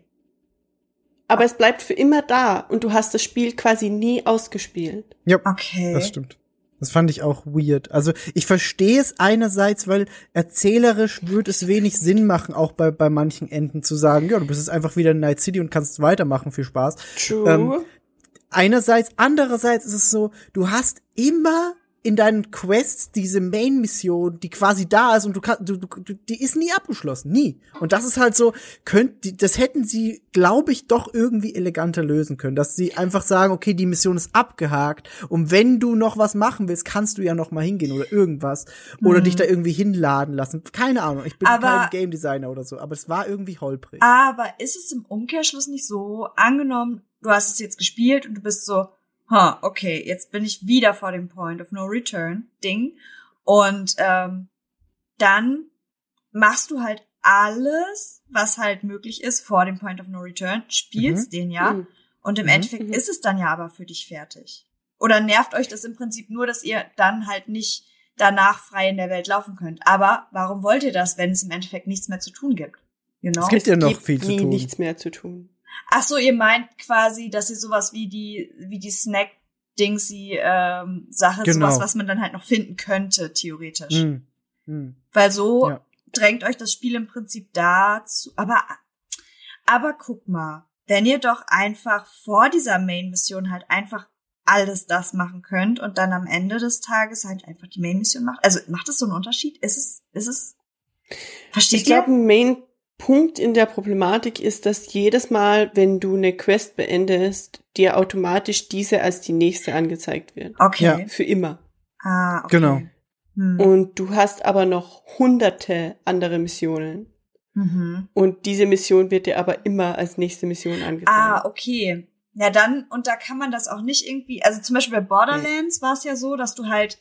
aber es bleibt für immer da und du hast das Spiel quasi nie ausgespielt. Ja, Okay. das stimmt. Das fand ich auch weird. Also ich verstehe es einerseits, weil erzählerisch würde es wenig Sinn machen, auch bei, bei manchen Enden zu sagen, ja, du bist jetzt einfach wieder in Night City und kannst weitermachen, viel Spaß. True. Ähm, einerseits, andererseits ist es so, du hast immer in deinen Quests diese Main-Mission, die quasi da ist und du kannst, du, du, du, die ist nie abgeschlossen, nie. Und das ist halt so, könnt, die, das hätten sie, glaube ich, doch irgendwie eleganter lösen können, dass sie einfach sagen, okay, die Mission ist abgehakt und wenn du noch was machen willst, kannst du ja noch mal hingehen oder irgendwas oder dich da irgendwie hinladen lassen. Keine Ahnung, ich bin Aber- kein Game Designer oder so, aber es war irgendwie holprig. Aber ist es im Umkehrschluss nicht so, angenommen, du hast es jetzt gespielt und du bist so, ha, okay, jetzt bin ich wieder vor dem Point of No Return Ding und ähm, dann machst du halt alles, was halt möglich ist vor dem Point of No Return, spielst den ja Mhm. und im Mhm. Endeffekt Mhm. ist es dann ja aber für dich fertig. Oder nervt euch das im Prinzip nur, dass ihr dann halt nicht danach frei in der Welt laufen könnt. Aber warum wollt ihr das, wenn es im Endeffekt nichts mehr zu tun gibt? You know? Es gibt ja noch Gibt viel zu tun. nichts mehr zu tun. Ach so, ihr meint quasi, dass ihr sowas wie die, wie die Snack-Dingsy ähm, Sache, Genau. sowas, was man dann halt noch finden könnte, theoretisch. Hm. Hm. Weil so Ja. drängt euch das Spiel im Prinzip dazu. Aber, aber guck mal, wenn ihr doch einfach vor dieser Main-Mission halt einfach alles das machen könnt und dann am Ende des Tages halt einfach die Main-Mission macht. Also macht es so einen Unterschied? Ist es, ist es, versteht Ich glaube, ihr? Main-Punkt in der Problematik ist, dass jedes Mal, wenn du eine Quest beendest, dir automatisch diese als die nächste angezeigt wird. Okay. Ja. Für immer. Ah, okay. Genau. Hm. Und du hast aber noch hunderte andere Missionen. Mhm. Und diese Mission wird dir aber immer als nächste Mission angezeigt. Ah, okay. Ja, dann, und da kann man das auch nicht irgendwie, also zum Beispiel bei Borderlands war es ja so, dass du halt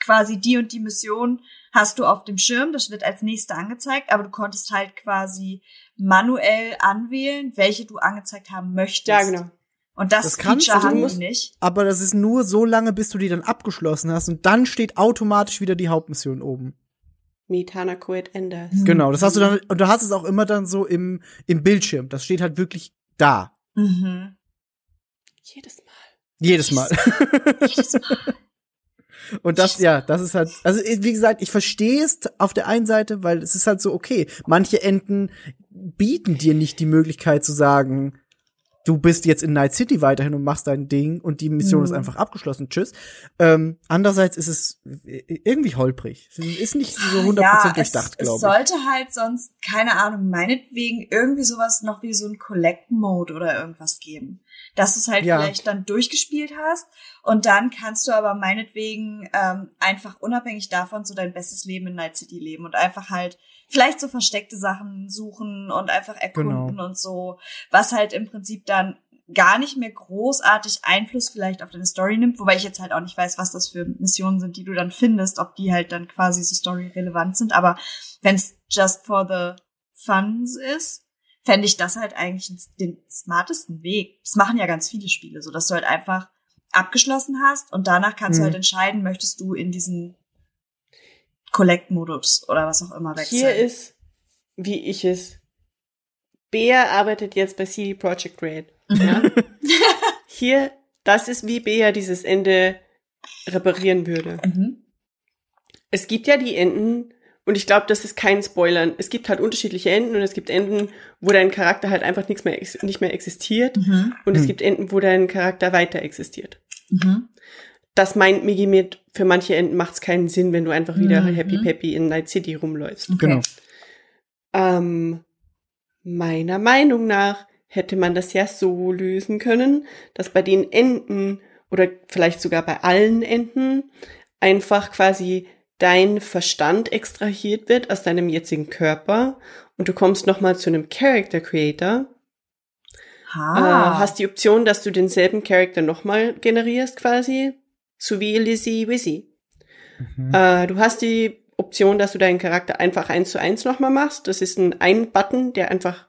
quasi die und die Mission hast du auf dem Schirm, das wird als nächste angezeigt, aber du konntest halt quasi manuell anwählen, welche du angezeigt haben möchtest. Ja, genau. Und das, Das kannst Feature du, haben die nicht. Aber das ist nur so lange, bis du die dann abgeschlossen hast und dann steht automatisch wieder die Hauptmission oben. Meet Hanako at Enders. Mhm. Genau, das hast du dann, und du hast es auch immer dann so im, im Bildschirm. Das steht halt wirklich da. Mhm. Jedes Mal. Jedes Mal. Jedes Mal. Und das, ja, das ist halt, also wie gesagt, ich verstehe es auf der einen Seite, weil es ist halt so, okay, manche Enden bieten dir nicht die Möglichkeit zu sagen, du bist jetzt in Night City weiterhin und machst dein Ding und die Mission Mhm. ist einfach abgeschlossen, tschüss. Ähm, andererseits ist es irgendwie holprig. Ist nicht so 100% ja, durchdacht, es, es glaube ich. sollte halt sonst, keine Ahnung, meinetwegen irgendwie sowas noch wie so ein Collect-Mode oder irgendwas geben. Dass du es halt Ja. vielleicht dann durchgespielt hast und dann kannst du aber meinetwegen ähm, einfach unabhängig davon so dein bestes Leben in Night City leben und einfach halt vielleicht so versteckte Sachen suchen und einfach erkunden Genau. und so, was halt im Prinzip dann gar nicht mehr großartig Einfluss vielleicht auf deine Story nimmt, wobei ich jetzt halt auch nicht weiß, was das für Missionen sind, die du dann findest, ob die halt dann quasi so story-relevant sind, aber wenn es just for the funs ist, fände ich das halt eigentlich den smartesten Weg. Das machen ja ganz viele Spiele, so dass du halt einfach abgeschlossen hast und danach kannst du Mhm. halt entscheiden, möchtest du in diesen Collect-Modus oder was auch immer wechseln. Hier ist, wie ich es. Bea arbeitet jetzt bei CD Projekt Red. Ja? Hier, das ist wie Bea dieses Ende reparieren würde. mhm. Es gibt ja die Enden, und ich glaube, das ist kein Spoilern. Es gibt halt unterschiedliche Enden und es gibt Enden, wo dein Charakter halt einfach nichts mehr, ex- nicht mehr existiert. Mhm. Und es Hm. gibt Enden, wo dein Charakter weiter existiert. Mhm. Das meint Migi mit, für manche Enden macht es keinen Sinn, wenn du einfach wieder Mhm. happy peppy in Night City rumläufst. Okay. Genau. Ähm, meiner Meinung nach hätte man das ja so lösen können, dass bei den Enden oder vielleicht sogar bei allen Enden einfach quasi dein Verstand extrahiert wird aus deinem jetzigen Körper und du kommst nochmal zu einem Character Creator. Äh, Ah. hast die Option, dass du denselben Charakter nochmal generierst quasi, so wie Lizzie Wizzy. Mhm. Äh, du hast die Option, dass du deinen Charakter einfach eins zu eins nochmal machst. Das ist ein Ein-Button, der einfach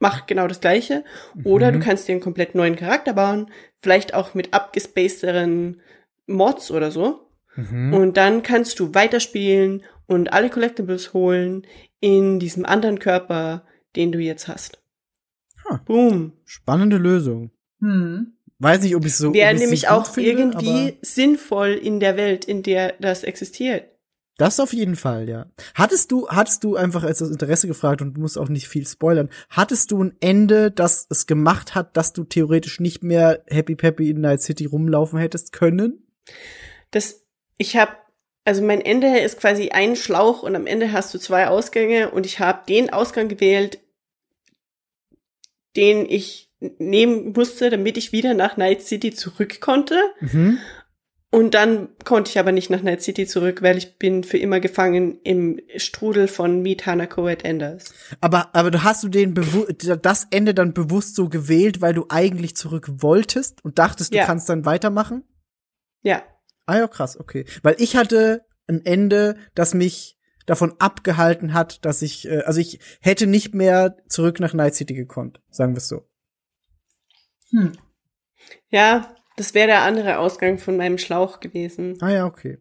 macht genau das Gleiche. Oder Mhm. du kannst dir einen komplett neuen Charakter bauen, vielleicht auch mit abgespacederen Mods oder so. Mhm. Und dann kannst du weiterspielen und alle Collectibles holen in diesem anderen Körper, den du jetzt hast. Huh. Boom. Spannende Lösung. Hm. Weiß nicht, ob ich so. Wäre nämlich gut auch finde, irgendwie sinnvoll in der Welt, in der das existiert. Das auf jeden Fall, ja. Hattest du, hattest du einfach als das Interesse gefragt und du musst auch nicht viel spoilern, hattest du ein Ende, das es gemacht hat, dass du theoretisch nicht mehr Happy Peppy in Night City rumlaufen hättest können? Das, ich habe, also mein Ende ist quasi ein Schlauch und am Ende hast du zwei Ausgänge und ich habe den Ausgang gewählt, den ich nehmen musste, damit ich wieder nach Night City zurück konnte. Mhm. Und dann konnte ich aber nicht nach Night City zurück, weil ich bin für immer gefangen im Strudel von Meet Hanako at Enders. Aber, aber du hast du den bewu das Ende dann bewusst so gewählt, weil du eigentlich zurück wolltest und dachtest, du Ja. kannst dann weitermachen? Ja, Ah ja, krass, okay. Weil ich hatte ein Ende, das mich davon abgehalten hat, dass ich, äh, also ich hätte nicht mehr zurück nach Night City gekonnt, sagen wir es so. Hm. ja, das wäre der andere Ausgang von meinem Schlauch gewesen. Ah ja, okay.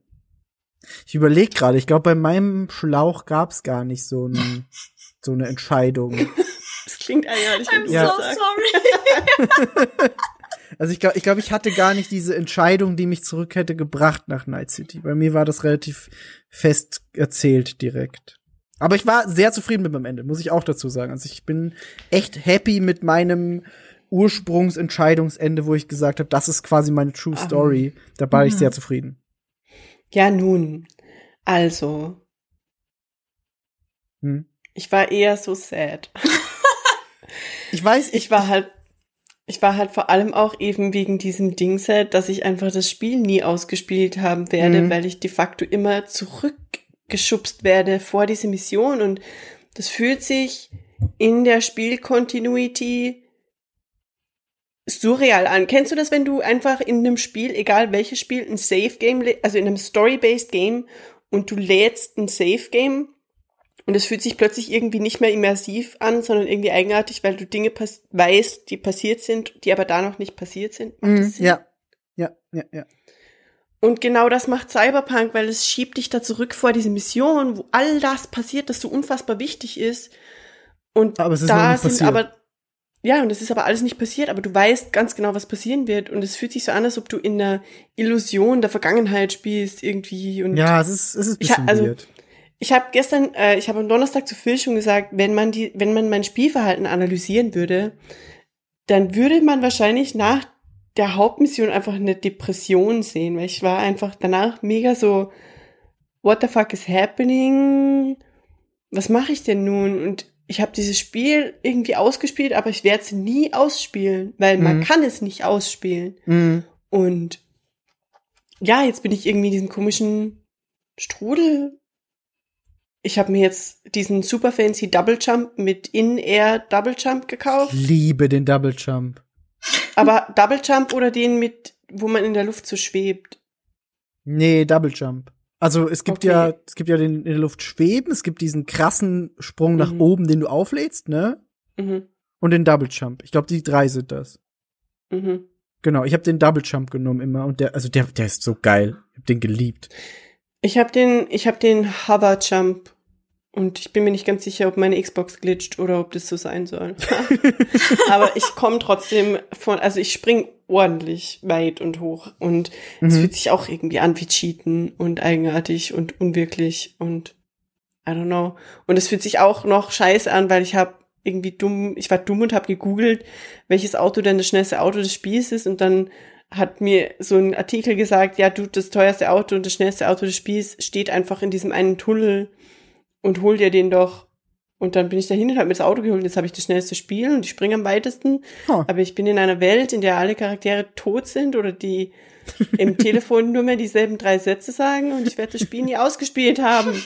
Ich überlege gerade, ich glaube, bei meinem Schlauch gab's gar nicht so, ein, so eine Entscheidung. Das klingt wenn I'm Ja. so sorry. Also ich glaube, ich, glaub, ich hatte gar nicht diese Entscheidung, die mich zurück hätte gebracht nach Night City. Bei mir war das relativ fest erzählt direkt. Aber ich war sehr zufrieden mit meinem Ende, muss ich auch dazu sagen. Also ich bin echt happy mit meinem Ursprungsentscheidungsende, wo ich gesagt habe, das ist quasi meine True Ah. Story. Da war ich Mhm. sehr zufrieden. Ja, nun. Also, Hm. ich war eher so sad. Ich weiß, ich Ich war halt, ich war halt vor allem auch eben wegen diesem Dingset, dass ich einfach das Spiel nie ausgespielt haben werde, Mhm. weil ich de facto immer zurückgeschubst werde vor diese Mission und das fühlt sich in der Spielcontinuity surreal an. Kennst du das, wenn du einfach in einem Spiel, egal welches Spiel, ein Save Game, also in einem Story-based Game und du lädst ein Save Game und es fühlt sich plötzlich irgendwie nicht mehr immersiv an, sondern irgendwie eigenartig, weil du Dinge weißt, die passiert sind, die aber da noch nicht passiert sind. Mhm, ja. Ja, ja, ja. Und genau das macht Cyberpunk, weil es schiebt dich da zurück vor diese Mission, wo all das passiert, das so unfassbar wichtig ist. Und Aber es ist noch da sind passiert. aber, ja, und es ist aber alles nicht passiert, aber du weißt ganz genau, was passieren wird. Und es fühlt sich so an, als ob du in einer Illusion der Vergangenheit spielst irgendwie. Und Ja, es ist, es ist ein Ich bisschen also- weird. Ich habe gestern, äh, ich habe am Donnerstag zu Phil schon gesagt, wenn man die, wenn man mein Spielverhalten analysieren würde, dann würde man wahrscheinlich nach der Hauptmission einfach eine Depression sehen, weil ich war einfach danach mega so, what the fuck is happening? Was mache ich denn nun? Und ich habe dieses Spiel irgendwie ausgespielt, aber ich werde es nie ausspielen, weil man Mhm. kann es nicht ausspielen. Mhm. Und ja, jetzt bin ich irgendwie in diesem komischen Strudel. Ich habe mir jetzt diesen super fancy Double Jump mit In-Air Double Jump gekauft. Ich liebe den Double Jump. Aber Double Jump oder den mit, wo man in der Luft so schwebt. Nee, Double Jump. Also es gibt Okay. ja, es gibt ja den in der Luft schweben, es gibt diesen krassen Sprung nach Mhm. oben, den du auflädst, ne? Mhm. Und den Double Jump. Ich glaube, die drei sind das. Mhm. Genau, ich habe den Double Jump genommen immer und der, also der, der ist so geil. Ich habe den geliebt. Ich habe den, ich habe den Hover Jump und ich bin mir nicht ganz sicher, ob meine Xbox glitscht oder ob das so sein soll. Aber ich komme trotzdem von, also ich spring ordentlich weit und hoch und es Mhm. fühlt sich auch irgendwie an wie Cheaten und eigenartig und unwirklich und I don't know. Und es fühlt sich auch noch scheiße an, weil ich habe irgendwie dumm, ich war dumm und habe gegoogelt, welches Auto denn das schnellste Auto des Spiels ist und dann hat mir so ein Artikel gesagt, ja, du, das teuerste Auto und das schnellste Auto des Spiels steht einfach in diesem einen Tunnel und hol dir den doch. Und dann bin ich dahin und habe mir das Auto geholt. und Jetzt habe ich das schnellste Spiel und ich springe am weitesten. Huh. Aber ich bin in einer Welt, in der alle Charaktere tot sind oder die im Telefon nur mehr dieselben drei Sätze sagen und ich werde das Spiel nie ausgespielt haben.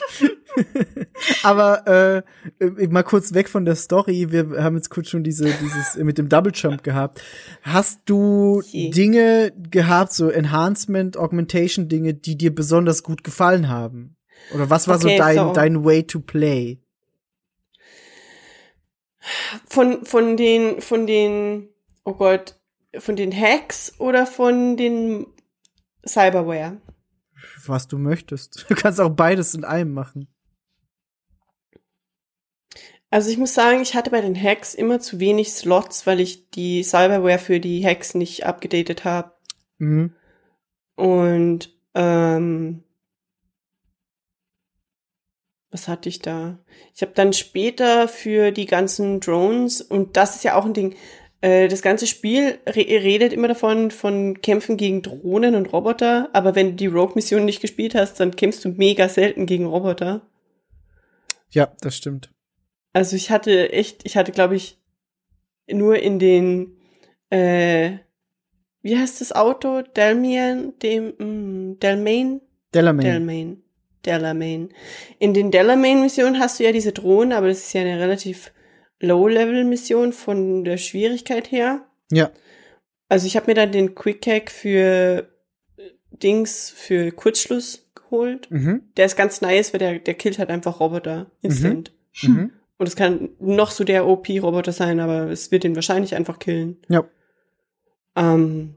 Aber äh, äh, mal kurz weg von der Story. Wir haben jetzt kurz schon diese dieses mit dem Double Jump gehabt. Hast du Je. Dinge gehabt, so Enhancement, Augmentation Dinge, die dir besonders gut gefallen haben? Oder was war Okay, so dein so. dein Way to play? Von, von den, von den, oh Gott, von den Hacks oder von den Cyberware? Was du möchtest. Du kannst auch beides in einem machen. Also ich muss sagen, ich hatte bei den Hacks immer zu wenig Slots, weil ich die Cyberware für die Hacks nicht abgedatet habe. Mhm. Und ähm, was hatte ich da? Ich habe dann später für die ganzen Drones, und das ist ja auch ein Ding, äh, das ganze Spiel re redet immer davon, von Kämpfen gegen Drohnen und Roboter, aber wenn du die Rogue-Mission nicht gespielt hast, dann kämpfst du mega selten gegen Roboter. Ja, das stimmt. Also ich hatte echt, ich hatte, glaube ich, nur in den, äh, wie heißt das Auto? Delmian, dem, mm, Delmain? Delamain. Delmain. Delamain. In den Delamain-Missionen hast du ja diese Drohnen, aber das ist ja eine relativ Low-Level-Mission von der Schwierigkeit her. Ja. Also ich habe mir dann den Quick-Hack für äh, Dings, für Kurzschluss geholt. Mhm. Der ist ganz nice, weil der, der killt halt einfach Roboter instant. Mhm. Und es kann noch so der OP-Roboter sein, aber es wird ihn wahrscheinlich einfach killen. Ja. Ähm,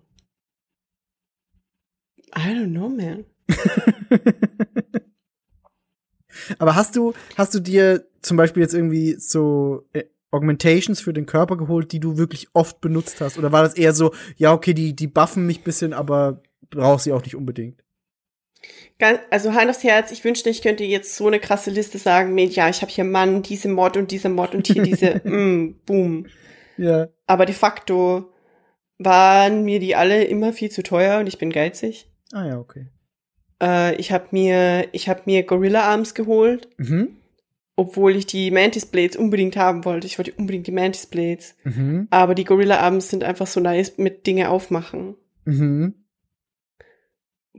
I don't know, man. Aber hast du, hast du dir zum Beispiel jetzt irgendwie so äh, Augmentations für den Körper geholt, die du wirklich oft benutzt hast? Oder war das eher so, ja, okay, die, die buffen mich bisschen, aber brauchst sie auch nicht unbedingt? Also Hand aufs Herz, ich wünschte, ich könnte jetzt so eine krasse Liste sagen mit, ja, ich habe hier Mann, diese Mod und diese Mod und hier diese, mm, boom. Ja. Aber de facto waren mir die alle immer viel zu teuer und ich bin geizig. Ah ja, okay. Äh, ich habe mir, ich habe mir Gorilla Arms geholt, Mhm. obwohl ich die Mantis Blades unbedingt haben wollte. Ich wollte unbedingt die Mantis Blades. Mhm. Aber die Gorilla Arms sind einfach so nice mit Dinge aufmachen. Mhm.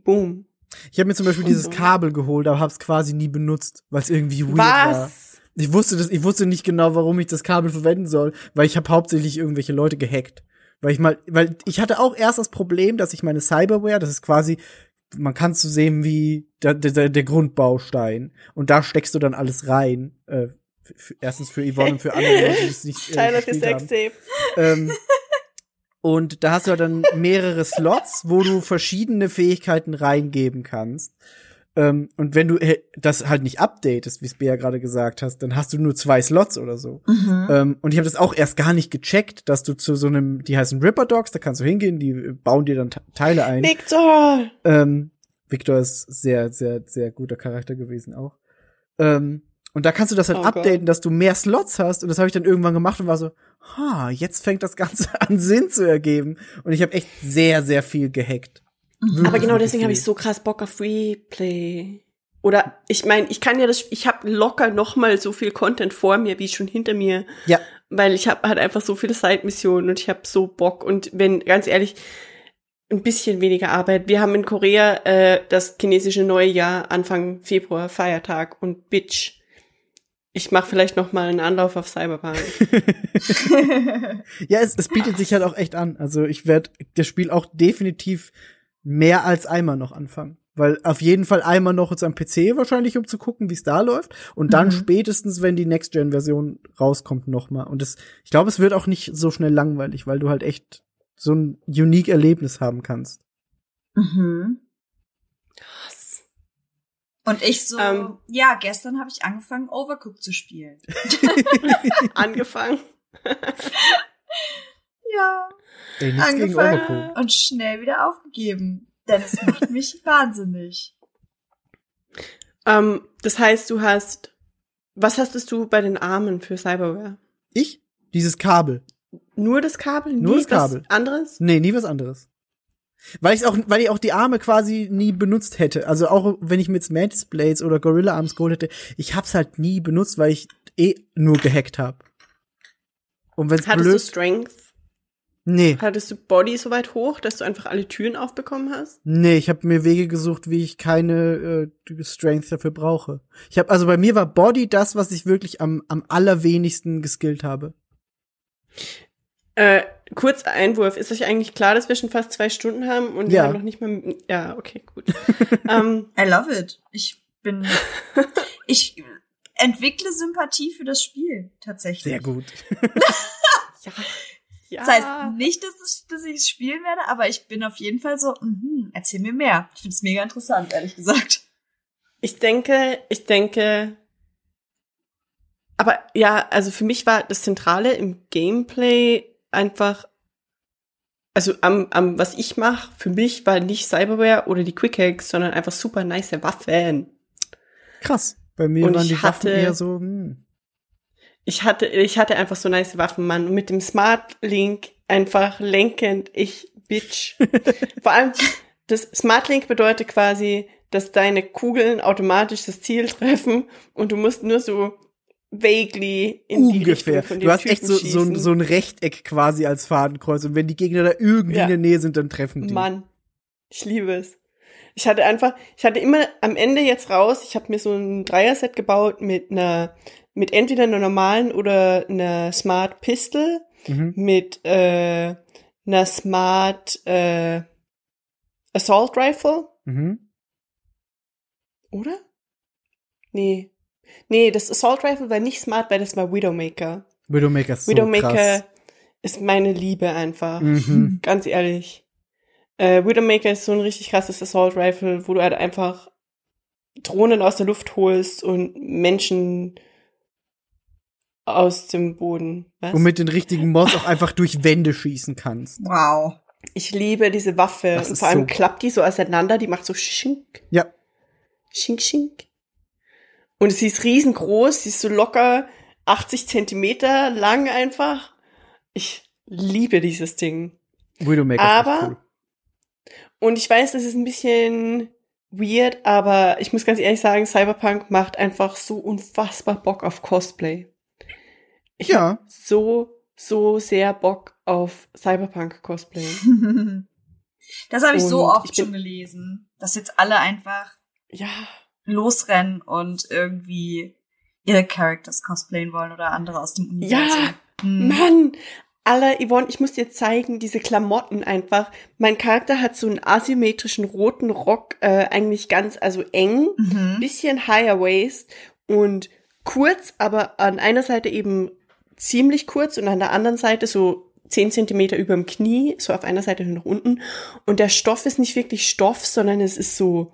Boom. Ich habe mir zum Beispiel dieses. Kabel geholt, aber habe es quasi nie benutzt, weil es irgendwie weird war. Was? Ich wusste das, ich wusste nicht genau, warum ich das Kabel verwenden soll, weil ich habe hauptsächlich irgendwelche Leute gehackt. Weil ich mal, weil ich hatte auch erst das Problem, dass ich meine Cyberware, das ist quasi, man kann es so sehen wie der, der, der Grundbaustein. Und da steckst du dann alles rein. Äh, für, erstens für Yvonne und für andere Leute, die es nicht äh, Tyler für. Sextape. Ähm, und da hast du dann mehrere Slots, wo du verschiedene Fähigkeiten reingeben kannst. Ähm, und wenn du äh, das halt nicht updatest, wie es Bea gerade gesagt hast, dann hast du nur zwei Slots oder so. Mhm. Ähm, und ich habe das auch erst gar nicht gecheckt, dass du zu so einem, die heißen Ripper Dogs, da kannst du hingehen, die bauen dir dann Te- Teile ein. Victor! Ähm, Victor ist sehr, sehr, sehr guter Charakter gewesen auch. Ähm, und da kannst du das halt Oh updaten, Gott. dass du mehr Slots hast. Und das habe ich dann irgendwann gemacht und war so, ha, jetzt fängt das Ganze an Sinn zu ergeben. Und ich habe echt sehr, sehr viel gehackt. Wirklich, Aber genau deswegen habe ich so krass Bock auf Freeplay. Oder ich meine, ich kann ja das, ich habe locker noch mal so viel Content vor mir wie schon hinter mir, Ja, weil ich habe halt einfach so viele Side-Missionen und ich habe so Bock. Und wenn ganz ehrlich, ein bisschen weniger Arbeit. Wir haben in Korea äh, das chinesische neue Jahr Anfang Februar Feiertag und Bitch. Ich mache vielleicht noch mal einen Anlauf auf Cyberpunk. ja, es, es bietet sich halt auch echt an. Also ich werde das Spiel auch definitiv mehr als einmal noch anfangen. Weil auf jeden Fall einmal noch jetzt am PC wahrscheinlich, um zu gucken, wie es da läuft. Und dann Mhm. spätestens, wenn die Next-Gen-Version rauskommt, noch mal. Und das, ich glaube, es wird auch nicht so schnell langweilig, weil du halt echt so ein unique Erlebnis haben kannst. Mhm. Krass. Und ich so, Ähm. ja, gestern habe ich angefangen, Overcooked zu spielen. Angefangen. Ja. Ey. Overcooked. Und schnell wieder aufgegeben. Denn es macht mich wahnsinnig. Ähm, das heißt, du hast, was hastest du bei den Armen für Cyberware? Ich? Dieses Kabel. Nur das Kabel? Nur nie das Kabel. Was anderes? Nee, nie was anderes. Weil ich auch, weil ich auch die Arme quasi nie benutzt hätte. Also auch wenn ich mir jetzt Mantis Blades oder Gorilla Arms geholt hätte, ich hab's halt nie benutzt, weil ich eh nur gehackt hab. Und wenn's Hattest du blöd, Strength? Nee, Hattest du Body so weit hoch, dass du einfach alle Türen aufbekommen hast? nee, ich habe mir Wege gesucht, wie ich keine äh, Strength dafür brauche. Ich habe also bei mir war Body das, was ich wirklich am am allerwenigsten geskillt habe. Äh, kurz Einwurf. Ist euch eigentlich klar, dass wir schon fast zwei Stunden haben und wir Ja. haben noch nicht mal. Ja, okay, gut. ähm, I love it. Ich bin, ich entwickle Sympathie für das Spiel, tatsächlich. Sehr gut. ja. Ja. Das heißt nicht, dass, es, dass ich es spielen werde, aber ich bin auf jeden Fall so, mhm, erzähl mir mehr. Ich finde es mega interessant, ehrlich gesagt. Ich denke, ich denke. Aber ja, also für mich war das Zentrale im Gameplay einfach. Also am, am was ich mache, für mich war nicht Cyberware oder die Quick Hacks, sondern einfach super nice Waffen. Krass. Bei mir Und waren ich die Waffen hatte- eher so, hm. Ich hatte, ich hatte einfach so nice Waffen, Mann. Und mit dem Smart Link einfach lenkend, ich Bitch. Vor allem, das Smart Link bedeutet quasi, dass deine Kugeln automatisch das Ziel treffen und du musst nur so vaguely in die ungefähr. Du hast Typen echt so, so, ein, so ein Rechteck quasi als Fadenkreuz und wenn die Gegner da irgendwie Ja. in der Nähe sind, dann treffen die. Mann, ich liebe es. Ich hatte einfach, ich hatte immer am Ende jetzt raus, ich habe mir so ein Dreier-Set gebaut mit einer, mit entweder einer normalen oder einer Smart Pistol, Mhm. mit äh, einer Smart äh, Assault Rifle, Mhm. oder? Nee. Nee, das Assault Rifle war nicht smart, weil das war Widowmaker. Widowmaker ist so Widowmaker krass. ist meine Liebe einfach. Mhm. Ganz ehrlich. Äh, Widowmaker ist so ein richtig krasses Assault Rifle, wo du halt einfach Drohnen aus der Luft holst und Menschen aus dem Boden. Was? Und mit den richtigen Mods auch einfach durch Wände schießen kannst. Wow. ich liebe diese Waffe. Das Und vor allem so- klappt die so auseinander, die macht so schink, Ja. schink, schink. Und sie ist riesengroß, sie ist so locker 80 Zentimeter lang einfach. Ich liebe dieses Ding. Widowmaker Aber- ist cool. Und ich weiß, das ist ein bisschen weird, aber ich muss ganz ehrlich sagen, Cyberpunk macht einfach so unfassbar Bock auf Cosplay. Ich hab Ja. so, so sehr Bock auf Cyberpunk-Cosplay. Das habe ich so Und oft ich schon gelesen, dass jetzt alle einfach Ja, losrennen und irgendwie ihre Characters cosplayen wollen oder andere aus dem Universum. ja, Hm. Mann! Alter, Yvonne, ich muss dir zeigen, diese Klamotten einfach. Mein Charakter hat so einen asymmetrischen roten Rock, äh, eigentlich ganz, also eng, Mhm. bisschen higher waist und kurz, aber an einer Seite eben ziemlich kurz und an der anderen Seite so 10 Zentimeter über dem Knie, so auf einer Seite nach unten. Und der Stoff ist nicht wirklich Stoff, sondern es ist so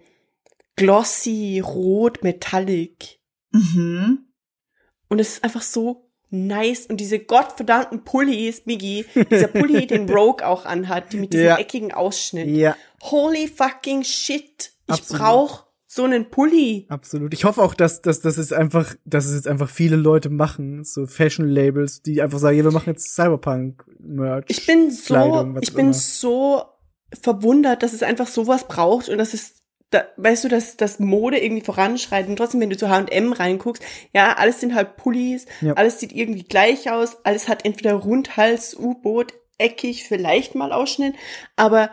glossy, rot, metallic. Mhm. Und es ist einfach so nice. Und diese gottverdammten Pullis, Miggy, dieser Pulli, den Rogue auch anhat, die mit diesem Ja. eckigen Ausschnitt. Ja, Holy fucking shit. Ich Absolut. brauch so einen Pulli. absolut. Ich hoffe auch, dass, dass, dass es einfach, dass es jetzt einfach viele Leute machen, so Fashion-Labels, die einfach sagen, ja, wir machen jetzt Cyberpunk-Merch. Ich bin so, Kleidung, ich bin immer. so verwundert, dass es einfach sowas braucht und dass es, da, weißt du, dass das Mode irgendwie voranschreitet. Und trotzdem, wenn du zu H&M reinguckst, ja, alles sind halt Pullis, Ja. alles sieht irgendwie gleich aus, alles hat entweder Rundhals, U-Boot, eckig, vielleicht mal Ausschnitt, aber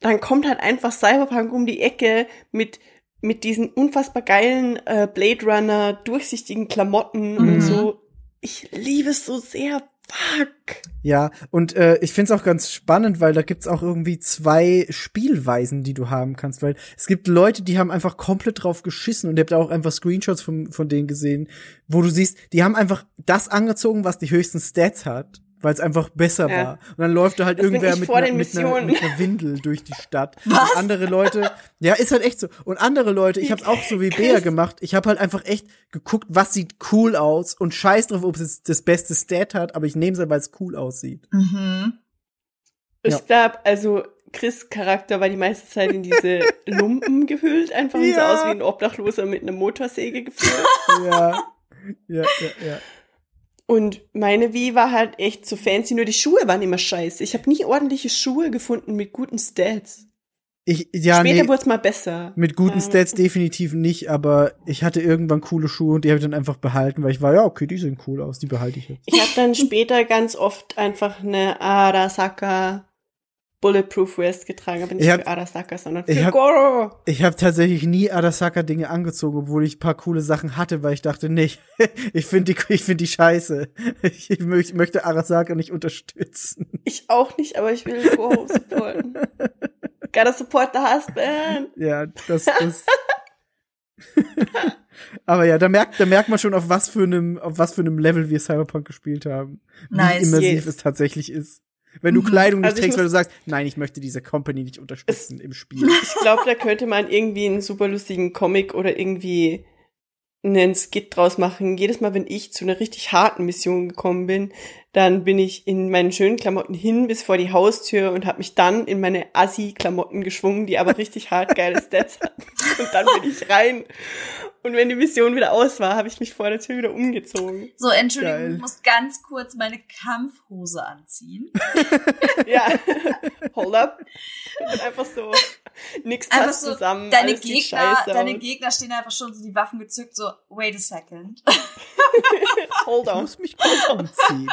dann kommt halt einfach Cyberpunk um die Ecke mit mit diesen unfassbar geilen äh, Blade Runner durchsichtigen Klamotten Mhm. und so. Ich liebe es so sehr. Fuck. Ja, und äh, ich find's auch ganz spannend, weil da gibt's auch irgendwie zwei Spielweisen, die du haben kannst, weil es gibt Leute, die haben einfach komplett drauf geschissen und ihr habt auch einfach Screenshots von, von denen gesehen, wo du siehst, die haben einfach das angezogen, was die höchsten Stats hat, weil es einfach besser Ja. war. Und dann läuft da halt Das irgendwer ich mit den mit, einer, mit einer Windel durch die Stadt. Was? Und andere Leute, ja, ist halt echt so. Und andere Leute, ich hab's auch so wie Bea gemacht, ich habe halt einfach echt geguckt, was sieht cool aus und scheiß drauf, ob es das beste Stat hat, aber ich nehme es halt, weil es cool aussieht. Mhm. Ich Ja. glaube, also Chris Charakter war die meiste Zeit in diese Lumpen gehüllt, einfach und sah Ja. aus wie ein Obdachloser mit einer Motorsäge geführt. ja, ja, ja, ja. Und meine Wii war halt echt so fancy, nur die Schuhe waren immer scheiße. Ich habe nie ordentliche Schuhe gefunden mit guten Stats. Ich, ja, Später nee, wurde es mal besser. mit guten Ähm, Stats definitiv nicht, aber ich hatte irgendwann coole Schuhe und die habe ich dann einfach behalten, weil ich war, ja, okay, die sehen cool aus, die behalte ich jetzt. Ich habe dann später ganz oft einfach eine Arasaka Bulletproof Vest getragen, aber nicht Ich hab- für Arasaka, sondern ich für hab- Goro. Ich habe tatsächlich nie Arasaka-Dinge angezogen, obwohl ich ein paar coole Sachen hatte, weil ich dachte, nee, ich finde die, ich find die scheiße. Ich, ich möcht- möchte Arasaka nicht unterstützen. Ich auch nicht, aber ich will Goro supporten. Gotta support the husband. Ja, das, das. Aber ja, da merkt, da merkt man schon, auf was für einem, auf was für einem Level wir Cyberpunk gespielt haben. Wie Nice. immersiv Yes. es tatsächlich ist. Wenn du Mhm. Kleidung nicht Also trägst, weil du sagst, nein, ich möchte diese Company nicht unterstützen im Spiel. Ich glaube, da könnte man irgendwie einen super lustigen Comic oder irgendwie einen Skit draus machen. Jedes Mal, wenn ich zu einer richtig harten Mission gekommen bin, dann bin ich in meinen schönen Klamotten hin bis vor die Haustür und habe mich dann in meine Assi-Klamotten geschwungen, die aber richtig hart geile Stats hatten. Und dann bin ich rein. Und wenn die Mission wieder aus war, habe ich mich vor der Tür wieder umgezogen. So, Entschuldigung, Geil. ich muss ganz kurz meine Kampfhose anziehen. Ja, hold up. Und einfach so, nix Einfach passt so, zusammen. deine Gegner, deine. Gegner stehen einfach schon so die Waffen gezückt, so, wait a second. Hold Ich on. muss mich kurz umziehen.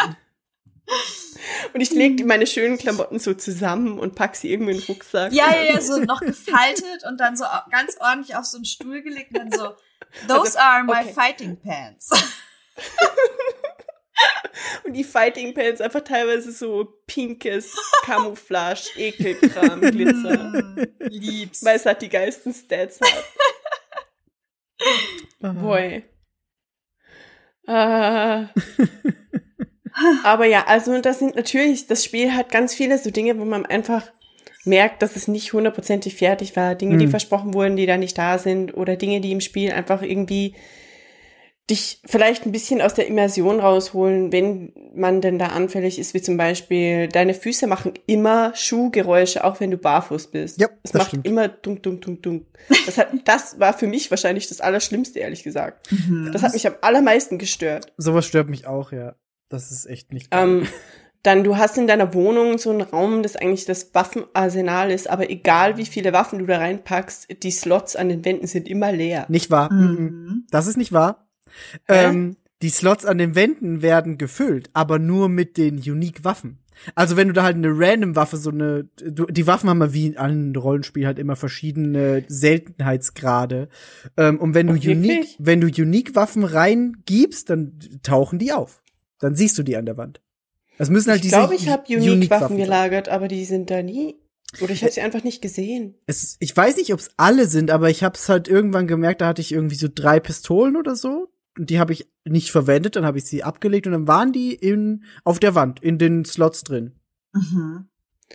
Und ich lege meine schönen Klamotten so zusammen und pack sie irgendwie in den Rucksack. Ja, ja, ja, so noch gefaltet und dann so ganz ordentlich auf so einen Stuhl gelegt und dann so, those Also, are my okay. fighting pants. Und die Fighting Pants einfach teilweise so pinkes Camouflage, Ekelkram, Glitzer. Mm, Liebs. Weil es halt die geilsten Stats hat. Boy. Äh. Aber ja, also das sind natürlich, das Spiel hat ganz viele so Dinge, wo man einfach merkt, dass es nicht hundertprozentig fertig war. Dinge, die Mhm. versprochen wurden, die da nicht da sind. Oder Dinge, die im Spiel einfach irgendwie dich vielleicht ein bisschen aus der Immersion rausholen, wenn man denn da anfällig ist, wie zum Beispiel, deine Füße machen immer Schuhgeräusche, auch wenn du barfuß bist. Ja, es das macht stimmt. immer dunk, dunk, dunk, dunk. Das, hat, das war für mich wahrscheinlich das Allerschlimmste, ehrlich gesagt. Mhm. Das hat mich am allermeisten gestört. Sowas stört mich auch, ja. Das ist echt nicht geil. Ähm, dann, du hast in deiner Wohnung so einen Raum, das eigentlich das Waffenarsenal ist, aber egal wie viele Waffen du da reinpackst, die Slots an den Wänden sind immer leer. Nicht wahr? Mhm. Mhm. Das ist nicht wahr. Ähm, die Slots an den Wänden werden gefüllt, aber nur mit den Unique-Waffen. Also wenn du da halt eine Random-Waffe, so eine, du, die Waffen haben ja wie in allen Rollenspielen halt immer verschiedene Seltenheitsgrade. Ähm, und wenn du Oh? Unique, wenn du Unique-Waffen reingibst, dann tauchen die auf. Dann siehst du die an der Wand. Das müssen halt ich diese glaube, ich habe Unique-Waffen sein. gelagert, aber die sind da nie. Oder ich habe sie einfach nicht gesehen. Es, ich weiß nicht, ob es alle sind, aber ich habe es halt irgendwann gemerkt, da hatte ich irgendwie so drei Pistolen oder so. Und die habe ich nicht verwendet, dann habe ich sie abgelegt und dann waren die in, auf der Wand, in den Slots drin. Mhm.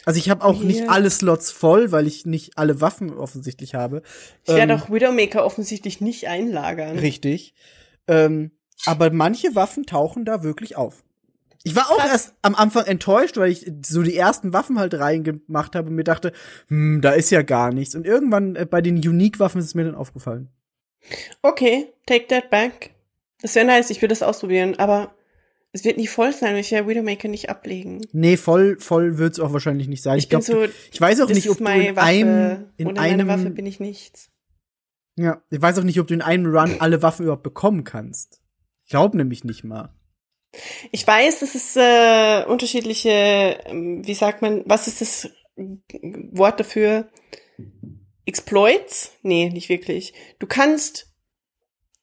Also ich habe auch Hier. nicht alle Slots voll, weil ich nicht alle Waffen offensichtlich habe. Ich werde Ähm, auch Widowmaker offensichtlich nicht einlagern. Richtig. Ähm, aber manche Waffen tauchen da wirklich auf. Ich war auch Krass. erst am Anfang enttäuscht, weil ich so die ersten Waffen halt reingemacht habe und mir dachte, hm, da ist ja gar nichts. Und irgendwann äh, bei den Unique-Waffen ist es mir dann aufgefallen. Okay, take that back. Das wäre nice, ich würde das ausprobieren, aber es wird nie voll sein, weil ich ja Widowmaker nicht ablegen. Nee, voll, voll wird's auch wahrscheinlich nicht sein. Ich, Ich, bin glaub, so, ich weiß auch das nicht, ob du in Waffe. einem, in Ohne einem, Waffe bin ich nichts. ja, ich weiß auch nicht, ob du in einem Run alle Waffen überhaupt bekommen kannst. Ich glaube nämlich nicht mal. Ich weiß, dass es äh, unterschiedliche, ähm, wie sagt man, was ist das Wort dafür? Exploits? Nee, nicht wirklich. Du kannst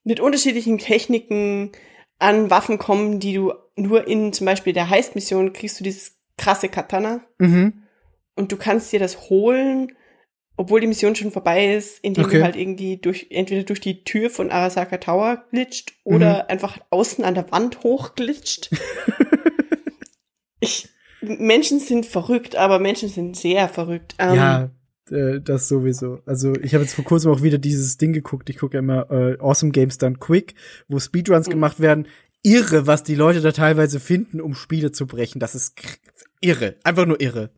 mit unterschiedlichen Techniken an Waffen kommen, die du nur in zum Beispiel der Heist-Mission kriegst du dieses krasse Katana Mhm. und du kannst dir das holen, obwohl die Mission schon vorbei ist, indem Okay. du halt irgendwie durch, entweder durch die Tür von Arasaka Tower glitscht oder einfach außen an der Wand hochglitscht. ich, Menschen sind verrückt, aber Menschen sind sehr verrückt. Ähm, ja, äh, das sowieso. Also ich habe jetzt vor kurzem auch wieder dieses Ding geguckt. Ich gucke ja immer äh, Awesome Games Done Quick, wo Speedruns Mhm. gemacht werden. Irre, was die Leute da teilweise finden, um Spiele zu brechen. Das ist irre. Einfach nur irre.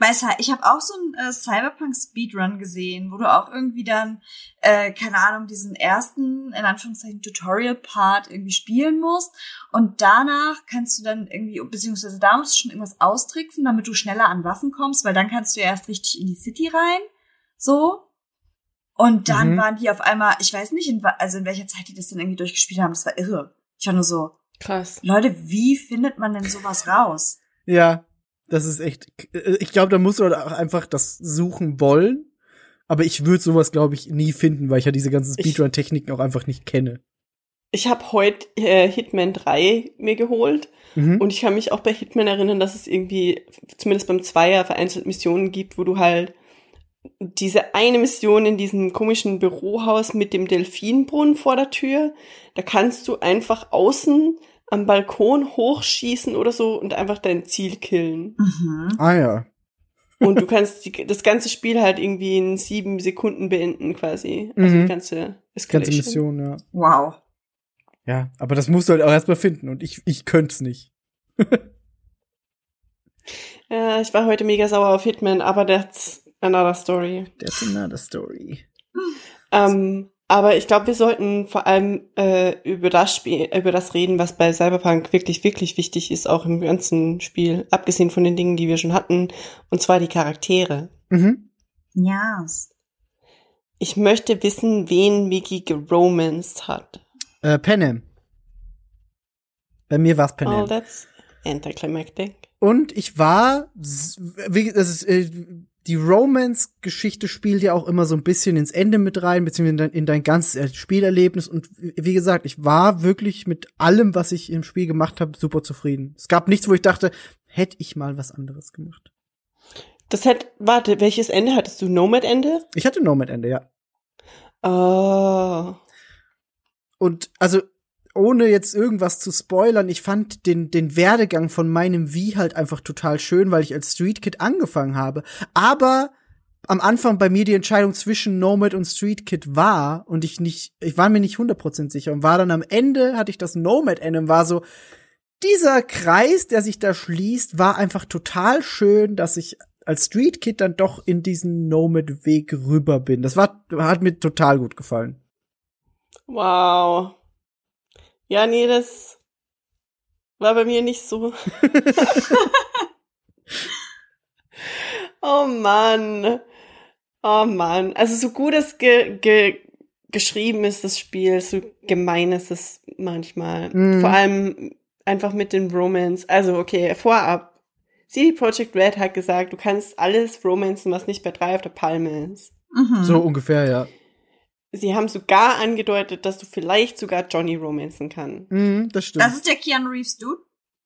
Cy- ich habe auch so einen äh, Cyberpunk Speedrun gesehen, wo du auch irgendwie dann, äh, keine Ahnung, diesen ersten, in Anführungszeichen, Tutorial-Part irgendwie spielen musst. Und danach kannst du dann irgendwie, beziehungsweise da musst du schon irgendwas austricksen, damit du schneller an Waffen kommst, weil dann kannst du ja erst richtig in die City rein. So. Und dann Mhm. waren die auf einmal, ich weiß nicht, in, also in welcher Zeit die das dann irgendwie durchgespielt haben, das war irre. Ich war nur so, Krass. Leute, wie findet man denn sowas raus? Ja, das ist echt. äh, Ich glaube, da musst du halt auch einfach das suchen wollen. Aber ich würde sowas, glaube ich, nie finden, weil ich ja diese ganzen Speedrun-Techniken auch einfach nicht kenne. Ich habe heute äh, Hitman 3 mir geholt Mhm. und ich kann mich auch bei Hitman erinnern, dass es irgendwie, zumindest beim Zweier, vereinzelt Missionen gibt, wo du halt diese eine Mission in diesem komischen Bürohaus mit dem Delfinbrunnen vor der Tür, da kannst du einfach außen am Balkon hochschießen oder so und einfach dein Ziel killen. Mhm. ah ja. Und du kannst die, das ganze Spiel halt irgendwie in sieben Sekunden beenden quasi. Also Mhm. die ganze Ganze Escalation. Mission, ja. Wow. Ja, aber das musst du halt auch erstmal finden und ich, ich könnte es nicht. Ja, ich war heute mega sauer auf Hitman, aber that's another story. That's another story. Ähm, aber ich glaube, wir sollten vor allem äh, über das Spiel, über das reden, was bei Cyberpunk wirklich, wirklich wichtig ist, auch im ganzen Spiel, abgesehen von den Dingen, die wir schon hatten, und zwar die Charaktere. Mhm. Yes. Ich möchte wissen, wen Mickey geromanced hat. Äh, Panem. Bei mir war's Panem. Oh, that's anticlimactic. Und ich war, wie, das ist, äh, die Romance-Geschichte spielt ja auch immer so ein bisschen ins Ende mit rein, beziehungsweise in dein, in dein ganzes äh, Spielerlebnis. Und wie gesagt, ich war wirklich mit allem, was ich im Spiel gemacht habe, super zufrieden. Es gab nichts, wo ich dachte, hätte ich mal was anderes gemacht. Das hat, warte, welches Ende hattest du? Nomad-Ende? Ich hatte Nomad-Ende, ja. Oh. Und also, ohne jetzt irgendwas zu spoilern, ich fand den, den Werdegang von meinem Wie halt einfach total schön, weil ich als Street Kid angefangen habe. Aber am Anfang bei mir die Entscheidung zwischen Nomad und Street Kid war und ich nicht, ich war mir nicht 100% sicher und war dann am Ende, hatte ich das Nomad-Ende und war so, dieser Kreis, der sich da schließt, war einfach total schön, dass ich als Street Kid dann doch in diesen Nomad-Weg rüber bin. Das war, hat mir total gut gefallen. Wow. Ja, nee, das war bei mir nicht so. oh Mann. Oh Mann. Also so gut es ge ge geschrieben ist, das Spiel, so gemein ist es manchmal. Mhm. Vor allem einfach mit den Romance. Also okay, vorab. CD Projekt Red hat gesagt, du kannst alles romancen, was nicht bei drei auf der Palme ist. Mhm. So ungefähr, ja. Sie haben sogar angedeutet, dass du vielleicht sogar Johnny romancen kannst. Mhm, das stimmt. Das ist der Keanu Reeves Dude?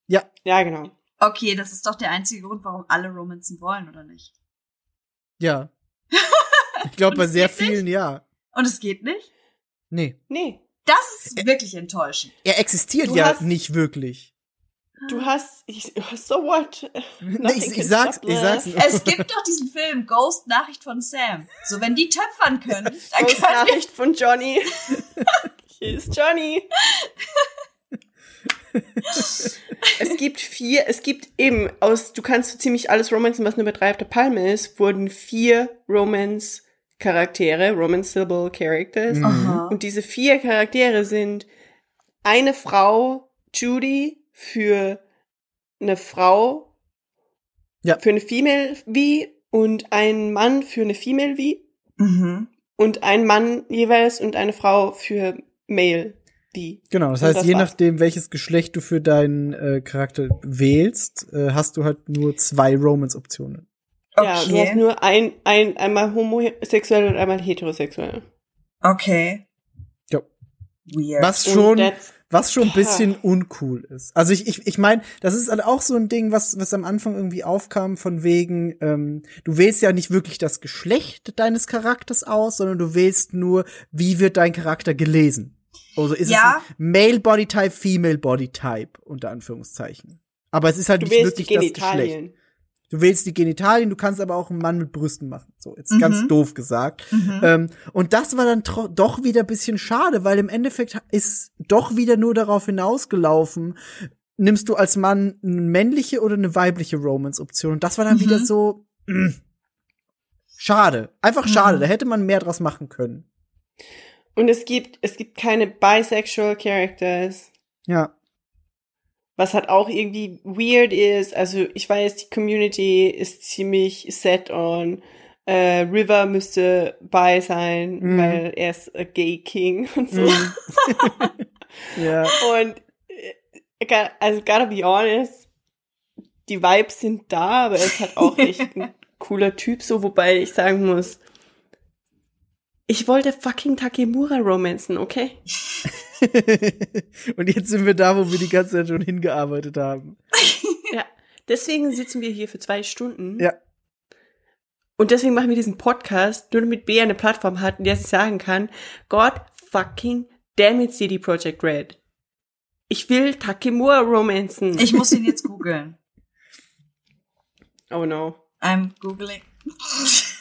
ja, Ja, genau. Okay, das ist doch der einzige Grund, warum alle Romanzen wollen, oder nicht? ja. Ich glaube, bei sehr geht nicht? vielen ja. Und es geht nicht? Nee. Nee, Das ist wirklich enttäuschend. Er existiert Du ja nicht wirklich. Du hast, ich, so what? Nee, ich, ich sag's, ich sag's. love. Es gibt doch diesen Film Ghost Nachricht von Sam. So, wenn die töpfern können, dann Ghost Nachricht von Johnny. Hier ist Johnny. es gibt vier, es gibt eben aus, du kannst so ziemlich alles romanzen, was nur bei drei auf der Palme ist, wurden vier Romance-Charaktere, romanceable Characters. Mhm. Aha. Und diese vier Charaktere sind eine Frau, Judy, für eine Frau, Ja. für eine Female V und ein Mann für eine Female V Mhm. und ein Mann jeweils und eine Frau für Male V. Genau, das Und heißt, das je war's. nachdem, welches Geschlecht du für deinen äh, Charakter wählst, äh, hast du halt nur zwei Romance-Optionen. Ja, du hast Okay. nur ein, ein, einmal homosexuell und einmal heterosexuell. Okay. Ja. Weird. Was schon, was schon ein bisschen uncool ist. Also ich, ich, ich meine, das ist halt auch so ein Ding, was, was am Anfang irgendwie aufkam, von wegen, ähm, du wählst ja nicht wirklich das Geschlecht deines Charakters aus, sondern du wählst nur, wie wird dein Charakter gelesen. Also ist Ja. es Male Body Type, Female Body Type, unter Anführungszeichen. Aber es ist halt Du nicht wirklich das Geschlecht. Du wählst die Genitalien, du kannst aber auch einen Mann mit Brüsten machen. So, jetzt Mhm. ganz doof gesagt. Mhm. Ähm, und das war dann doch wieder ein bisschen schade, weil im Endeffekt ist doch wieder nur darauf hinausgelaufen, nimmst du als Mann eine männliche oder eine weibliche Romance-Option. Und das war dann Mhm. wieder so, mm, schade. Einfach schade. Mhm. Da hätte man mehr draus machen können. Und es gibt, es gibt keine bisexual Characters. Ja. Was halt auch irgendwie weird ist. Also ich weiß, die Community ist ziemlich set on. Äh, River müsste bi sein, Mhm. weil er ist a gay king und so. Mm. ja. Und äh, also gotta be honest, die Vibes sind da, aber er ist halt auch echt ein cooler Typ, so wobei ich sagen muss, ich wollte fucking Takemura romanzen, okay? Und jetzt sind wir da, wo wir die ganze Zeit schon hingearbeitet haben. Ja, deswegen sitzen wir hier für zwei Stunden. Ja. Und deswegen machen wir diesen Podcast, nur damit Bea eine Plattform hat, in der sie sagen kann, God fucking damn it, CD Projekt Red. Ich will Takemura romanzen. Ich muss ihn jetzt googeln. oh no. I'm googling.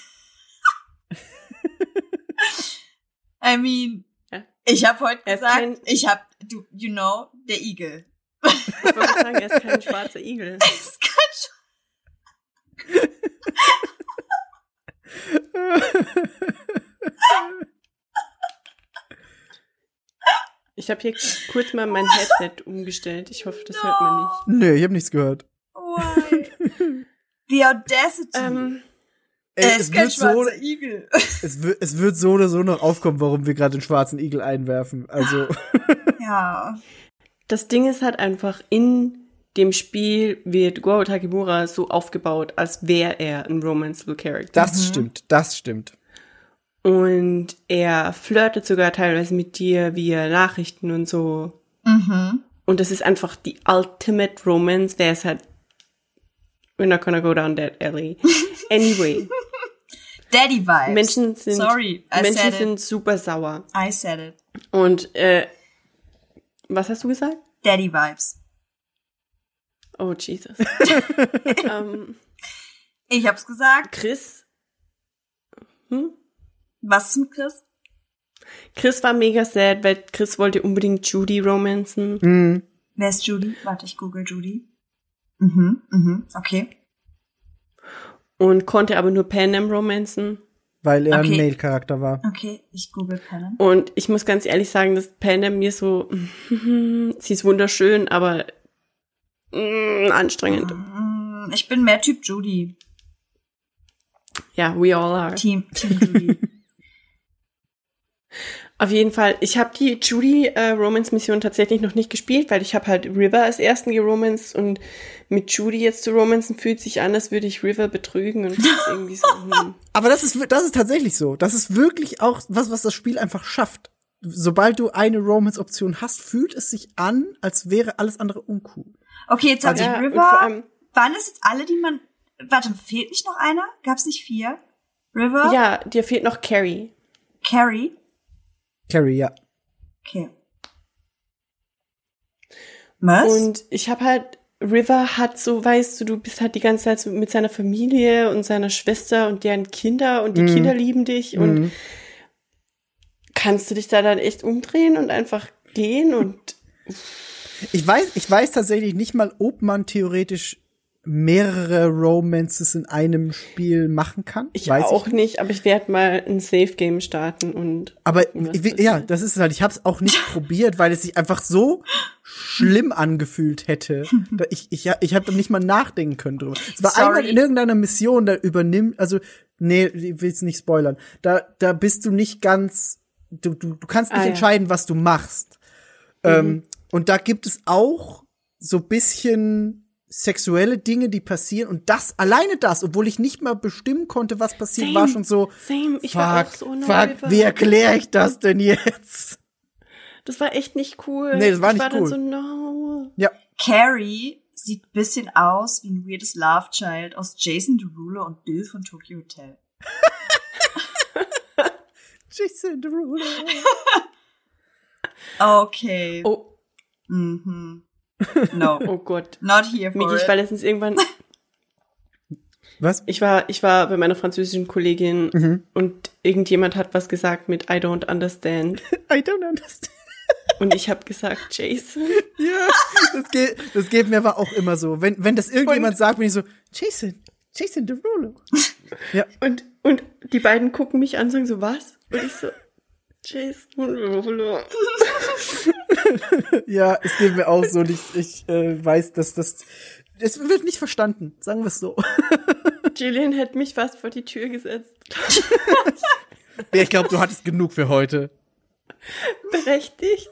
I mean, Ja. ich habe heute Er ist gesagt, kein- ich habe, du, you know, der Igel. Ich wollte sagen, er ist kein schwarzer Igel. Das kann schon. Ich habe hier kurz mal mein Headset umgestellt. Ich hoffe, das hört man nicht. Nö, ich habe nichts gehört. Why? The Audacity. Ähm, Ey, es, ist kein wird so, schwarzer Igel. es, wird, es wird so oder so noch aufkommen, warum wir gerade den schwarzen Igel einwerfen. Also, Ja. das Ding ist halt einfach, in dem Spiel wird Goro Takemura so aufgebaut, als wäre er ein romanceable Character. das stimmt, das stimmt. Und er flirtet sogar teilweise mit dir via Nachrichten und so. Mhm. Und das ist einfach die ultimate romance. Der ist halt, we're not gonna go down that alley. Anyway, Daddy Vibes. Menschen sind, Sorry, I Menschen said sind super sauer. it. I said it. Und, äh, was hast du gesagt? Daddy Vibes. Oh, Jesus. ähm, Ich hab's gesagt. Chris, hm? Was ist mit Chris? Chris war mega sad, weil Chris wollte unbedingt Judy romanzen. Mhm. Wer ist Judy? Warte, ich google Judy. Mhm, mhm, okay. Und konnte aber nur Panem romanzen. Weil er Okay. ein Male-Charakter war. Okay, ich google Panem. Und ich muss ganz ehrlich sagen, dass Panem mir so, sie ist wunderschön, aber mm, anstrengend. Mm, Ich bin mehr Typ Judy. Ja, we all are. Team, Team Judy. Auf jeden Fall, ich habe die Judy äh, Romance Mission tatsächlich noch nicht gespielt, weil ich habe halt River als ersten geromanced und mit Judy jetzt zu romancen fühlt sich an, als würde ich River betrügen und das ist irgendwie so. Hm. Aber das ist, das ist tatsächlich so. Das ist wirklich auch was, was das Spiel einfach schafft. Sobald du eine Romance-Option hast, fühlt es sich an, als wäre alles andere uncool. Okay, jetzt habe Ja, ich und River. vor allem, Waren das jetzt alle, die man. Warte, fehlt nicht noch einer? Gab's nicht vier? River? ja, dir fehlt noch Carrie. Carrie? Carrie, ja. Okay. Was? Und ich habe halt, River hat so, weißt du, du bist halt die ganze Zeit so mit seiner Familie und seiner Schwester und deren Kinder und die Mhm. Kinder lieben dich und Mhm. kannst du dich da dann echt umdrehen und einfach gehen und Ich weiß, ich weiß tatsächlich nicht mal, ob man theoretisch mehrere Romances in einem Spiel machen kann. ich weiß auch ich. nicht, aber ich werde mal ein Safe Game starten und Aber ich, ja, das ist es halt. Ich habe es auch nicht probiert, weil es sich einfach so schlimm angefühlt hätte. Ich, ich, ich habe da nicht mal nachdenken können drüber. Es war Sorry. einmal in irgendeiner Mission, da übernimmt, also nee, ich will's nicht spoilern. Da, da bist du nicht ganz, du, du, du kannst nicht Ah, ja. entscheiden, was du machst. Ähm, und da gibt es auch so bisschen sexuelle Dinge, die passieren und das, alleine das, obwohl ich nicht mal bestimmen konnte, was passiert, Same. war schon so, Same, ich fuck, war auch so fuck, wie erkläre ich das denn jetzt? Das war echt nicht cool. Nee, das war ich nicht war dann cool. so no. Ja, Carrie sieht ein bisschen aus wie ein weirdes Love Child aus Jason Derulo und Bill von Tokyo Hotel. Jason Derulo. Okay. Oh, Mhm. No. oh Gott. Not here for Miki, ich it. war letztens irgendwann, Was? ich war, ich war bei meiner französischen Kollegin Mhm. und irgendjemand hat was gesagt mit I don't understand. I don't understand. Und ich habe gesagt, Jason. Ja, das geht, das geht mir aber auch immer so. Wenn, wenn das irgendjemand Und- sagt, bin ich so, Jason, Jason Derulo. Und, und die beiden gucken mich an und sagen so, was? Und ich so, Jason Derulo. Ja, es geht mir auch so. Und ich, ich äh, weiß, dass das. Es wird nicht verstanden, sagen wir es so. Jillian hätte mich fast vor die Tür gesetzt. Ich glaube, du hattest genug für heute. Berechtigt.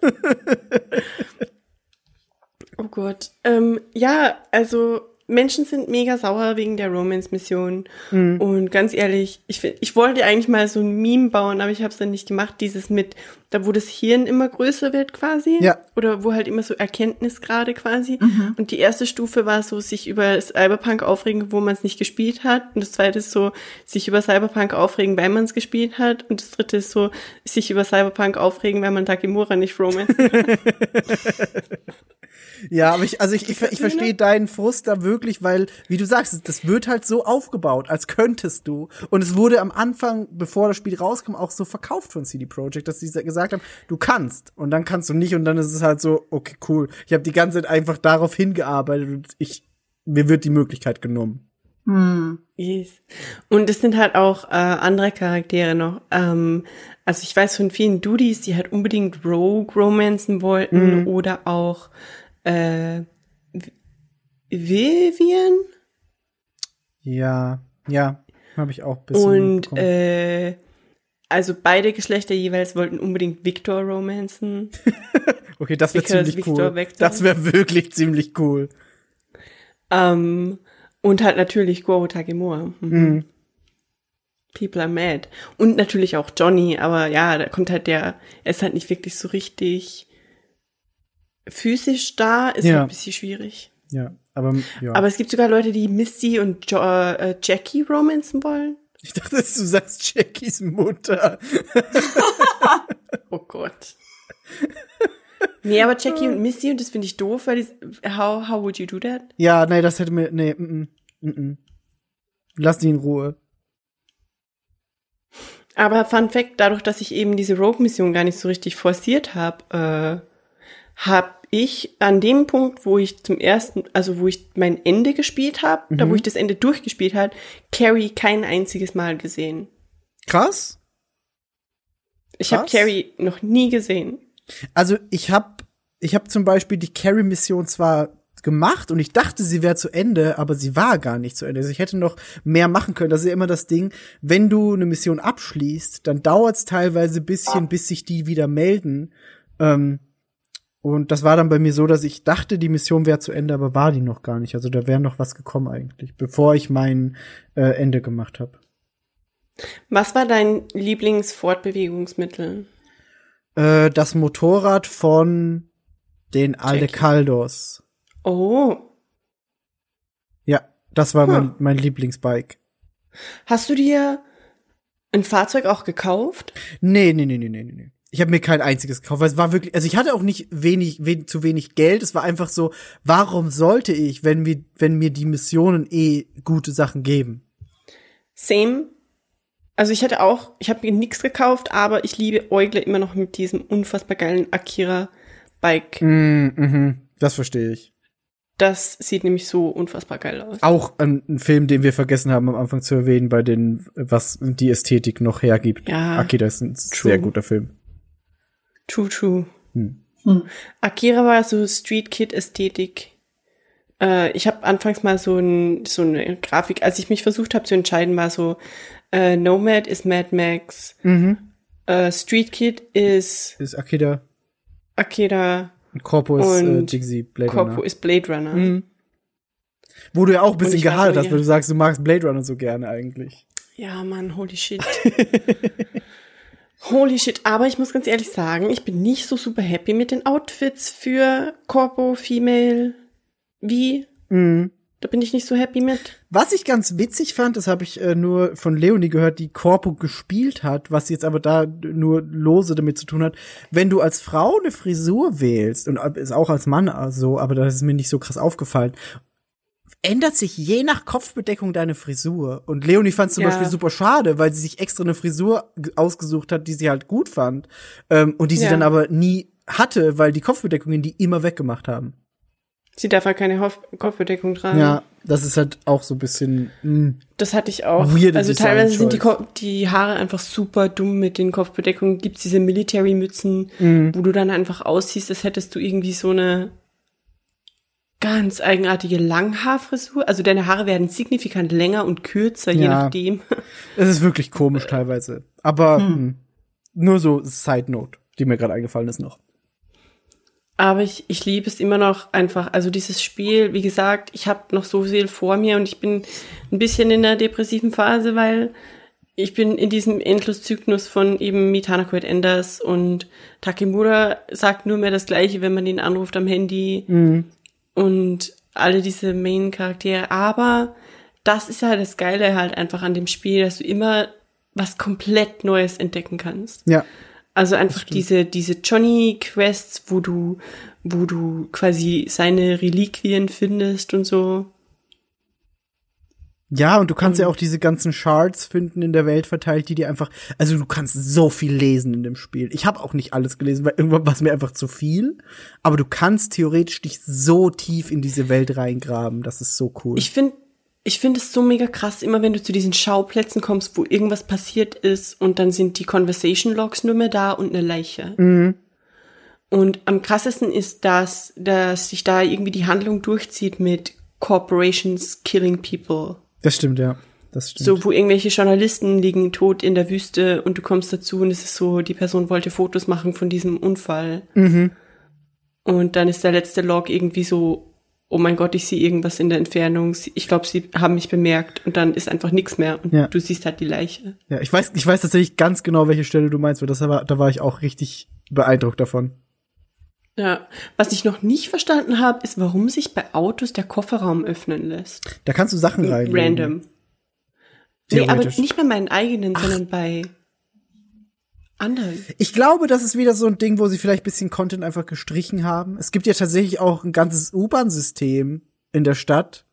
oh Gott. Ähm, ja, also Menschen sind mega sauer wegen der Romance-Mission. Mhm. Und ganz ehrlich, ich, ich wollte eigentlich mal so ein Meme bauen, aber ich habe es dann nicht gemacht. Dieses mit, da wo das Hirn immer größer wird quasi. Ja. Oder wo halt immer so Erkenntnisgrade quasi. Und die erste Stufe war so, sich über Cyberpunk aufregen, wo man es nicht gespielt hat. Und das zweite ist so, sich über Cyberpunk aufregen, weil man es gespielt hat. Und das dritte ist so, sich über Cyberpunk aufregen, weil man Takemura nicht romance. Ja, aber ich, also ich, ich, ich verstehe deinen Frust da wirklich, weil, wie du sagst, das wird halt so aufgebaut, als könntest du. Und es wurde am Anfang, bevor das Spiel rauskam, auch so verkauft von CD Projekt, dass sie gesagt haben, du kannst und dann kannst du nicht und dann ist es halt so, okay, cool. Ich habe die ganze Zeit einfach darauf hingearbeitet und ich, mir wird die Möglichkeit genommen. Hm. Yes. Und es sind halt auch äh, andere Charaktere noch. Ähm, also ich weiß von vielen Dudies, die halt unbedingt Rogue romanzen wollten oder auch äh, Vi- Vivian Ja, ja, habe ich auch ein bisschen und äh, also beide Geschlechter jeweils wollten unbedingt Victor romanzen. Okay, das wäre ziemlich Victor cool. Vector. Das wäre wirklich ziemlich cool. ähm, und halt natürlich Goro Tagemura. Mhm. People are mad. Und natürlich auch Johnny, aber ja, da kommt halt der, er ist halt nicht wirklich so richtig physisch da, ist Ja. ein bisschen schwierig. Ja, aber ja. Aber es gibt sogar Leute, die Misty und jo äh, Jackie romanzen wollen. Ich dachte, du sagst Jackies Mutter. Oh Gott. nee, aber Jackie und Misty, und das finde ich doof, weil die, how, how would you do that? Ja, nee, das hätte mir, nee, mm, mm, mm. Lass die in Ruhe. Aber Fun Fact, dadurch, dass ich eben diese Rogue-Mission gar nicht so richtig forciert habe, äh, habe ich an dem Punkt, wo ich zum ersten, also wo ich mein Ende gespielt habe, da wo ich das Ende durchgespielt habe, Carrie kein einziges Mal gesehen. Krass. Ich habe? Carrie noch nie gesehen. Also ich habe ich hab zum Beispiel die Carry-Mission zwar gemacht und ich dachte, sie wäre zu Ende, aber sie war gar nicht zu Ende. Also ich hätte noch mehr machen können. Das ist ja immer das Ding, wenn du eine Mission abschließt, dann dauert es teilweise ein bisschen, bis sich die wieder melden. Ähm, und das war dann bei mir so, dass ich dachte, die Mission wäre zu Ende, aber war die noch gar nicht. Also da wäre noch was gekommen eigentlich, bevor ich mein äh, Ende gemacht habe. Was war dein Lieblingsfortbewegungsmittel? Äh, das Motorrad von den Aldecaldos. Oh, Ja, das war mein, Hm. mein Lieblingsbike. hast du dir ein Fahrzeug auch gekauft? Nee, nee, nee, nee, nee, nee. Ich habe mir kein einziges gekauft, weil es war wirklich, also ich hatte auch nicht wenig, wen, zu wenig Geld. Es war einfach so, warum sollte ich, wenn mir, wenn mir die Missionen eh gute Sachen geben? Same. Also ich hatte auch, ich habe mir nichts gekauft, aber ich liebe Eugle immer noch mit diesem unfassbar geilen Akira Bike. Mm, mhm, das verstehe ich. Das sieht nämlich so unfassbar geil aus. Auch ein, ein Film, den wir vergessen haben am Anfang zu erwähnen, bei den, was die Ästhetik noch hergibt. Ja. Akira ist ein True. sehr guter Film. True, true. Hm. Hm. Akira war so Street Kid Ästhetik. Äh, ich habe anfangs mal so, ein, so eine Grafik, als ich mich versucht habe zu entscheiden, war so äh, Nomad ist Mad Max, Mhm. äh, Street Kid ist Ist Akira, Akira, Corpo ist äh, Und Jigsy, Blade Corpo Runner. ist Blade Runner. Mhm. Wo du ja auch ein bisschen gehadert hast, weil du sagst, du magst Blade Runner so gerne eigentlich. Ja, Mann, holy shit. holy shit. Aber ich muss ganz ehrlich sagen, ich bin nicht so super happy mit den Outfits für Corpo, Female, wie. Mhm. Da bin ich nicht so happy mit. Was ich ganz witzig fand, das habe ich äh, nur von Leonie gehört, die Corpo gespielt hat, was jetzt aber da nur lose damit zu tun hat. Wenn du als Frau eine Frisur wählst, und ist auch als Mann so, aber das ist mir nicht so krass aufgefallen, ändert sich je nach Kopfbedeckung deine Frisur. Und Leonie fand es zum Ja. Beispiel super schade, weil sie sich extra eine Frisur ausgesucht hat, die sie halt gut fand. Ähm, und die sie Ja. dann aber nie hatte, weil die Kopfbedeckungen die immer weggemacht haben. Sie darf halt keine Hof Kopfbedeckung tragen. Ja, das ist halt auch so ein bisschen. Mh. Das hatte ich auch. Weirde also teilweise sind die. Ko die Haare einfach super dumm mit den Kopfbedeckungen. Gibt's diese Military-Mützen, Mhm. wo du dann einfach aussiehst, als hättest du irgendwie so eine ganz eigenartige Langhaarfrisur. Also deine Haare werden signifikant länger und kürzer, je Ja. nachdem. Es ist wirklich komisch teilweise. Aber mh, nur so Side Note, die mir gerade eingefallen ist noch. Aber ich, ich liebe es immer noch einfach. Also dieses Spiel, wie gesagt, ich habe noch so viel vor mir und ich bin ein bisschen in der depressiven Phase, weil ich bin in diesem Endloszyklus von eben Mitana Quaid Enders und Takemura sagt nur mehr das Gleiche, wenn man ihn anruft am Handy und alle diese Main-Charaktere. Aber das ist ja das Geile halt einfach an dem Spiel, dass du immer was komplett Neues entdecken kannst. Ja. Also einfach diese, diese Johnny-Quests, wo du, wo du quasi seine Reliquien findest und so. Ja, und du kannst ja Mhm. auch diese ganzen Shards finden in der Welt verteilt, die dir einfach, also du kannst so viel lesen in dem Spiel. Ich habe auch nicht alles gelesen, weil irgendwann war es mir einfach zu viel. Aber du kannst theoretisch dich so tief in diese Welt reingraben. Das ist so cool. Ich finde, ich finde es so mega krass, immer wenn du zu diesen Schauplätzen kommst, wo irgendwas passiert ist und dann sind die Conversation Logs nur mehr da und eine Leiche. Und am krassesten ist das, dass sich da irgendwie die Handlung durchzieht mit Corporations killing people. Das stimmt, ja. Das stimmt. So, wo irgendwelche Journalisten liegen tot in der Wüste und du kommst dazu und es ist so, die Person wollte Fotos machen von diesem Unfall. Mhm. Und dann ist der letzte Log irgendwie so, oh mein Gott, ich sehe irgendwas in der Entfernung. Ich glaube, sie haben mich bemerkt und dann ist einfach nichts mehr und Ja. du siehst halt die Leiche. Ja, ich weiß, ich weiß tatsächlich ganz genau, welche Stelle du meinst, weil das war, da war ich auch richtig beeindruckt davon. Ja. Was ich noch nicht verstanden habe, ist, warum sich bei Autos der Kofferraum öffnen lässt. Da kannst du Sachen rein. Random. Nee, aber nicht bei meinen eigenen, sondern bei anderen. Ich glaube, das ist wieder so ein Ding, wo sie vielleicht ein bisschen Content einfach gestrichen haben. Es gibt ja tatsächlich auch ein ganzes U-Bahn-System in der Stadt.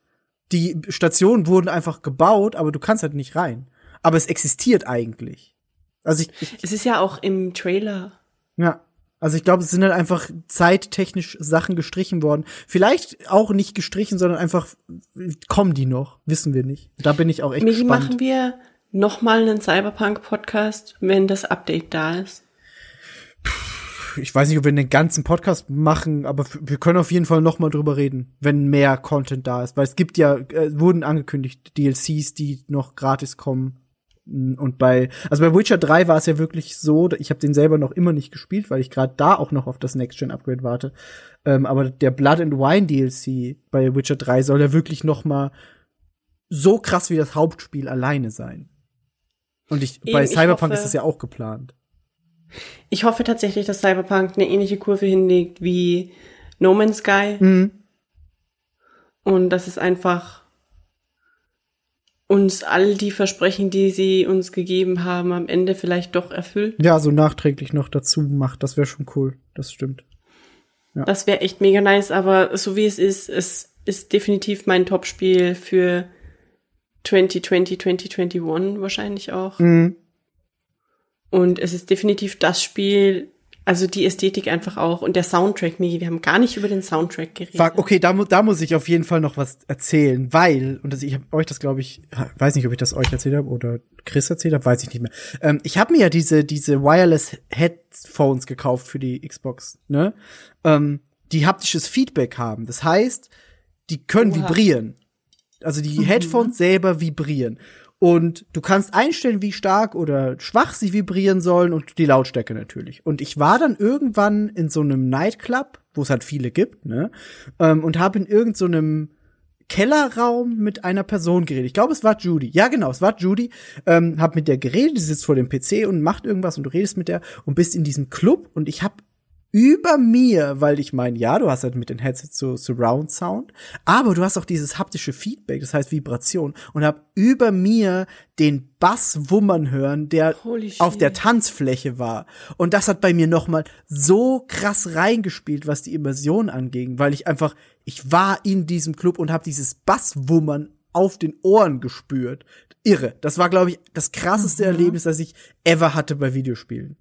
Die Stationen wurden einfach gebaut, aber du kannst halt nicht rein. Aber es existiert eigentlich. Also ich, ich Es ist ja auch im Trailer. ja. Also ich glaube, es sind halt einfach zeittechnisch Sachen gestrichen worden. Vielleicht auch nicht gestrichen, sondern einfach kommen die noch, wissen wir nicht. Da bin ich auch echt Migi, gespannt. machen wir noch mal einen Cyberpunk-Podcast, wenn das Update da ist. ich weiß nicht, ob wir einen ganzen Podcast machen, aber wir können auf jeden Fall noch mal drüber reden, wenn mehr Content da ist, weil es gibt ja äh, wurden angekündigt DLCs, die noch gratis kommen. Und bei also bei Witcher 3 war es ja wirklich so, ich habe den selber noch immer nicht gespielt, weil ich gerade da auch noch auf das Next Gen Upgrade warte. Ähm, aber der Blood and Wine DLC bei Witcher 3 soll ja wirklich noch mal so krass wie das Hauptspiel alleine sein. Und ich, Eben, bei Cyberpunk hoffe- ist das ja auch geplant. Ich hoffe tatsächlich, dass Cyberpunk eine ähnliche Kurve hinlegt wie No Man's Sky. Mhm. Und dass es einfach uns all die Versprechen, die sie uns gegeben haben, am Ende vielleicht doch erfüllt. Ja, so nachträglich noch dazu macht, das wäre schon cool. Das stimmt. Das wäre echt mega nice, aber so wie es ist, es ist definitiv mein Top-Spiel für 2020, 2021 wahrscheinlich auch. Mhm. Und es ist definitiv das Spiel, also die Ästhetik einfach auch und der Soundtrack, Migi, wir haben gar nicht über den Soundtrack geredet. Fuck, okay, da, da muss ich auf jeden Fall noch was erzählen, weil, und das, ich habe euch das, glaube ich, weiß nicht, ob ich das euch erzählt habe oder Chris erzählt habe, weiß ich nicht mehr. Ähm, ich habe mir ja diese, diese Wireless Headphones gekauft für die Xbox, ne? Ähm, die haptisches Feedback haben. Das heißt, die können Oha. vibrieren. Also die Headphones selber vibrieren. Und du kannst einstellen, wie stark oder schwach sie vibrieren sollen und die Lautstärke natürlich. Und ich war dann irgendwann in so einem Nightclub, wo es halt viele gibt, ne? Ähm, und habe in irgendeinem Kellerraum mit einer Person geredet. Ich glaube, es war Judy. Ja, genau, es war Judy. Ähm, hab mit der geredet, die sitzt vor dem PC und macht irgendwas und du redest mit der und bist in diesem Club und ich hab über mir, weil ich meine, ja, du hast halt mit den Headsets so Surround Sound, aber du hast auch dieses haptische Feedback, das heißt Vibration und hab über mir den Bass wummern hören, der auf der Tanzfläche war. Und das hat bei mir noch mal so krass reingespielt, was die Immersion anging, weil ich einfach ich war in diesem Club und hab dieses Basswummern auf den Ohren gespürt. Irre. Das war glaube ich das krasseste Erlebnis, das ich ever hatte bei Videospielen.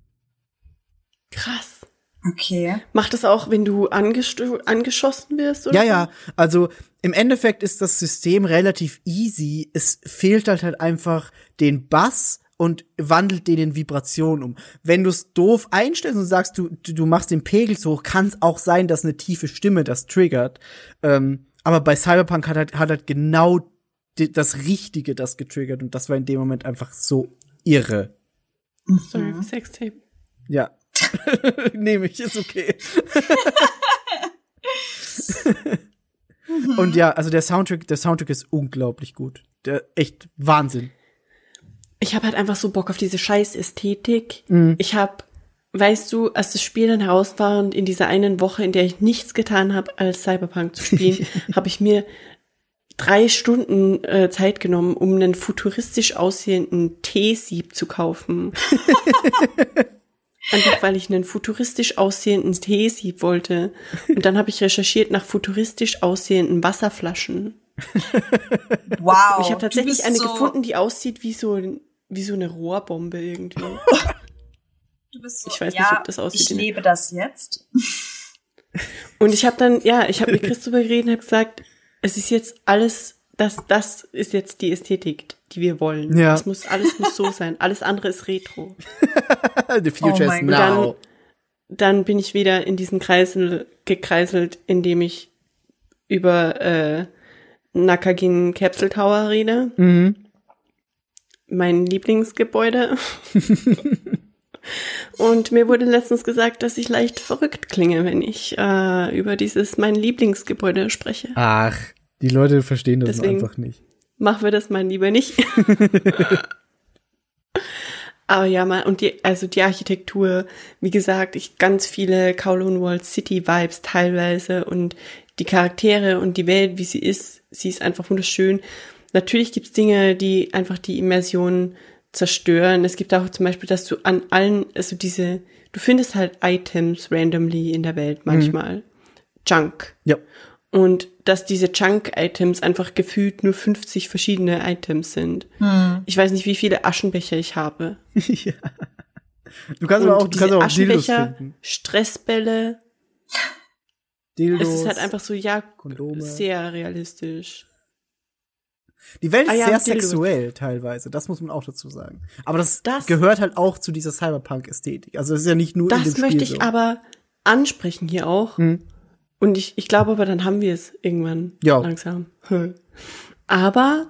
Krass. Okay. Macht es auch, wenn du angeschossen wirst? Oder Ja, so? ja. Also im Endeffekt ist das System relativ easy. Es fehlt halt halt einfach den Bass und wandelt den in Vibration um. Wenn du es doof einstellst und sagst, du, du, machst den Pegel so hoch, kann es auch sein, dass eine tiefe Stimme das triggert. Ähm, aber bei Cyberpunk hat halt, hat halt genau das Richtige das getriggert und das war in dem Moment einfach so irre. Sorry, Sextape. Ja. Nehme ich, ist okay. Und ja, also der Soundtrack, der Soundtrack ist unglaublich gut. Der echt Wahnsinn. Ich habe halt einfach so Bock auf diese scheiß Ästhetik. Mhm. Ich habe, weißt du, als das Spiel dann heraus war und in dieser einen Woche, in der ich nichts getan habe, als Cyberpunk zu spielen, habe ich mir drei Stunden äh, Zeit genommen, um einen futuristisch aussehenden Teesieb zu kaufen. Einfach weil ich einen futuristisch aussehenden Teesieb wollte. Und dann habe ich recherchiert nach futuristisch aussehenden Wasserflaschen. Wow. ich habe tatsächlich eine so, gefunden, die aussieht wie so, wie so eine Rohrbombe irgendwie. Du bist so, Ich weiß nicht, ja, ob das aussieht Ich lebe das jetzt. Und ich habe dann, ja, ich habe mit Chris drüber geredet und habe gesagt, es ist jetzt alles, das, das ist jetzt die Ästhetik, die wir wollen. Ja. Es muss, alles muss so sein. Alles andere ist Retro. The future Oh is now. Dann bin ich wieder in diesen Kreisel gekreiselt, in dem ich über äh, Nakagin Capsule Tower rede. Mhm. Mein Lieblingsgebäude. Und mir wurde letztens gesagt, dass ich leicht verrückt klinge, wenn ich äh, über dieses mein Lieblingsgebäude spreche. Ach, die Leute verstehen das Deswegen- einfach nicht. Machen wir das mal lieber nicht. Aber ja, mal, und die, also die Architektur, wie gesagt, ich ganz viele Kowloon World City Vibes teilweise und die Charaktere und die Welt, wie sie ist, sie ist einfach wunderschön. Natürlich gibt's Dinge, die einfach die Immersion zerstören. Es gibt auch zum Beispiel, dass du an allen, also diese, du findest halt Items randomly in der Welt manchmal. Junk. Ja. Und dass diese Junk-Items einfach gefühlt nur 50 verschiedene Items sind. Ich weiß nicht, wie viele Aschenbecher ich habe. ja. Du kannst Und aber auch, du kannst auch Aschenbecher. Stressbälle. Dildos. Es ist halt einfach so, ja, Kondome. sehr realistisch. Die Welt ist Ah ja, sehr Dildos. sexuell teilweise, das muss man auch dazu sagen. Aber das, Das- gehört halt auch zu dieser Cyberpunk-Ästhetik. Also es ist ja nicht nur Das Spiel möchte ich so. aber ansprechen hier auch. Hm. Und ich, ich glaube aber, dann haben wir es irgendwann Ja. langsam. Aber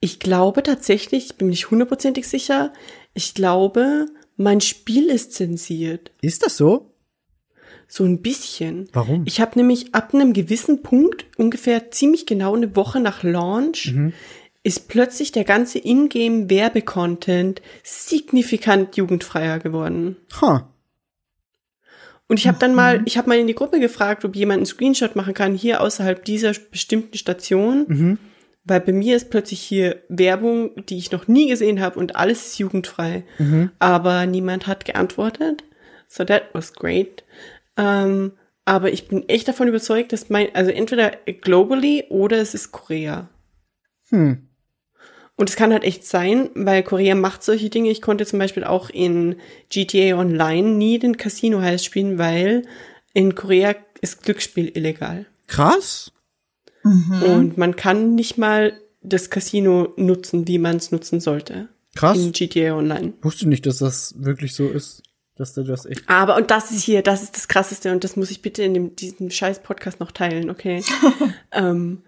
ich glaube tatsächlich, ich bin nicht hundertprozentig sicher, ich glaube, mein Spiel ist zensiert. Ist das so? So ein bisschen. Warum? Ich habe nämlich ab einem gewissen Punkt, ungefähr ziemlich genau eine Woche nach Launch, Mhm. ist plötzlich der ganze Ingame-Werbecontent signifikant jugendfreier geworden. Ha. Und ich habe dann Mhm. mal, ich habe mal in die Gruppe gefragt, ob jemand einen Screenshot machen kann, hier außerhalb dieser bestimmten Station. Mhm. Weil bei mir ist plötzlich hier Werbung, die ich noch nie gesehen habe und alles ist jugendfrei. Mhm. Aber niemand hat geantwortet. So that was great. Ähm, aber ich bin echt davon überzeugt, dass mein, also entweder globally oder es ist Korea. Hm. Und es kann halt echt sein, weil Korea macht solche Dinge. Ich konnte zum Beispiel auch in GTA Online nie den Casino heiß spielen, weil in Korea ist Glücksspiel illegal. Krass. Und man kann nicht mal das Casino nutzen, wie man es nutzen sollte. Krass. In GTA Online. Wusste nicht, dass das wirklich so ist. Dass du das echt. Aber, und das ist hier, das ist das Krasseste und das muss ich bitte in dem, diesem scheiß Podcast noch teilen, okay? ähm,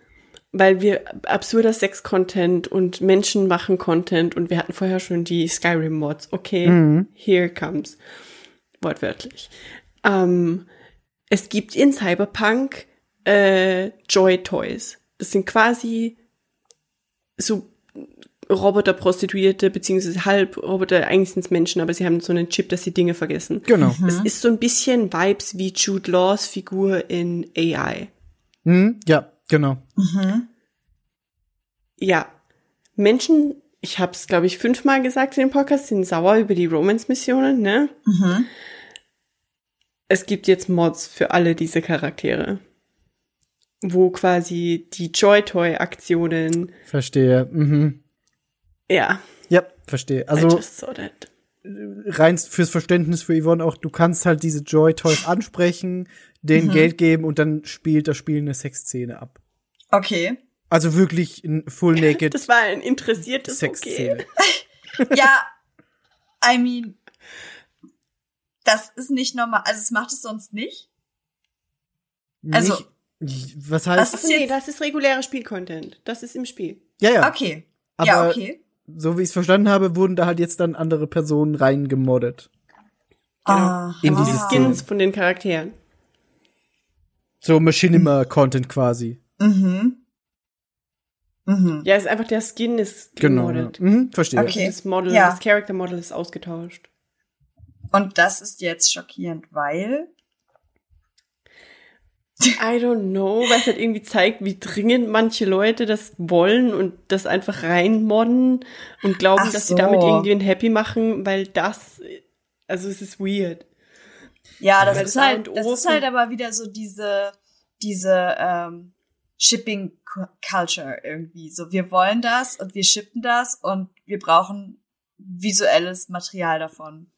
weil wir absurder Sex-Content und Menschen machen Content und wir hatten vorher schon die Skyrim-Mods, okay? Here comes. Wortwörtlich. Ähm, es gibt in Cyberpunk äh, Joy-Toys. Das sind quasi so Roboter-Prostituierte, beziehungsweise Halb-Roboter, eigentlich sind es Menschen, aber sie haben so einen Chip, dass sie Dinge vergessen. Genau. Es ist so ein bisschen Vibes wie Jude Laws Figur in AI. Hm? Ja, genau. Ja, Menschen, ich habe es, glaube ich, fünfmal gesagt in dem Podcast, sind sauer über die Romance-Missionen, ne? Es gibt jetzt Mods für alle diese Charaktere, wo quasi die Joy-Toy-Aktionen, Verstehe. Mhm. ja, Ja, verstehe. I Also just saw that. rein fürs Verständnis für Yvonne auch, du kannst halt diese Joy Toys ansprechen, denen Mhm. Geld geben und dann spielt das Spiel eine Sexszene ab. Okay. Also wirklich ein Full Naked Das war ein interessiertes Okay. Sexszene. Ja, I mean, das ist nicht normal. Also es macht es sonst nicht. Also- Nicht, was heißt? ist Ach nee, das ist regulärer Spielcontent. Das ist im Spiel. Ja, ja. Okay. Aber ja, okay. so wie ich es verstanden habe, wurden da halt jetzt dann andere Personen reingemoddet. Ah, In Die dieses ah. Skins von den Charakteren. So Machinima-Content quasi. Mhm. Mhm. Ja, ist einfach der Skin ist Genau. Ja. gemoddet. Mhm, verstehe. Okay. Das Model, Ja. das Character Model ist ausgetauscht. Und das ist jetzt schockierend, weil. I don't know, weil es halt irgendwie zeigt, wie dringend manche Leute das wollen und das einfach reinmodden und glauben, Ach dass so. sie damit irgendwen happy machen, weil das, also es ist weird. Ja, das ist das A halt, das ist halt aber wieder so diese, diese ähm, Shipping Cu- Culture irgendwie. So, wir wollen das und wir shippen das und wir brauchen visuelles Material davon.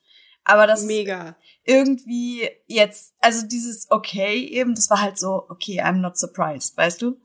Aber das ist Mega. irgendwie jetzt, also dieses okay eben, das war halt so, okay, I'm not surprised, weißt du?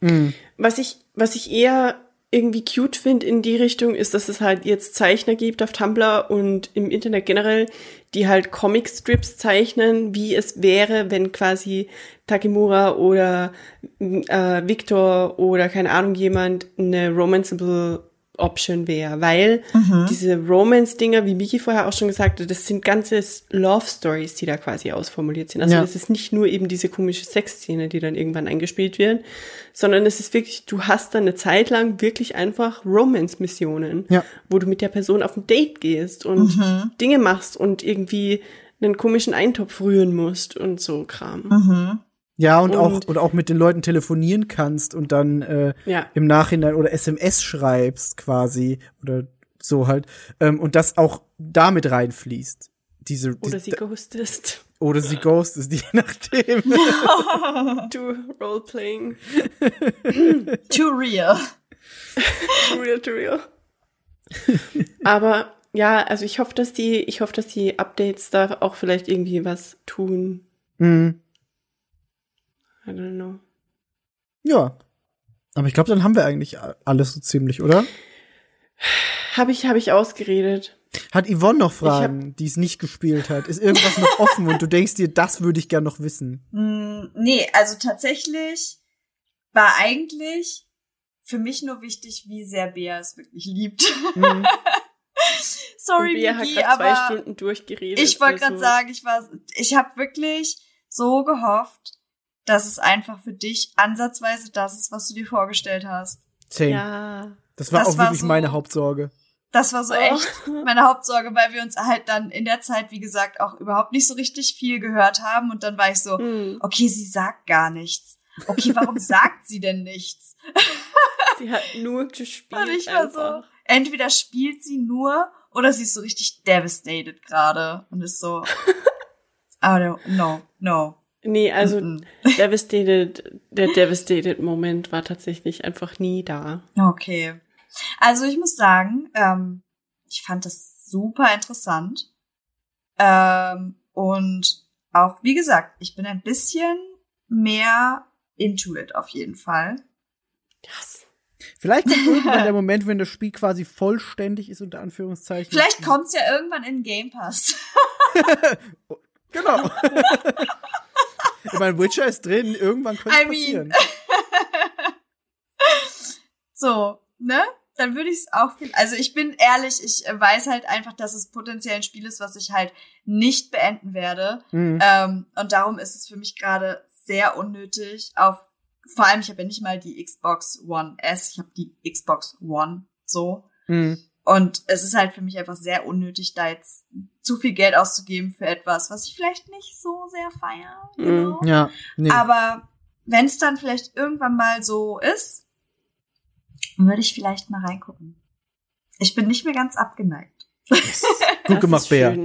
Mhm. Was ich, was ich eher irgendwie cute finde in die Richtung, ist, dass es halt jetzt Zeichner gibt auf Tumblr und im Internet generell, die halt Comicstrips zeichnen, wie es wäre, wenn quasi Takemura oder äh, Victor oder keine Ahnung jemand eine romanceable Option wäre, weil diese Romance-Dinger, wie Miki vorher auch schon gesagt hat, das sind ganze Love-Stories, die da quasi ausformuliert sind. Also Ja. das ist nicht nur eben diese komische Sexszene, die dann irgendwann eingespielt wird, sondern es ist wirklich, du hast dann eine Zeit lang wirklich einfach Romance-Missionen, Ja. wo du mit der Person auf ein Date gehst und Mhm. Dinge machst und irgendwie einen komischen Eintopf rühren musst und so Kram. Mhm. Ja, und, auch, Und- und auch mit den Leuten telefonieren kannst und dann äh, Ja. im Nachhinein oder SMS schreibst quasi oder so halt. Ähm, und das auch damit reinfließt. Diese, Oder die, sie ghostest. oder sie ghostest, je nachdem. Du Roleplaying. Too real. real to real. Aber ja, also ich hoffe, dass die, ich hoffe, dass die Updates da auch vielleicht irgendwie was tun. mhm. I don't know. Ja. Aber ich glaube, dann haben wir eigentlich alles so ziemlich, oder? Habe ich, habe ich ausgeredet. Hat Yvonne noch hab- Fragen, die es nicht gespielt hat? Ist irgendwas noch offen und du denkst dir, das würde ich gern noch wissen? Mm, nee, also tatsächlich war eigentlich für mich nur wichtig, wie sehr Bea es wirklich liebt. Mhm. Sorry, Und Bea hat Vicky, gerade zwei aber Stunden durchgeredet. ich wollte also- gerade sagen, ich war, ich habe wirklich so gehofft, dass es einfach für dich ansatzweise das ist, was du dir vorgestellt hast. Same. Ja. Das war Das auch war wirklich so- meine Hauptsorge. Das war so Oh. echt meine Hauptsorge, weil wir uns halt dann in der Zeit, wie gesagt, auch überhaupt nicht so richtig viel gehört haben. Und dann war ich so, Hm. okay, sie sagt gar nichts. Okay, warum sagt sie denn nichts? Sie hat nur gespielt. Und ich war so, entweder spielt sie nur oder sie ist so richtig devastated gerade und ist so, oh no, no, no. Nee, also devastated, der devastated Moment war tatsächlich einfach nie da. Okay. Also ich muss sagen, ähm, ich fand das super interessant. Ähm, und auch, wie gesagt, ich bin ein bisschen mehr into it auf jeden Fall. Yes. Vielleicht kommt irgendwann der Moment, wenn das Spiel quasi vollständig ist, unter Anführungszeichen. Vielleicht kommt's ja irgendwann in Game Pass. Genau. Ich meine, Witcher ist drin, irgendwann könnte es passieren. So, ne? Dann würde ich es auch viel. Also ich bin ehrlich, ich weiß halt einfach, dass es potenziell ein Spiel ist, was ich halt nicht beenden werde. Mhm. Ähm, und darum ist es für mich gerade sehr unnötig. Auf vor allem, ich habe ja nicht mal die Xbox One S, ich habe die Xbox One so. Mhm. Und es ist halt für mich einfach sehr unnötig, da jetzt zu viel Geld auszugeben für etwas, was ich vielleicht nicht so sehr feiere. Know? Ja, nee. Aber wenn es dann vielleicht irgendwann mal so ist, würde ich vielleicht mal reingucken. Ich bin nicht mehr ganz abgeneigt. Gut Das gemacht, Bea.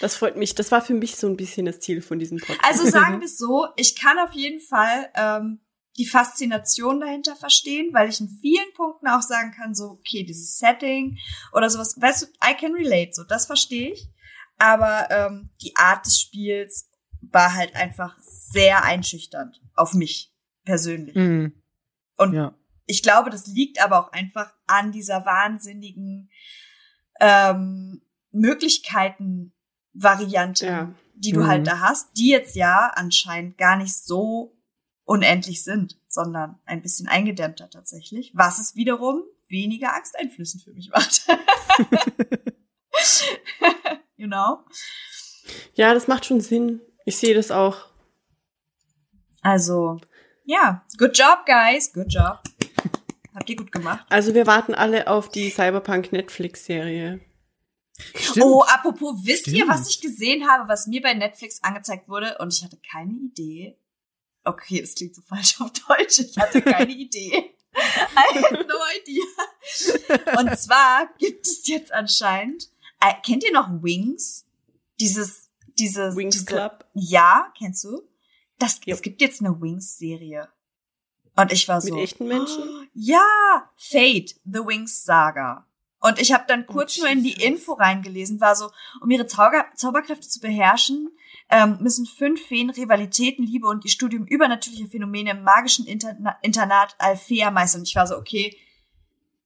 Das freut mich. Das war für mich so ein bisschen das Ziel von diesem Podcast. Also sagen wir es so, ich kann auf jeden Fall ähm, die Faszination dahinter verstehen, weil ich in vielen Punkten auch sagen kann, so, okay, dieses Setting oder sowas, weißt du, I can relate, so, das verstehe ich. Aber ähm, die Art des Spiels war halt einfach sehr einschüchternd auf mich persönlich. Mhm. Und Ja. ich glaube, das liegt aber auch einfach an dieser wahnsinnigen ähm, Möglichkeiten-Variante, Ja. die du Mhm. halt da hast, die jetzt ja anscheinend gar nicht so unendlich sind, sondern ein bisschen eingedämmter tatsächlich, was es wiederum weniger angsteinflößend für mich macht. you know? Ja, das macht schon Sinn. Ich sehe das auch. Also, ja, good job, guys, good job. Habt ihr gut gemacht. Also wir warten alle auf die Cyberpunk Netflix-Serie. Stimmt. Oh, apropos, wisst ihr, Stimmt. was ich gesehen habe, was mir bei Netflix angezeigt wurde? Und ich hatte keine Idee. Okay, das klingt so falsch auf Deutsch. Ich hatte keine Idee. I had no idea. Und zwar gibt es jetzt anscheinend, äh, kennt ihr noch Wings? Dieses, dieses, Wings diese, Club. Ja, kennst du? Das, Ja. Es gibt jetzt eine Wings-Serie. Und ich war so. Mit echten Menschen? "Oh, Ja, Fate, The Wings Saga. Und ich habe dann Oh, kurz nur in die. Info reingelesen, war so, um ihre Zauber Zauberkräfte zu beherrschen, ähm, müssen fünf Feen Rivalitäten, Liebe und ihr Studium übernatürlicher Phänomene im magischen Interna Internat Alfea meistern. Und ich war so, okay,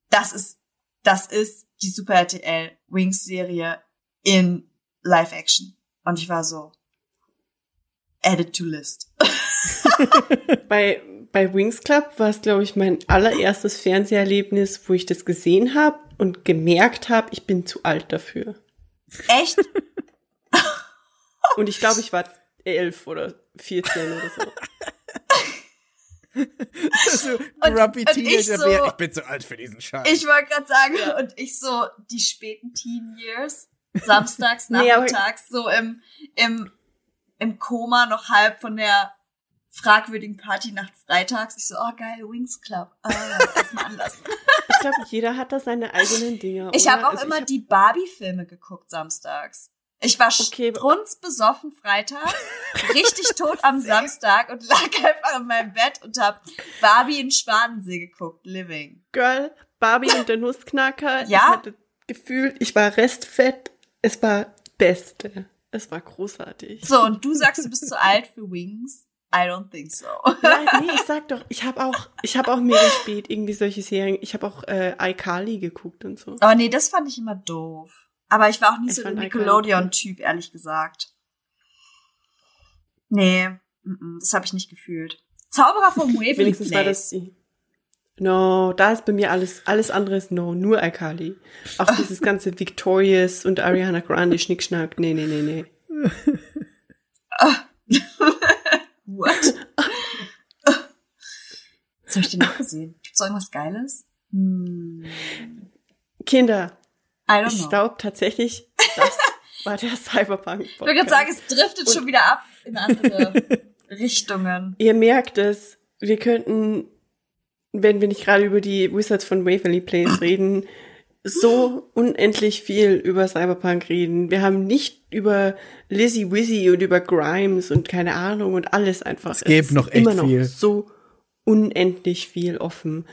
das ist, das ist die Super RTL Wings Serie in Live Action. Und ich war so, added to list. Bei, bei Wings Club war es, glaube ich, mein allererstes Fernseherlebnis, wo ich das gesehen habe und gemerkt habe, ich bin zu alt dafür. Echt? Und ich glaube, ich war elf oder 14 oder so. so, Und- Grumpy und ich Teenager so- Bär. Ich bin zu alt für diesen Scheiß. Ich wollte gerade sagen, und ich so die späten Teen Years, samstags, Nee, nachmittags, so im, im, im Koma noch halb von der fragwürdigen Partynacht freitags. Ich so, oh geil, Wings Club. Ah, erstmal anlassen. Ich glaube, jeder hat da seine eigenen Dinge. Ich habe auch Also immer hab- die Barbie-Filme geguckt samstags. Ich war Okay, strunzbesoffen freitags, richtig tot am Samstag und lag einfach in meinem Bett und hab Barbie in Schwanensee geguckt, Living. Girl, Barbie und der Nussknacker. Ja? Ich hatte gefühlt, ich war restfett. Es war Beste. Es war großartig. So, und du sagst, du bist zu alt für Wings? I don't think so. Nein, nee, ich sag doch, ich habe auch, ich habe auch mega spät irgendwie solche Serien. Ich habe auch äh, iCarly geguckt und so. Aber nee, das fand ich immer doof. Aber ich war auch nie Ich so iCarly Nickelodeon-Typ, ehrlich gesagt. Nee, mm, das habe ich nicht gefühlt. Zauberer vom Waverly Wenigstens war das Place. die. No, da ist bei mir alles, alles andere ist no, nur iCarly. Auch dieses ganze Victorious und Ariana Grande Schnickschnack. Nee, nee, nee, nee. What? Was hab ich denn noch gesehen? Gibt's noch irgendwas Geiles? Hm, Kinder, I don't ich glaube tatsächlich, das war der Cyberpunk. Ich würde gerade sagen, es driftet schon wieder ab in andere Richtungen. Ihr merkt es, wir könnten, wenn wir nicht gerade über die Wizards von Waverly Place reden, so unendlich viel über Cyberpunk reden. Wir haben nicht über Lizzie Wizzy und über Grimes und keine Ahnung und alles einfach. Es ist noch echt immer noch viel. so unendlich viel offen.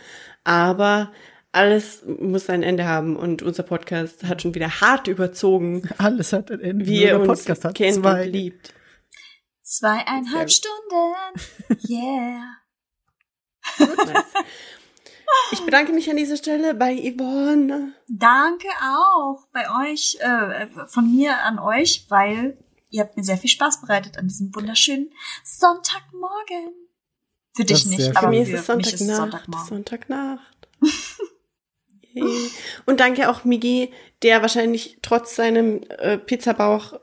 Aber alles muss ein Ende haben und unser Podcast hat schon wieder hart überzogen, Alles hat ein Ende. wie ihr uns Podcast hat kennt zwei. und liebt. Zweieinhalb Stunden. Yeah. Nice. Ich bedanke mich an dieser Stelle bei Yvonne. Danke auch bei euch, äh, von mir an euch, weil ihr habt mir sehr viel Spaß bereitet an diesem wunderschönen Sonntagmorgen. Für dich nicht, aber mich für ist es mich ist es Sonntagnacht. Sonntagmorgen. Sonntagnacht. Yay. Und danke auch Migi, der wahrscheinlich trotz seinem äh, Pizzabauch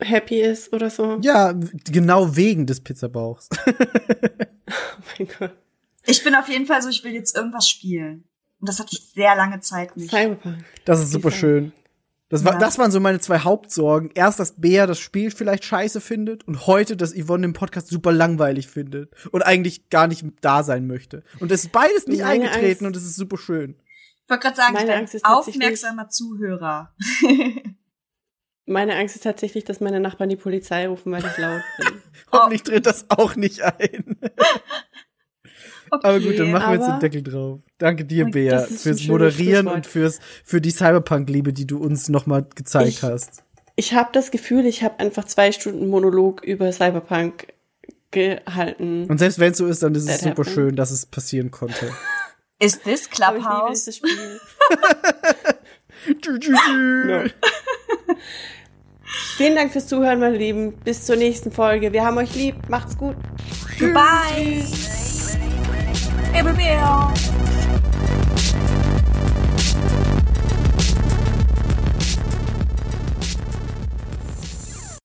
happy ist oder so. Ja, genau wegen des Pizzabauchs. Oh mein Gott. Ich bin auf jeden Fall so, ich will jetzt irgendwas spielen. Und das hatte ich sehr lange Zeit nicht. Cyberpunk. Das ist super schön. Das, war, Ja. das waren so meine zwei Hauptsorgen. Erst, dass Bea das Spiel vielleicht scheiße findet und heute, dass Yvonne den Podcast super langweilig findet und eigentlich gar nicht da sein möchte. Und es ist beides nicht Meine eingetreten Angst- und es ist super schön. Ich wollte gerade sagen, Meine ich bin Angst ist aufmerksamer Zuhörer. Meine Angst ist tatsächlich, dass meine Nachbarn die Polizei rufen, weil ich laut bin. Oh. Hoffentlich tritt das auch nicht ein. Okay. Aber gut, dann machen wir jetzt den Deckel drauf. Danke dir, Und Bea, fürs Moderieren und fürs für die Cyberpunk-Liebe, die du uns nochmal gezeigt Ich- hast. Ich habe das Gefühl, ich habe einfach zwei Stunden Monolog über Cyberpunk gehalten. Und selbst wenn es so ist, dann ist es super happened. schön, dass es passieren konnte. Ist this Aber ich liebe Clubhouse? dieses Spiel. Tschü, tschü, tschü. Ja. Vielen Dank fürs Zuhören, meine Lieben. Bis zur nächsten Folge. Wir haben euch lieb. Macht's gut. Goodbye. 에브비예요.